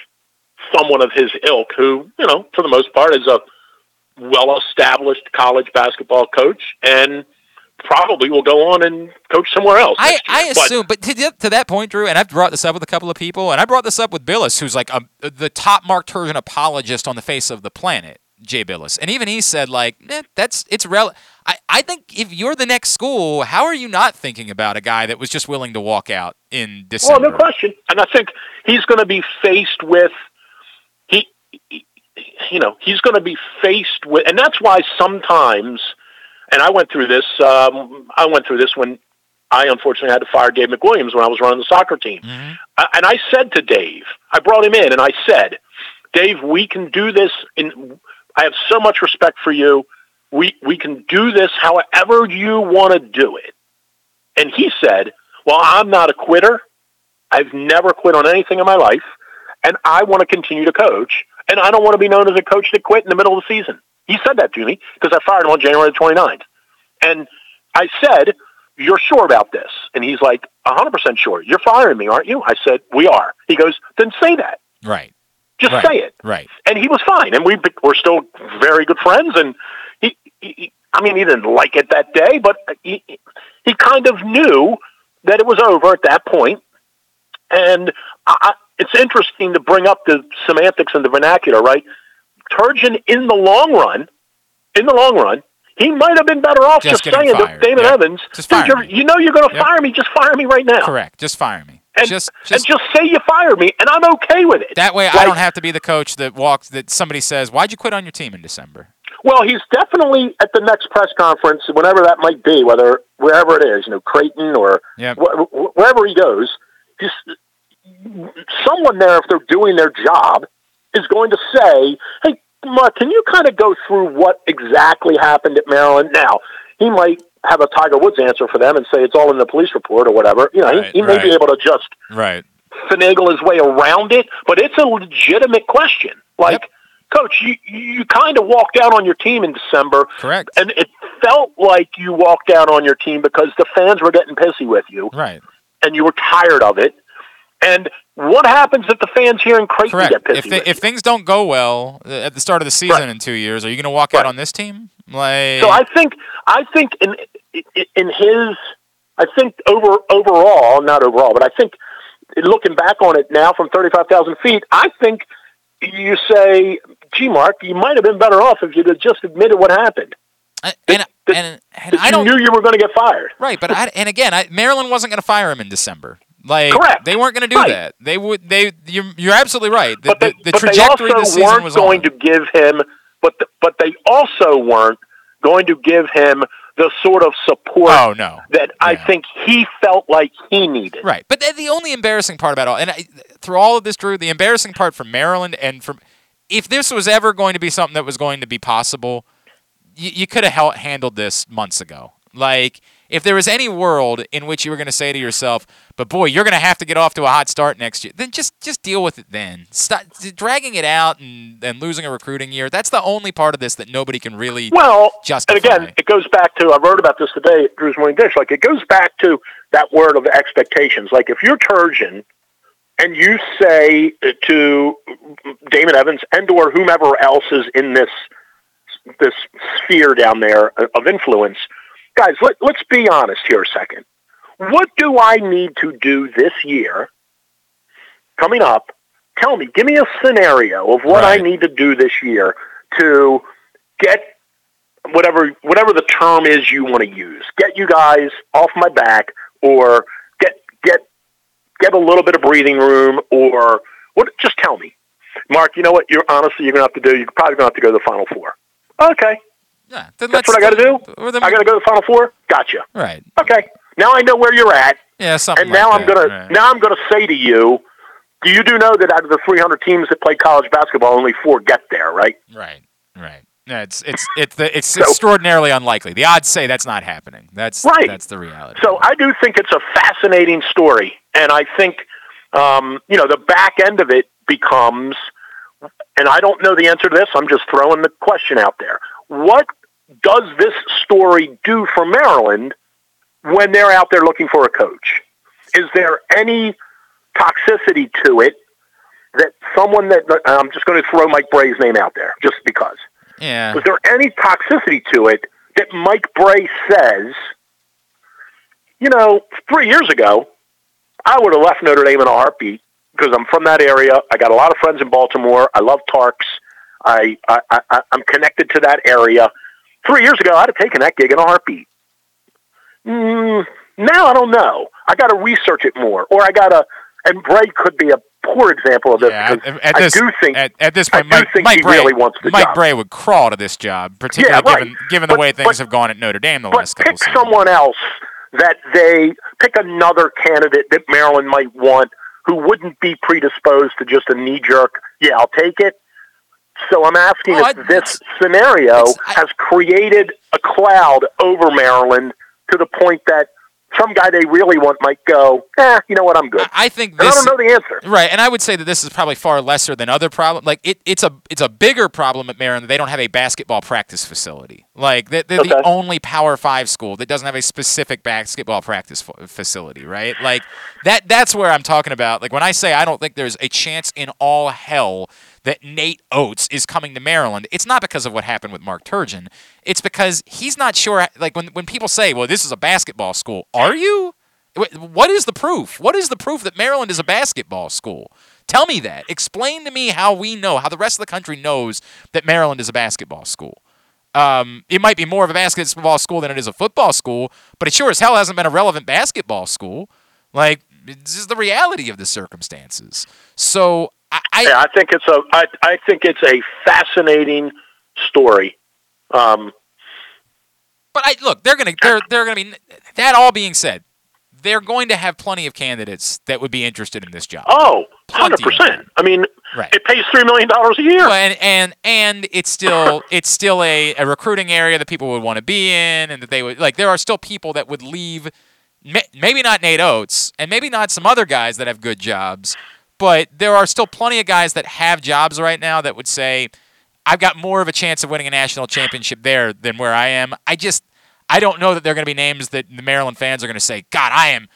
someone of his ilk, who you know, for the most part, is a well-established college basketball coach and probably will go on and coach somewhere else. I. I assume, but to, th- to that point, Drew, and I've brought this up with a couple of people, and I brought this up with Bilas, who's like a, the top Mark Turgeon apologist on the face of the planet, Jay Bilas, and even he said like, eh, that's it's rel. I, I think if you're the next school, how are you not thinking about a guy that was just willing to walk out in December? Well, no question. And I think he's going to be faced with you know, he's going to be faced with, and that's why sometimes, and I went through this. Um, I went through this when I unfortunately had to fire Dave McWilliams when I was running the soccer team, I- and I said to Dave, I brought him in, and I said, Dave, we can do this. In I have so much respect for you. We we can do this however you want to do it. And he said, Well, I'm not a quitter. I've never quit on anything in my life, and I want to continue to coach, and I don't want to be known as a coach that quit in the middle of the season. He said that to me because I fired him on January the 29th. And I said, You're sure about this? And he's like, 100% sure. You're firing me, aren't you? I said, We are. He goes, Then say that. Right. Just Right. say it. Right. And he was fine. And we, we're still very good friends. And he, he, I mean, he didn't like it that day, but he, he kind of knew that it was over at that point. And I- it's interesting to bring up the semantics and the vernacular, right? Turgeon, in the long run, in the long run, he might have been better off Just just, saying to fired. David Yep. Evans, Just fire me." you know you're going to Yep. fire me. Just fire me right now. Correct. Just fire me. And just, and just say you fired me, and I'm okay with it. That way, I don't have to be the coach that walks. That somebody says, "Why'd you quit on your team in December?" Well, he's definitely at the next press conference, whenever that might be, whether wherever it is, you know, Creighton or Yep. wh- wh- wherever he goes. Just someone there, if they're doing their job, is going to say, "Hey, Mark, can you kind of go through what exactly happened at Maryland?" Now, he might have a Tiger Woods answer for them and say it's all in the police report or whatever. You know, Right, he, he may be able to just Right. finagle his way around it, but it's a legitimate question. Like, coach, you you kind of walked out on your team in December, correct? And it felt like you walked out on your team because the fans were getting pissy with you, Right. and you were tired of it. And what happens if the fans here in Creighton Correct. get pissy If, they, if things don't go well uh, at the start of the season in two years, are you going to walk out on this team? Like, So I think I think in in his I think over overall not overall, but I think looking back on it now from thirty five thousand feet, I think you say, "Gee, Mark, you might have been better off if you'd have just admitted what happened." and and, and that I you don't knew you were going to get fired. right, but I, and again, I, Maryland wasn't going to fire him in December. Like Correct. they weren't going to do Right. that. They would. They. You're, you're absolutely right. The, but they, the, the but they also weren't was going on. to give him, but the, but they also weren't going to give him the sort of support Oh no. that I think he felt like he needed. Right, but the, the only embarrassing part about all, and I, through all of this, Drew, the embarrassing part from Maryland and from, if this was ever going to be something that was going to be possible, you, you could have handled this months ago. Like, if there was any world in which you were going to say to yourself, "But boy, you're going to have to get off to a hot start next year," then just just deal with it. Then stop dragging it out and, and losing a recruiting year. That's the only part of this that nobody can really Well, justify. and again, it goes back to I wrote about this today at Drew's Morning Dish. Like it goes back to that word of expectations. Like if you're Turgeon and you say to Damon Evans and or whomever else is in this this sphere down there of influence, guys, let, let's be honest here a second. What do I need to do this year coming up? Tell me, give me a scenario of what I need to do this year to get whatever whatever the term is you want to use. Get you guys off my back or get get get a little bit of breathing room or what just tell me. Mark, you know what you're honestly you're gonna have to do? You're probably gonna have to go to the final four. Okay. Yeah, That's what I gotta do? I gotta go to the final four? Gotcha. Right. Okay. Now I know where you're at. Yeah, something. And now like I'm that, gonna right. now I'm gonna say to you, do you do know that out of the 300 teams that play college basketball, only four get there, right? Right. Right. Yeah, it's it's it's the, it's extraordinarily unlikely. The odds say that's not happening. That's Right. That's the reality. So I do think it's a fascinating story, and I think um, you know the back end of it becomes, and I don't know the answer to this. I'm just throwing the question out there. What does this story do for Maryland when they're out there looking for a coach? Is there any toxicity to it that someone that I'm just going to throw Mike Brey's name out there just because? Yeah. Is there any toxicity to it that Mike Brey says, you know, three years ago, I would have left Notre Dame in a heartbeat because I'm from that area. I got a lot of friends in Baltimore. I love Tarks. I, I, I I'm connected to that area. Three years ago, I'd have taken that gig in a heartbeat. Mm, now I don't know. I got to research it more, or I got to. And Brey could be a poor example of this Yeah, because at, at I this, do think at, at this point, Mike, Mike Brey, really wants the Mike job. Brey would crawl to this job, particularly Yeah, right. given given the way things have gone at Notre Dame the last couple pick seasons. someone else that they pick another candidate that Maryland might want who wouldn't be predisposed to just a knee jerk. Yeah, I'll take it. So I'm asking Oh, if this scenario has created a cloud over Maryland to the point that some guy they really want might go, eh, you know what, I'm good. I think And I don't know the answer. Right, and I would say that this is probably far lesser than other problems. Like it, it's a it's a bigger problem at Maryland. that They don't have a basketball practice facility. Like they- they're the only Power Five school that doesn't have a specific basketball practice fa- facility. Right, like that. That's where I'm talking about. Like when I say I don't think there's a chance in all hell that Nate Oats is coming to Maryland, it's not because of what happened with Mark Turgeon. It's because he's not sure. Like when when people say, "Well, this is a basketball school," are you? What is the proof? What is the proof that Maryland is a basketball school? Tell me that. Explain to me how we know, how the rest of the country knows that Maryland is a basketball school. Um, it might be more of a basketball school than it is a football school, but it sure as hell hasn't been a relevant basketball school. Like, this is the reality of the circumstances. So, I, I, yeah, I think it's a I, I think it's a fascinating story. Um, But I look, they're gonna they're they're gonna be that all being said, they're going to have plenty of candidates that would be interested in this job. oh, 100%. I mean, Right. it pays $3 million a year. Well, and and and it's still it's still a, a recruiting area that people would want to be in, and that they would like. There are still people that would leave. Maybe not Nate Oats, and maybe not some other guys that have good jobs, but there are still plenty of guys that have jobs right now that would say, "I've got more of a chance of winning a national championship there than where I am." I just I don't know that they're going to be names that the Maryland fans are going to say, "God, I am."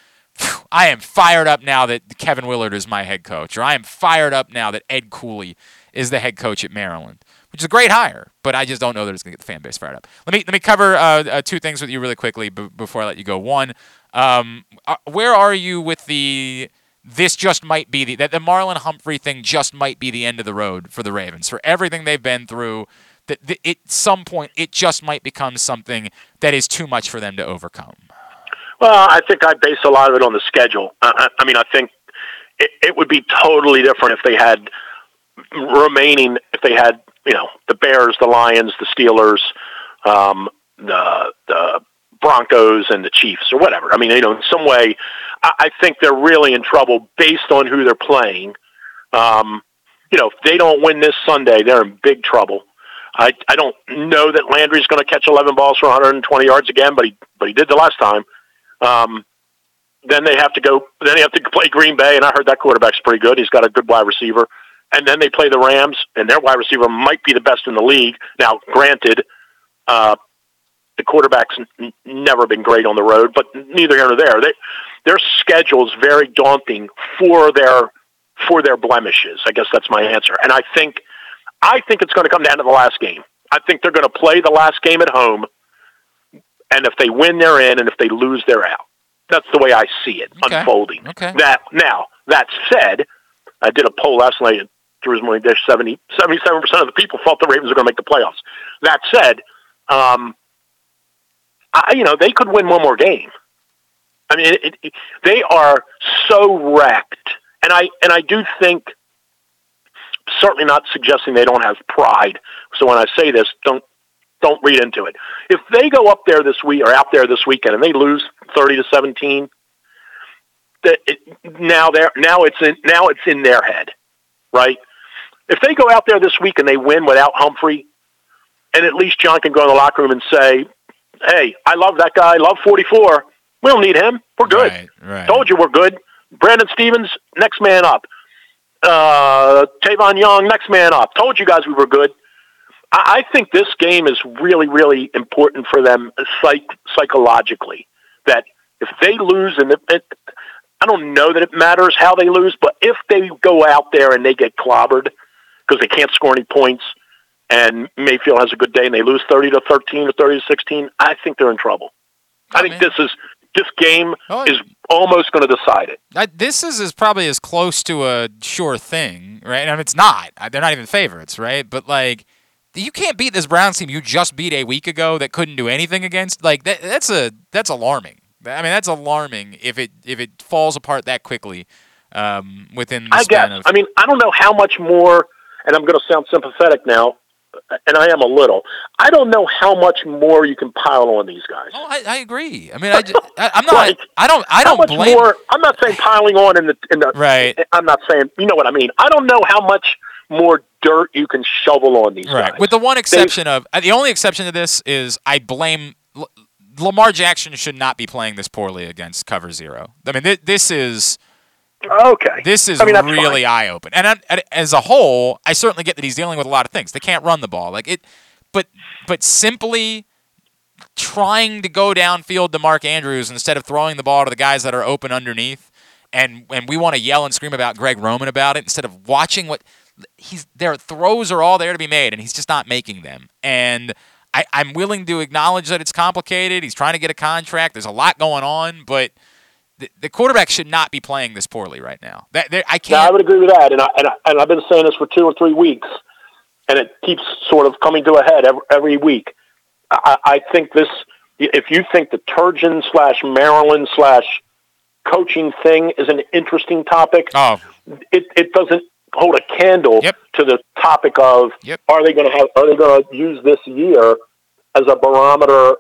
I am fired up now that Kevin Willard is my head coach, or I am fired up now that Ed Cooley is the head coach at Maryland, which is a great hire. But I just don't know that it's going to get the fan base fired up. Let me let me cover uh, uh, two things with you really quickly b- before I let you go. One, um, uh, where are you with the this just might be the that the Marlon Humphrey thing just might be the end of the road for the Ravens for everything they've been through. that th- at some point it just might become something that is too much for them to overcome. Well, I think I base a lot of it on the schedule. I, I, I mean, I think it, it would be totally different if they had remaining, if they had, you know, the Bears, the Lions, the Steelers, um, the the Broncos, and the Chiefs, or whatever. I mean, you know, in some way, I, think they're really in trouble based on who they're playing. Um, you know, if they don't win this Sunday, they're in big trouble. I I don't know that Landry's going to catch 11 balls for 120 yards again, but he but he did the last time. Um, then they have to go. Then they have to play Green Bay, and I heard that quarterback's pretty good. He's got a good wide receiver. And then they play the Rams, and their wide receiver might be the best in the league. Now, granted, uh, the quarterback's n- never been great on the road, but neither here nor there. They, their schedule is very daunting for their for their blemishes. I guess that's my answer. And I think I think it's going to come down to the last game. I think they're going to play the last game at home, and if they win, they're in, and if they lose, they're out. That's the way I see it Okay. unfolding. Okay. That now that said, I did a poll last night at Drew's Morning Dish. 70, 77 percent of the people thought the Ravens were going to make the playoffs. That said, um, I, you know they could win one more game. I mean, it, it, they are so wrecked, and I and I do think certainly not suggesting they don't have pride. So when I say this, don't don't read into it. If they go up there this week or out there this weekend and they lose thirty to seventeen, that it, now they're now it's in now it's in their head, right? If they go out there this week and they win without Humphrey, and at least John can go in the locker room and say, "Hey, I love that guy. Love forty four. We don't need him. We're good. Right, right. Told you we're good. Brandon Stephens, next man up. Uh, Tavon Young, next man up. Told you guys we were good. I, I think this game is really, really important for them psych- psychologically. That if they lose, and it, it, I don't know that it matters how they lose, but if they go out there and they get clobbered because they can't score any points, and Mayfield has a good day and they lose thirty to thirteen or thirty to sixteen, I think they're in trouble. I think this is this game is almost going to decide it. I, this is, is probably as close to a sure thing, right? I mean, it's not. They're not even favorites, right? But like, you can't beat this Browns team you just beat a week ago that couldn't do anything against. Like that, that's a that's alarming. I mean, that's alarming if it if it falls apart that quickly um, within the I span guess. of. I mean, I don't know how much more, and I'm going to sound sympathetic now, and I am a little. I don't know how much more you can pile on these guys. Oh, I, I agree. I mean, I, ju- I am not. I don't. I don't much blame. more? I'm not saying piling on in the in the. Right. I'm not saying you know what I mean. I don't know how much more dirt you can shovel on these Right. guys. With the one exception of uh, the only exception to this is I blame L- Lamar Jackson should not be playing this poorly against cover zero. I mean, th- this is okay. This is I mean, really eye open. And I, and as a whole, I certainly get that he's dealing with a lot of things. They can't run the ball like it, but but simply trying to go downfield to Mark Andrews instead of throwing the ball to the guys that are open underneath. And and we want to yell and scream about Greg Roman about it instead of watching what he's their throws are all there to be made and he's just not making them. And I, I'm willing to acknowledge that it's complicated. He's trying to get a contract. There's a lot going on, but the, the quarterback should not be playing this poorly right now. That there, I Yeah, I can't. would agree with that, and I, and, I, and I've been saying this for two or three weeks, and it keeps sort of coming to a head every, every week. I, I think this. If you think the Turgeon slash Maryland slash coaching thing is an interesting topic, oh. it it doesn't hold a candle to the topic of are they going to have are they going to use this year as a barometer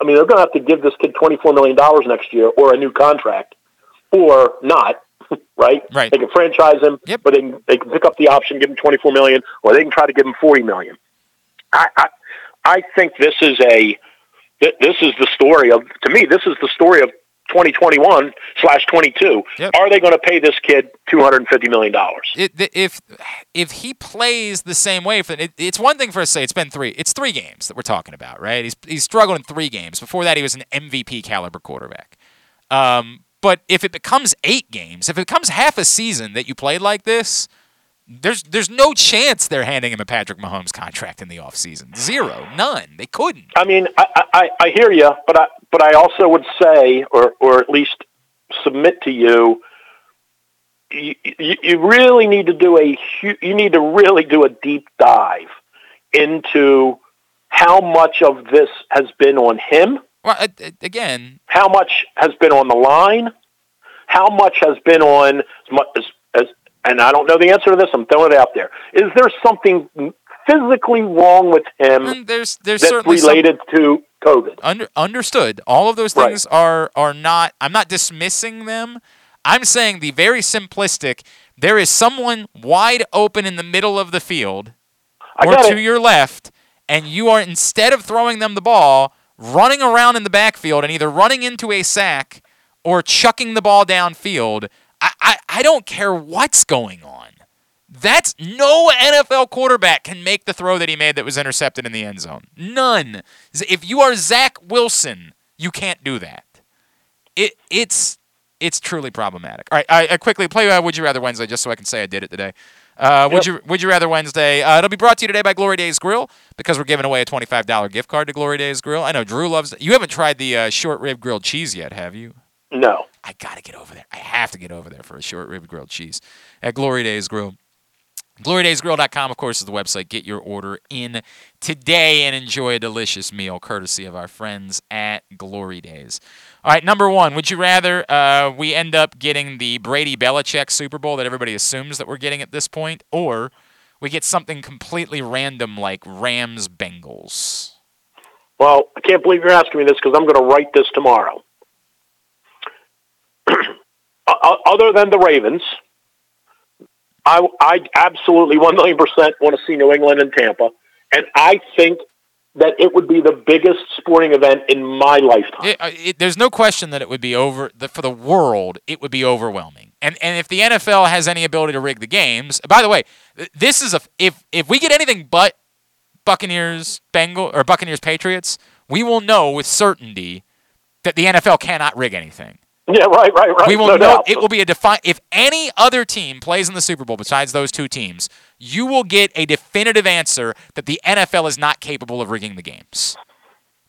I mean, they're going to have to give this kid $24 million next year or a new contract or not, right? Right. They can franchise him, but they can, they can pick up the option, give him 24 million, or they can try to give him 40 million. I, I, I think this is a, this is the story of, to me, this is the story of 2021 slash 22. Are they going to pay this kid $250 million? If if he plays the same way, for it, it's one thing for us to say it's been three. It's three games that we're talking about, right? He's he's struggled in three games. Before that, he was an MVP caliber quarterback. Um, but if it becomes eight games, if it becomes half a season that you played like this, there's there's no chance they're handing him a Patrick Mahomes contract in the offseason. Zero, none. They couldn't. I mean, I, I, I hear you, but I, but I also would say, or, or at least submit to you, you, you you really need to do a you need to really do a deep dive into how much of this has been on him, Well, again, how much has been on the line, how much has been on as much as, as and I don't know the answer to this. I'm throwing it out there. Is there something physically wrong with him there's there's that's certainly some- related to COVID? Under, understood. All of those Right. things are are not. I'm not dismissing them. I'm saying the very simplistic. There is someone wide open in the middle of the field, or to it. your left, and you are instead of throwing them the ball, running around in the backfield and either running into a sack or chucking the ball downfield. I, I, I don't care what's going on. That's no NFL quarterback can make the throw that he made that was intercepted in the end zone. None. If you are Zach Wilson, you can't do that. It it's it's truly problematic. All right, I, I quickly play uh, Would You Rather Wednesday just so I can say I did it today. Uh, would you Would you Rather Wednesday? Uh, it'll be brought to you today by Glory Days Grill because we're giving away a twenty five dollar gift card to Glory Days Grill. I know Drew loves. You haven't tried the uh, short rib grilled cheese yet, have you? No. I gotta get over there. I have to get over there for a short rib grilled cheese at Glory Days Grill. GloryDaysGrill.com, of course, is the website. Get your order in today and enjoy a delicious meal courtesy of our friends at Glory Days. All right, number one, would you rather uh, we end up getting the Brady Belichick Super Bowl that everybody assumes that we're getting at this point, or we get something completely random like Rams Bengals? Well, I can't believe you're asking me this because I'm going to write this tomorrow. O- Other than the Ravens, I, I absolutely one million percent want to see New England and Tampa, and I think that it would be the biggest sporting event in my lifetime. It, uh, it, there's no question that it would be over for the world. It would be overwhelming. And and if the NFL has any ability to rig the games, by the way, this is a if if we get anything but Buccaneers Bengal or Buccaneers Patriots, we will know with certainty that the NFL cannot rig anything. Yeah, right, right, right. We will no know doubt. it will be a define. If any other team plays in the Super Bowl besides those two teams, you will get a definitive answer that the NFL is not capable of rigging the games.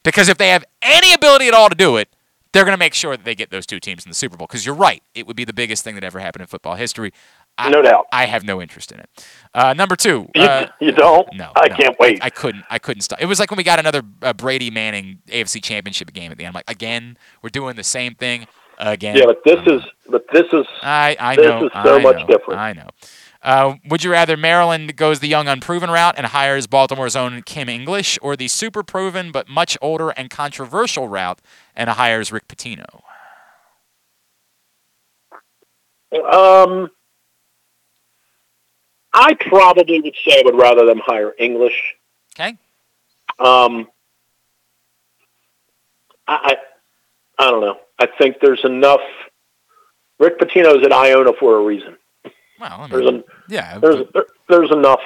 Because if they have any ability at all to do it, they're going to make sure that they get those two teams in the Super Bowl. Because you're right, it would be the biggest thing that ever happened in football history. I, No doubt. I have no interest in it. Uh, number two. You- uh, you don't? No, I no. can't wait. I, couldn't. I couldn't stop. It was like when we got another uh, Brady Manning AFC Championship game at the end. I'm like, again, we're doing the same thing again. Yeah, but this is but this is I, I this know. is so I much know, different. I know. Uh, would you rather Maryland goes the young unproven route and hires Baltimore's own Kim English, or the super proven but much older and controversial route and hires Rick Pitino? Um, I probably would say I would rather them hire English. Okay. Um, I, I, I don't know. I think there's enough. Rick Pitino's at Iona for a reason. Well, I There's an, yeah. there's there, there's enough.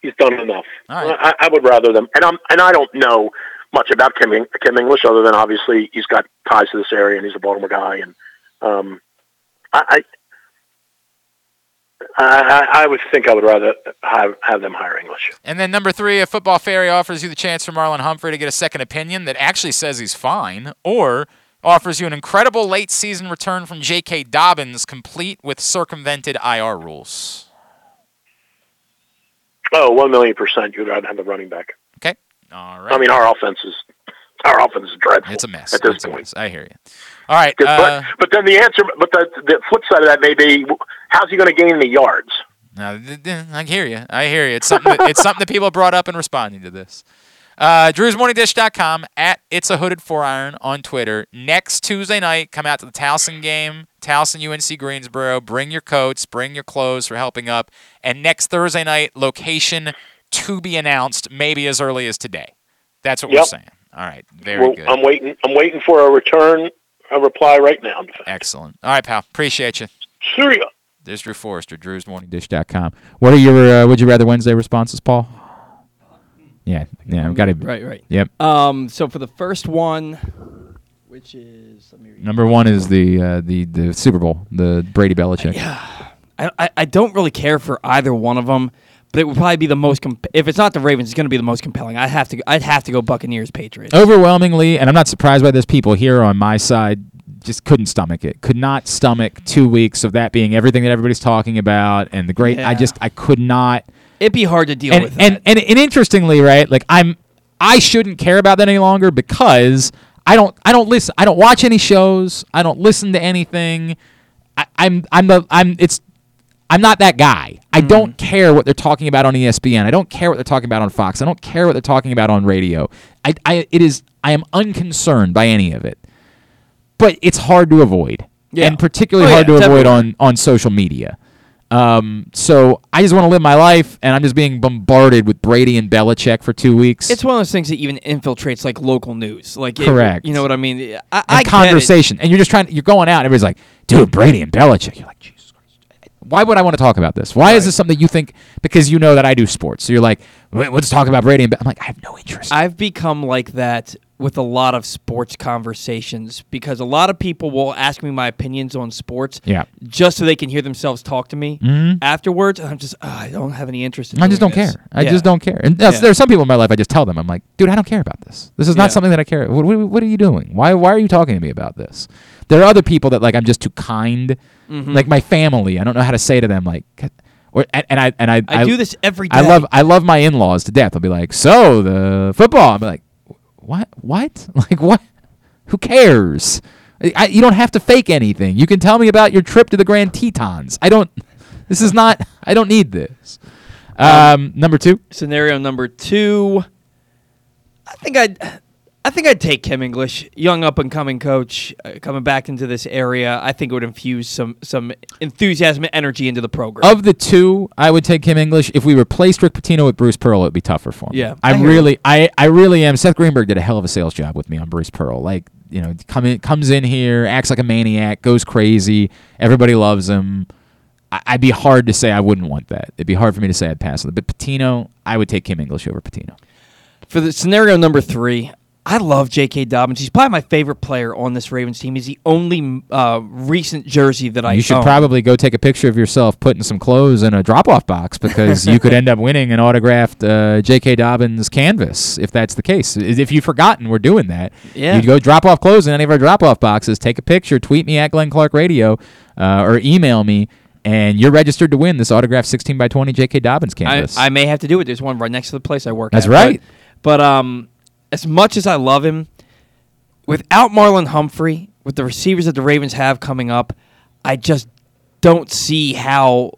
He's done enough. Right. I, I would rather them, and I'm and I don't know much about Kim Kim English other than obviously he's got ties to this area and he's a Baltimore guy, and um, I, I I I would think I would rather have have them hire English. And then number three, a football fairy offers you the chance for Marlon Humphrey to get a second opinion that actually says he's fine, or offers you an incredible late season return from J.K. Dobbins, complete with circumvented IR rules. Oh, one million percent. You'd rather have the running back. Okay. All right. I mean, our offense is our offense is dreadful. It's a mess. at this It's point. I hear you. All right. Uh, but, but then the answer, but the the flip side of that may be, how's he going to gain the yards? Now, I hear you. I hear you. It's something. That, it's something that people brought up in responding to this. Uh, Drew'sMorningDish.com at It's a Hooded Four Iron on Twitter. Next Tuesday night, come out to the Towson game, Towson UNC Greensboro. Bring your coats, bring your clothes for helping up. And next Thursday night, location to be announced, maybe as early as today. That's what we're saying. All right, very Well, good. I'm waiting. I'm waiting for a return, a reply right now. Excellent. All right, pal. Appreciate you. Ya. There's Drew Forrester, Drew'sMorningDish.com. What are your uh, Would You Rather Wednesday responses, Paul? Yeah, yeah, I've got it. Right, right. Yep. Um, so for the first one, which is let me read. Number one is the uh, the the Super Bowl, the Brady Belichick. I, I, I don't really care for either one of them, but it would probably be the most. Comp- if it's not the Ravens, it's going to be the most compelling. I'd have to. I'd have to go Buccaneers Patriots. Overwhelmingly, and I'm not surprised by this. People here on my side just couldn't stomach it. Could not stomach two weeks of that being everything that everybody's talking about and the great. I just I could not. It'd be hard to deal and, with. and, and and interestingly, right? Like I'm, I shouldn't care about that any longer because I don't I don't listen. I don't watch any shows. I don't listen to anything. I, I'm I'm the I'm it's I'm not that guy. I Mm. don't care what they're talking about on ESPN. I don't care what they're talking about on Fox. I don't care what they're talking about on radio. I, I it is I am unconcerned by any of it. But it's hard to avoid. Yeah. And particularly Oh, hard yeah, to avoid on on social media. Um, so I just want to live my life, and I'm just being bombarded with Brady and Belichick for two weeks. It's one of those things that even infiltrates like local news. Like it- Correct. you know what I mean? I, and I conversation, and you're just trying. You're going out, and everybody's like, "Dude, Brady and Belichick." You're like, Jesus Christ. Why would I want to talk about this? Why is this something you think? Because you know that I do sports, so you're like, "Wait, "Let's talk about Brady and." Be-. I'm like, I have no interest. I've become like that with a lot of sports conversations because a lot of people will ask me my opinions on sports Yeah. just so they can hear themselves talk to me Mhm. afterwards. And I'm just, "Ugh, I don't have any interest in I just don't this." care. I Yeah. just don't care. And Yeah. there are some people in my life I just tell them, I'm like, dude, I don't care about this. This is Yeah. not something that I care. What, what, what are you doing? Why why are you talking to me about this? There are other people that like I'm just too kind. Mhm. Like my family, I don't know how to say to them like. Or, and, and I and I I do this every I love I love my in-laws to death. I'll be like, so the football. I'll be like, what what like what? Who cares? I, you don't have to fake anything. You can tell me about your trip to the Grand Tetons. I don't. This is not. I don't need this. Um, number two. Scenario number two. I think I'd, I think I'd take Kim English, young up and coming coach, uh, coming back into this area. I think it would infuse some some enthusiasm and energy into the program. Of the two, I would take Kim English. If we replaced Rick Pitino with Bruce Pearl, it'd be tougher for me. Yeah, I I'm hear really, I, I really am. Seth Greenberg did a hell of a sales job with me on Bruce Pearl. Like, you know, come in, comes in here, acts like a maniac, goes crazy. Everybody loves him. I, I'd be hard to say I wouldn't want that. It'd be hard for me to say I'd pass on it. But Pitino, I would take Kim English over Pitino. For the scenario number three, I love J.K. Dobbins. He's probably my favorite player on this Ravens team. He's the only uh, recent jersey that I you should own. probably go take a picture of yourself putting some clothes in a drop-off box because you could end up winning an autographed uh, J.K. Dobbins canvas if that's the case. If you've forgotten, we're doing that. Yeah. You go drop off clothes in any of our drop-off boxes, take a picture, tweet me at Glenn Clark Radio, uh, or email me, and you're registered to win this autographed 16 by 20 J.K. Dobbins I, canvas. I may have to do it. There's one right next to the place I work That's at. right. But, but um, as much as I love him, without Marlon Humphrey, with the receivers that the Ravens have coming up, I just don't see how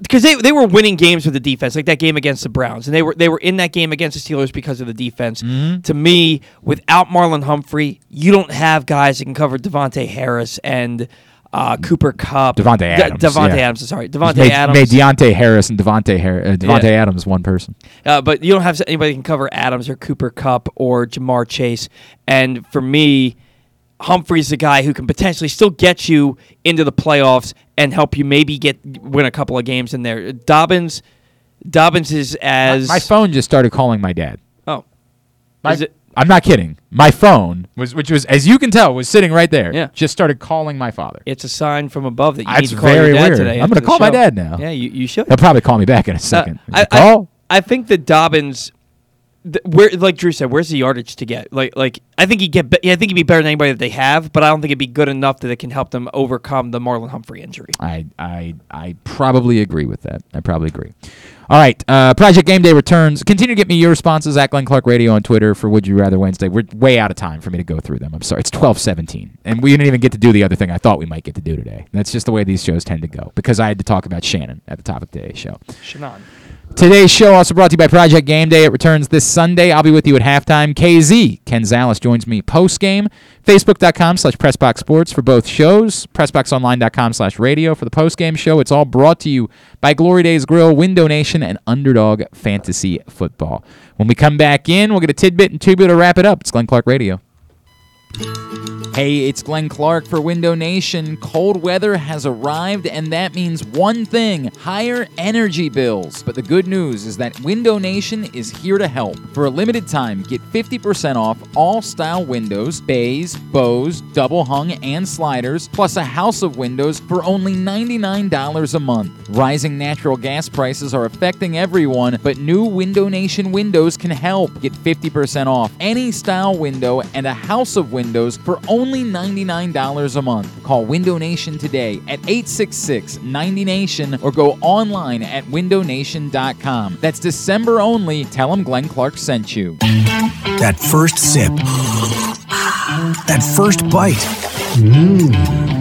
because they, they were winning games with the defense, like that game against the Browns, and they were they were in that game against the Steelers because of the defense. Mm-hmm. To me, without Marlon Humphrey, you don't have guys that can cover Devontae Harris and uh, Cooper Kupp, Devontae De- Adams. Devontae yeah. Adams. Sorry, Devontae made, Adams. Made Deontay Harris and Devontae, Har- uh, Devontae Yeah. Adams one person. Uh, but you don't have anybody that can cover Adams or Cooper Kupp or Ja'Marr Chase. And for me, Humphrey's the guy who can potentially still get you into the playoffs and help you maybe get win a couple of games in there. Dobbins, Dobbins is as My phone just started calling my dad. Oh, My- Is it- I'm not kidding. My phone was, which was, as you can tell, was sitting right there. Yeah. Just started calling my father. It's a sign from above that you That's need to call very your dad weird. today. I'm gonna the call my dad now. Yeah, you, you should. He'll probably call me back in a second. Uh, I, call. I, I think that Dobbins, th- where like Drew said, where's the yardage to get? Like like I think he get. Be- yeah, I think he'd be better than anybody that they have, but I don't think it'd be good enough that it can help them overcome the Marlon Humphrey injury. I, I, I probably agree with that. I probably agree. All right. Uh, Project Game Day returns. Continue to get me your responses at Glenn Clark Radio on Twitter for Would You Rather Wednesday. We're way out of time for me to go through them. I'm sorry. It's 1217. And we didn't even get to do the other thing I thought we might get to do today. That's just the way these shows tend to go because I had to talk about Shannon at the top of today's show. Shannon. Today's show also brought to you by Project Game Day. It returns this Sunday. I'll be with you at halftime. KZ, Ken Zales joins me post-game. Facebook.com slash Pressbox Sports for both shows. PressBoxOnline.com slash radio for the post-game show. It's all brought to you by Glory Days Grill, Window Nation, and Underdog Fantasy Football. When we come back in, we'll get a tidbit and two to wrap it up. It's Glenn Clark Radio. Hey, it's Glenn Clark for Window Nation. Cold weather has arrived, and that means one thing higher energy bills. But the good news is that Window Nation is here to help. For a limited time, get 50% off all style windows, bays, bows, double hung, and sliders, plus a house of windows for only $99 a month. Rising natural gas prices are affecting everyone, but new Window Nation windows can help. Get 50% off any style window and a house of windows for only only $99 a month. Call Window Nation today at 866 90Nation or go online at windownation.com. That's December only. Tell them Glenn Clark sent you. That first sip. That first bite. Mmm.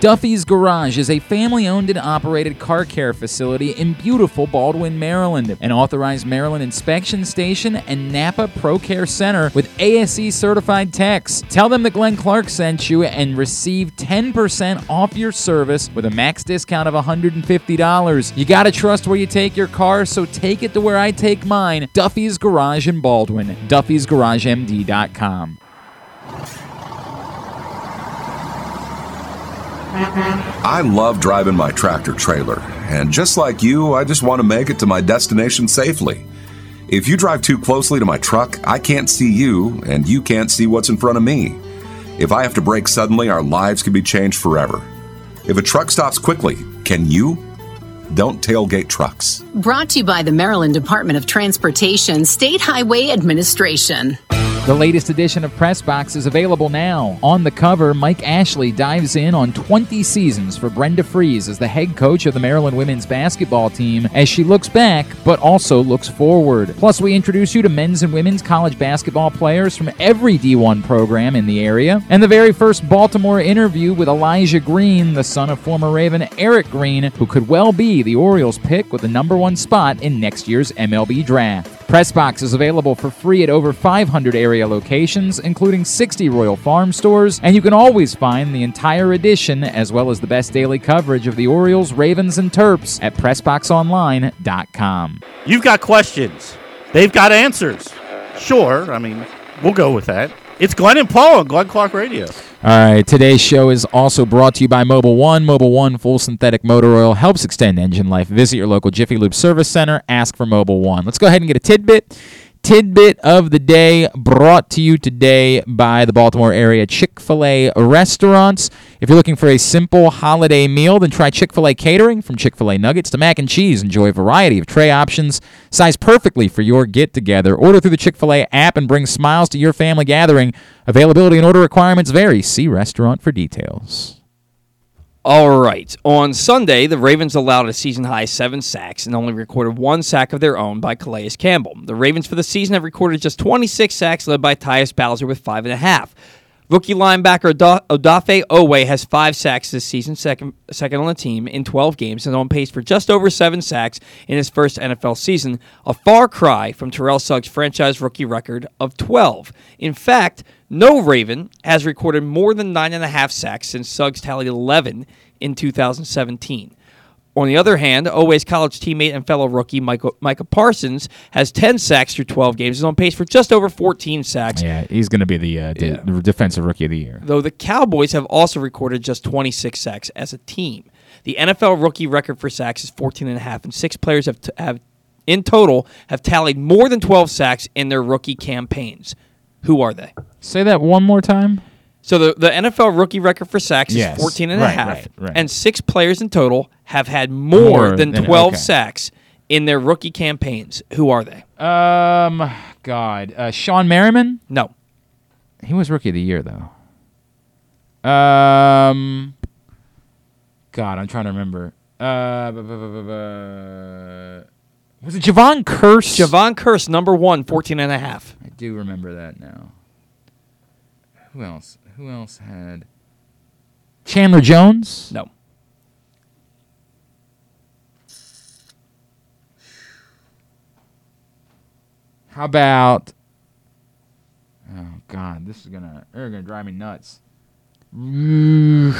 Duffy's Garage is a family owned and operated car care facility in beautiful Baldwin, Maryland, an authorized Maryland inspection station and Napa Pro Care Center with ASE certified techs. Tell them that Glenn Clark sent you and receive 10% off your service with a max discount of $150. You gotta trust where you take your car, so take it to where I take mine Duffy's Garage in Baldwin. Duffy'sGarageMD.com. I love driving my tractor trailer, and just like you, I just want to make it to my destination safely. If you drive too closely to my truck, I can't see you, and you can't see what's in front of me. If I have to brake suddenly, our lives can be changed forever. If a truck stops quickly, can you? Don't tailgate trucks. Brought to you by the Maryland Department of Transportation State Highway Administration. The latest edition of Press Box is available now. On the cover, Mike Ashley dives in on 20 seasons for Brenda Frese as the head coach of the Maryland women's basketball team as she looks back but also looks forward. Plus, we introduce you to men's and women's college basketball players from every D1 program in the area, and the very first Baltimore interview with Elijah Green, the son of former Raven Eric Green, who could well be the Orioles pick with the number one spot in next year's MLB draft. Pressbox is available for free at over 500 area locations, including 60 Royal Farm stores, and you can always find the entire edition as well as the best daily coverage of the Orioles, Ravens, and Terps at PressBoxOnline.com. You've got questions. They've got answers. Sure. I mean, we'll go with that. It's Glenn and Paul on Glenn Clark Radio. All right, today's show is also brought to you by Mobil One. Mobil One full synthetic motor oil helps extend engine life. Visit your local Jiffy Lube service center. Ask for Mobil One. Let's go ahead and get a tidbit. Tidbit of the day brought to you today by the Baltimore area Chick fil A restaurants. If you're looking for a simple holiday meal, then try Chick fil A catering from Chick fil A nuggets to mac and cheese. Enjoy a variety of tray options sized perfectly for your get together. Order through the Chick fil A app and bring smiles to your family gathering. Availability and order requirements vary. See restaurant for details. All right. On Sunday, the Ravens allowed a season high seven sacks and only recorded one sack of their own by Calais Campbell. The Ravens for the season have recorded just 26 sacks, led by Tyus Bowser with five and a half. Rookie linebacker Oda- Odafe Oweh has five sacks this season, second, second on the team in 12 games, and on pace for just over seven sacks in his first NFL season, a far cry from Terrell Suggs' franchise rookie record of 12. In fact, no Raven has recorded more than nine and a half sacks since Suggs tallied 11 in 2017. On the other hand, Oweh's college teammate and fellow rookie Micah, Micah Parsons has 10 sacks through 12 games. He's on pace for just over 14 sacks. Yeah, he's going to be the, uh, de- Yeah. the defensive rookie of the year. Though the Cowboys have also recorded just 26 sacks as a team. The NFL rookie record for sacks is 14 and a half, and six players have, t- have in total have tallied more than 12 sacks in their rookie campaigns. Who are they? Say that one more time. So the, the NFL rookie record for sacks Yes. is 14 and a Right, half, right, right. and six players in total have had more, More than than- 12 okay. sacks in their rookie campaigns. Who are they? Um, God, uh, Shawne Merriman. No, he was rookie of the year though. Um, God, I'm trying to remember. Uh, bu- bu- bu- bu- bu- was it Jevon Kearse? Jevon Kearse, number one, 14 and a half. Do remember that now. Who else? Who else had? Chandler Jones. No. How about? Oh God, this is gonna they're gonna drive me nuts. Yannick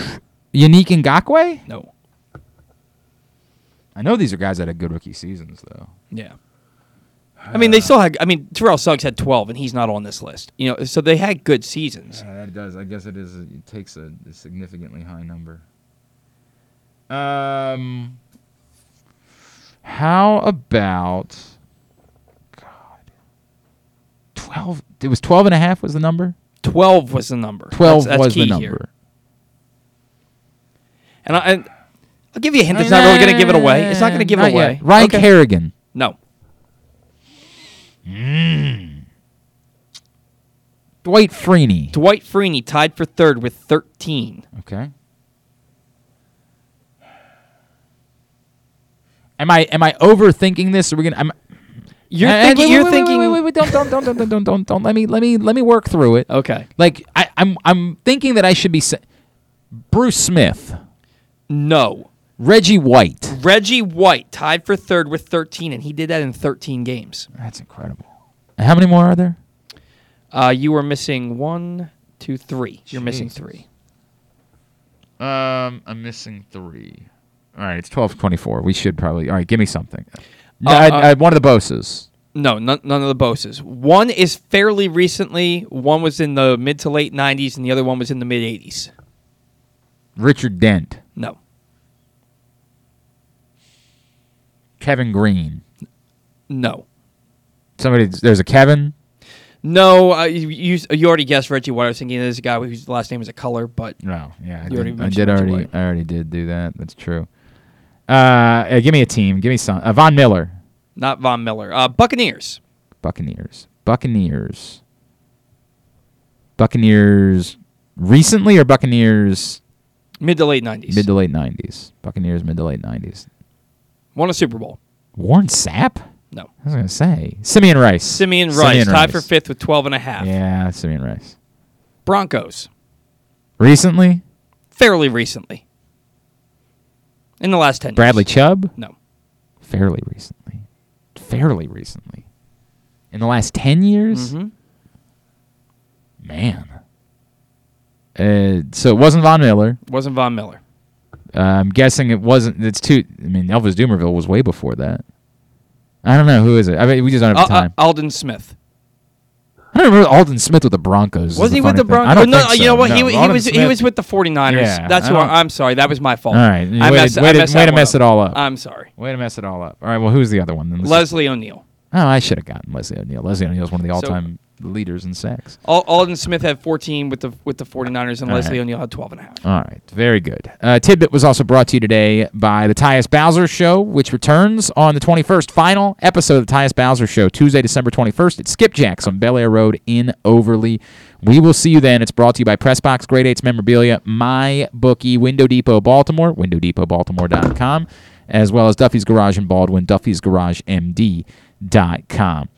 Ngakoue? No. I know these are guys that had good rookie seasons though. Yeah. I mean, they still had. I mean, Terrell Suggs had 12, and he's not on this list. You know, so they had good seasons. Yeah, that does. I guess it is. It takes a, a significantly high number. Um. How about God? 12 it was 12 and a half was the number? 12 was the number. 12 That's- that's was the number. here. And, I, and I'll give you a hint. It's not really going to give it away. It's not going to give Not it away. yet. Ryan Okay. Kerrigan. No. Mm. Dwight Freeney. Dwight Freeney tied for third with 13. Okay. Am I am I overthinking this? Are we gonna? I'm, You're thinking- wait, you're wait, wait, thinking- Wait, wait, wait, don't, don't, don't, don't, don't, don't, don't, don't. Let me, let me, let me work through it. Okay. Like I, I'm, I'm thinking that I should be. Sa- Bruce Smith. No. Reggie White. Reggie White tied for third with 13, and he did that in 13 games. That's incredible. How many more are there? Uh, you were missing one, two, three. You're missing Jesus. three. Um, I'm missing three. All right, it's twelve twenty-four. We should probably. All right, give me something. Uh, I, uh, I, one of the Boses. No, none, none of the Boses. One is fairly recently. One was in the mid to late 90s, and the other one was in the mid 80s. Richard Dent. No. Kevin Greene. No. Somebody. There's a Kevin. No, uh, you, you you already guessed Reggie White. I was thinking there's a guy whose last name is a color, but No, yeah, I you already did, I did already. White. I already did do that. That's true. Uh, uh, give me a team. Give me some. Uh, Von Miller. Not Von Miller. Uh, Buccaneers. Buccaneers. Buccaneers. Buccaneers. Recently or Buccaneers Mid to late 90s. mid to late nineties? Buccaneers mid to late nineties. Won a Super Bowl. Warren Sapp. No. I was gonna say Simeon Rice. Simeon Rice tied for fifth with 12 and a half. Yeah, Simeon Rice. Broncos. Recently, Fairly recently. In the last 10 years. Bradley Chubb. No. Fairly recently. Fairly recently. In the last ten years. Mhm. Man. Uh, so it wasn't Von Miller. Wasn't Von Miller. Uh, I'm guessing it wasn't. It's too. I mean, Elvis Dumervil was way before that. I don't know who is it. I mean, we just don't have uh, time. Aldon Smith. I don't remember Aldon Smith with the Broncos. Was he with the. Broncos? I don't no, think you know what? he, No, he Aldon was he was with the 49ers. Yeah, That's who I, I'm sorry. That was my fault. All right, I way, messed, to, I way, messed way to mess up. it all up. I'm sorry. Way to mess it all up. All right, well, who's the other one? Then? Leslie O'Neal. Oh, I should have gotten Leslie O'Neal. Leslie O'Neal is one of the So- leaders in sacks. Al- Aldon Smith had 14 with the with the 49ers, and All Leslie right. O'Neal had 12 and a half. All right, very good. Uh, Tidbit was also brought to you today by the Tyus Bowser Show, which returns on the 21st. Final episode of the Tyus Bowser Show, Tuesday, December 21st at Skipjacks on Bel Air Road in Overlea. We will see you then. It's brought to you by Pressbox, Grade 8's Memorabilia, My Bookie, Window Depot Baltimore, WindowDepotBaltimore.com, as well as Duffy's Garage in Baldwin, Duffy'sGarageMD.com.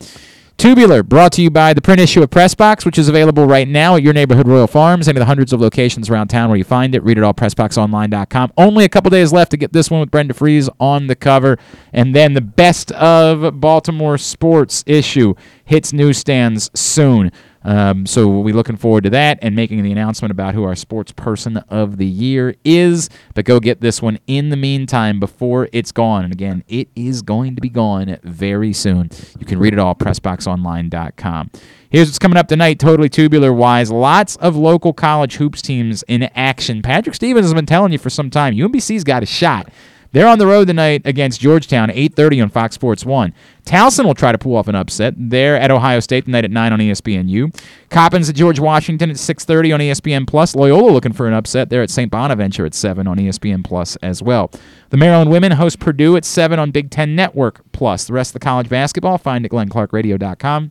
Tubular, brought to you by the print issue of Pressbox, which is available right now at your neighborhood Royal Farms, any of the hundreds of locations around town where you find it. Read it all, PressboxOnline.com. Only a couple days left to get this one with Brenda Frese on the cover. And then the Best of Baltimore Sports issue hits newsstands soon. Um, so we'll be looking forward to that and making the announcement about who our sports person of the year is. But go get this one in the meantime before it's gone. And again, it is going to be gone very soon. You can read it all PressboxOnline.com. Here's what's coming up tonight, totally tubular wise. Lots of local college hoops teams in action. Patrick Stevens has been telling you for some time. UMBC's got a shot. They're on the road tonight against Georgetown, 8:30 on Fox Sports 1. Towson will try to pull off an upset. They're at Ohio State tonight at 9 on ESPNU. Coppins at George Washington at 6:30 on ESPN Plus. Loyola looking for an upset. They're at St. Bonaventure at 7 on ESPN Plus as well. The Maryland women host Purdue at 7 on Big 10 Network Plus. The rest of the college basketball find at glennclarkradio.com.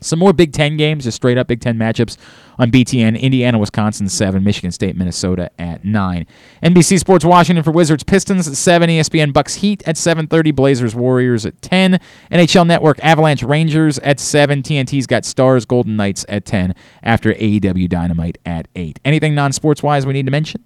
Some more Big Ten games, just straight up Big Ten matchups on BTN. Indiana, Wisconsin, 7. Michigan State, Minnesota at 9. NBC Sports Washington for Wizards Pistons at 7. ESPN Bucks Heat at 7.30. Blazers Warriors at 10. NHL Network Avalanche Rangers at 7. TNT's got Stars Golden Knights at 10 after AEW Dynamite at 8. Anything non-sports wise we need to mention?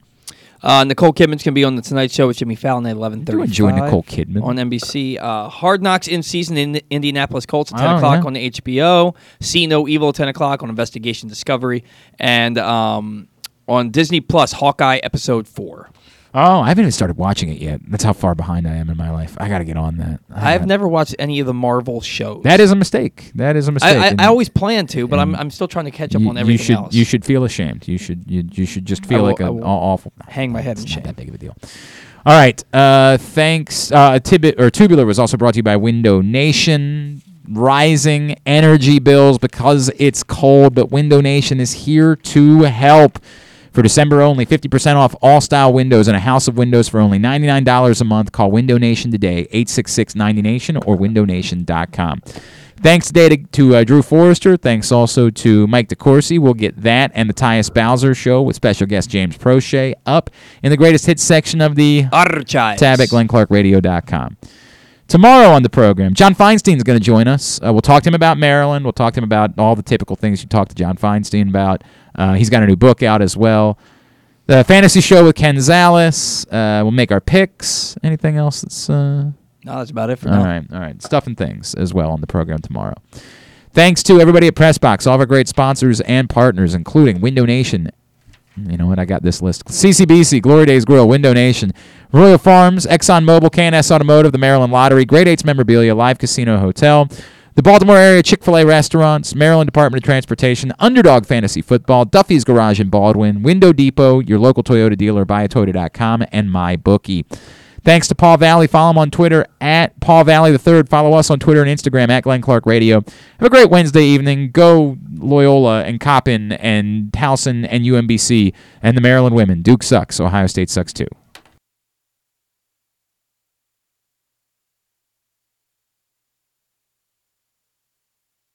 Uh, Nicole Kidman's going to be on the Tonight Show with Jimmy Fallon at 11:30. do enjoy Nicole Kidman. on NBC. Uh, Hard Knocks in season in Indianapolis Colts at 10 Oh, o'clock yeah. on the HBO. See No Evil at 10 o'clock on Investigation Discovery, and um, on Disney Plus Hawkeye episode four. Oh, I haven't even started watching it yet. That's how far behind I am in my life. I got to get on that. I I've never watched any of the Marvel shows. That is a mistake. That is a mistake. I, I, And- I always plan to, but I'm, I'm still trying to catch up you, on you everything should, else. You should feel ashamed. You should you, you should just feel will- like an awful. hang my head in It's not shame. that big of a deal. All right. Uh, thanks. Uh, Tibet or Tubular was also brought to you by Window Nation. Rising energy bills because it's cold, but Window Nation is here to help. For December only, 50% off all style windows and a house of windows for only $99 a month. Call Window Nation today, 866 90Nation or windownation.com. Thanks today to, to uh, Drew Forrester. Thanks also to Mike DeCourcy. We'll get that and the Tyus Bowser show with special guest James Proche up in the greatest hits section of the Archives. tab at glennclarkradio.com. Tomorrow on the program, John Feinstein is going to join us. Uh, we'll talk to him about Maryland. We'll talk to him about all the typical things you talk to John Feinstein about. Uh, he's got a new book out as well. The fantasy show with Ken Zales. Uh, we'll make our picks. Anything else that's. Uh, No, that's about it for all now. right, all right. Stuff and things as well on the program tomorrow. Thanks to everybody at Pressbox, all of our great sponsors and partners, including Window Nation. You know what? I got this list. CCBC, Glory Days Grill, Window Nation, Royal Farms, ExxonMobil, KNS Automotive, the Maryland Lottery, Great Eights Memorabilia, Live Casino Hotel, the Baltimore area Chick fil A restaurants, Maryland Department of Transportation, Underdog Fantasy Football, Duffy's Garage in Baldwin, Window Depot, your local Toyota dealer, buyatoyota.com, and MyBookie. Thanks to Paul Valley. Follow him on Twitter at Paul Valley the Third. Follow us on Twitter and Instagram at Glenn Clark Radio. Have a great Wednesday evening. Go Loyola and Coppin and Towson and UMBC and the Maryland women. Duke sucks. Ohio State sucks too.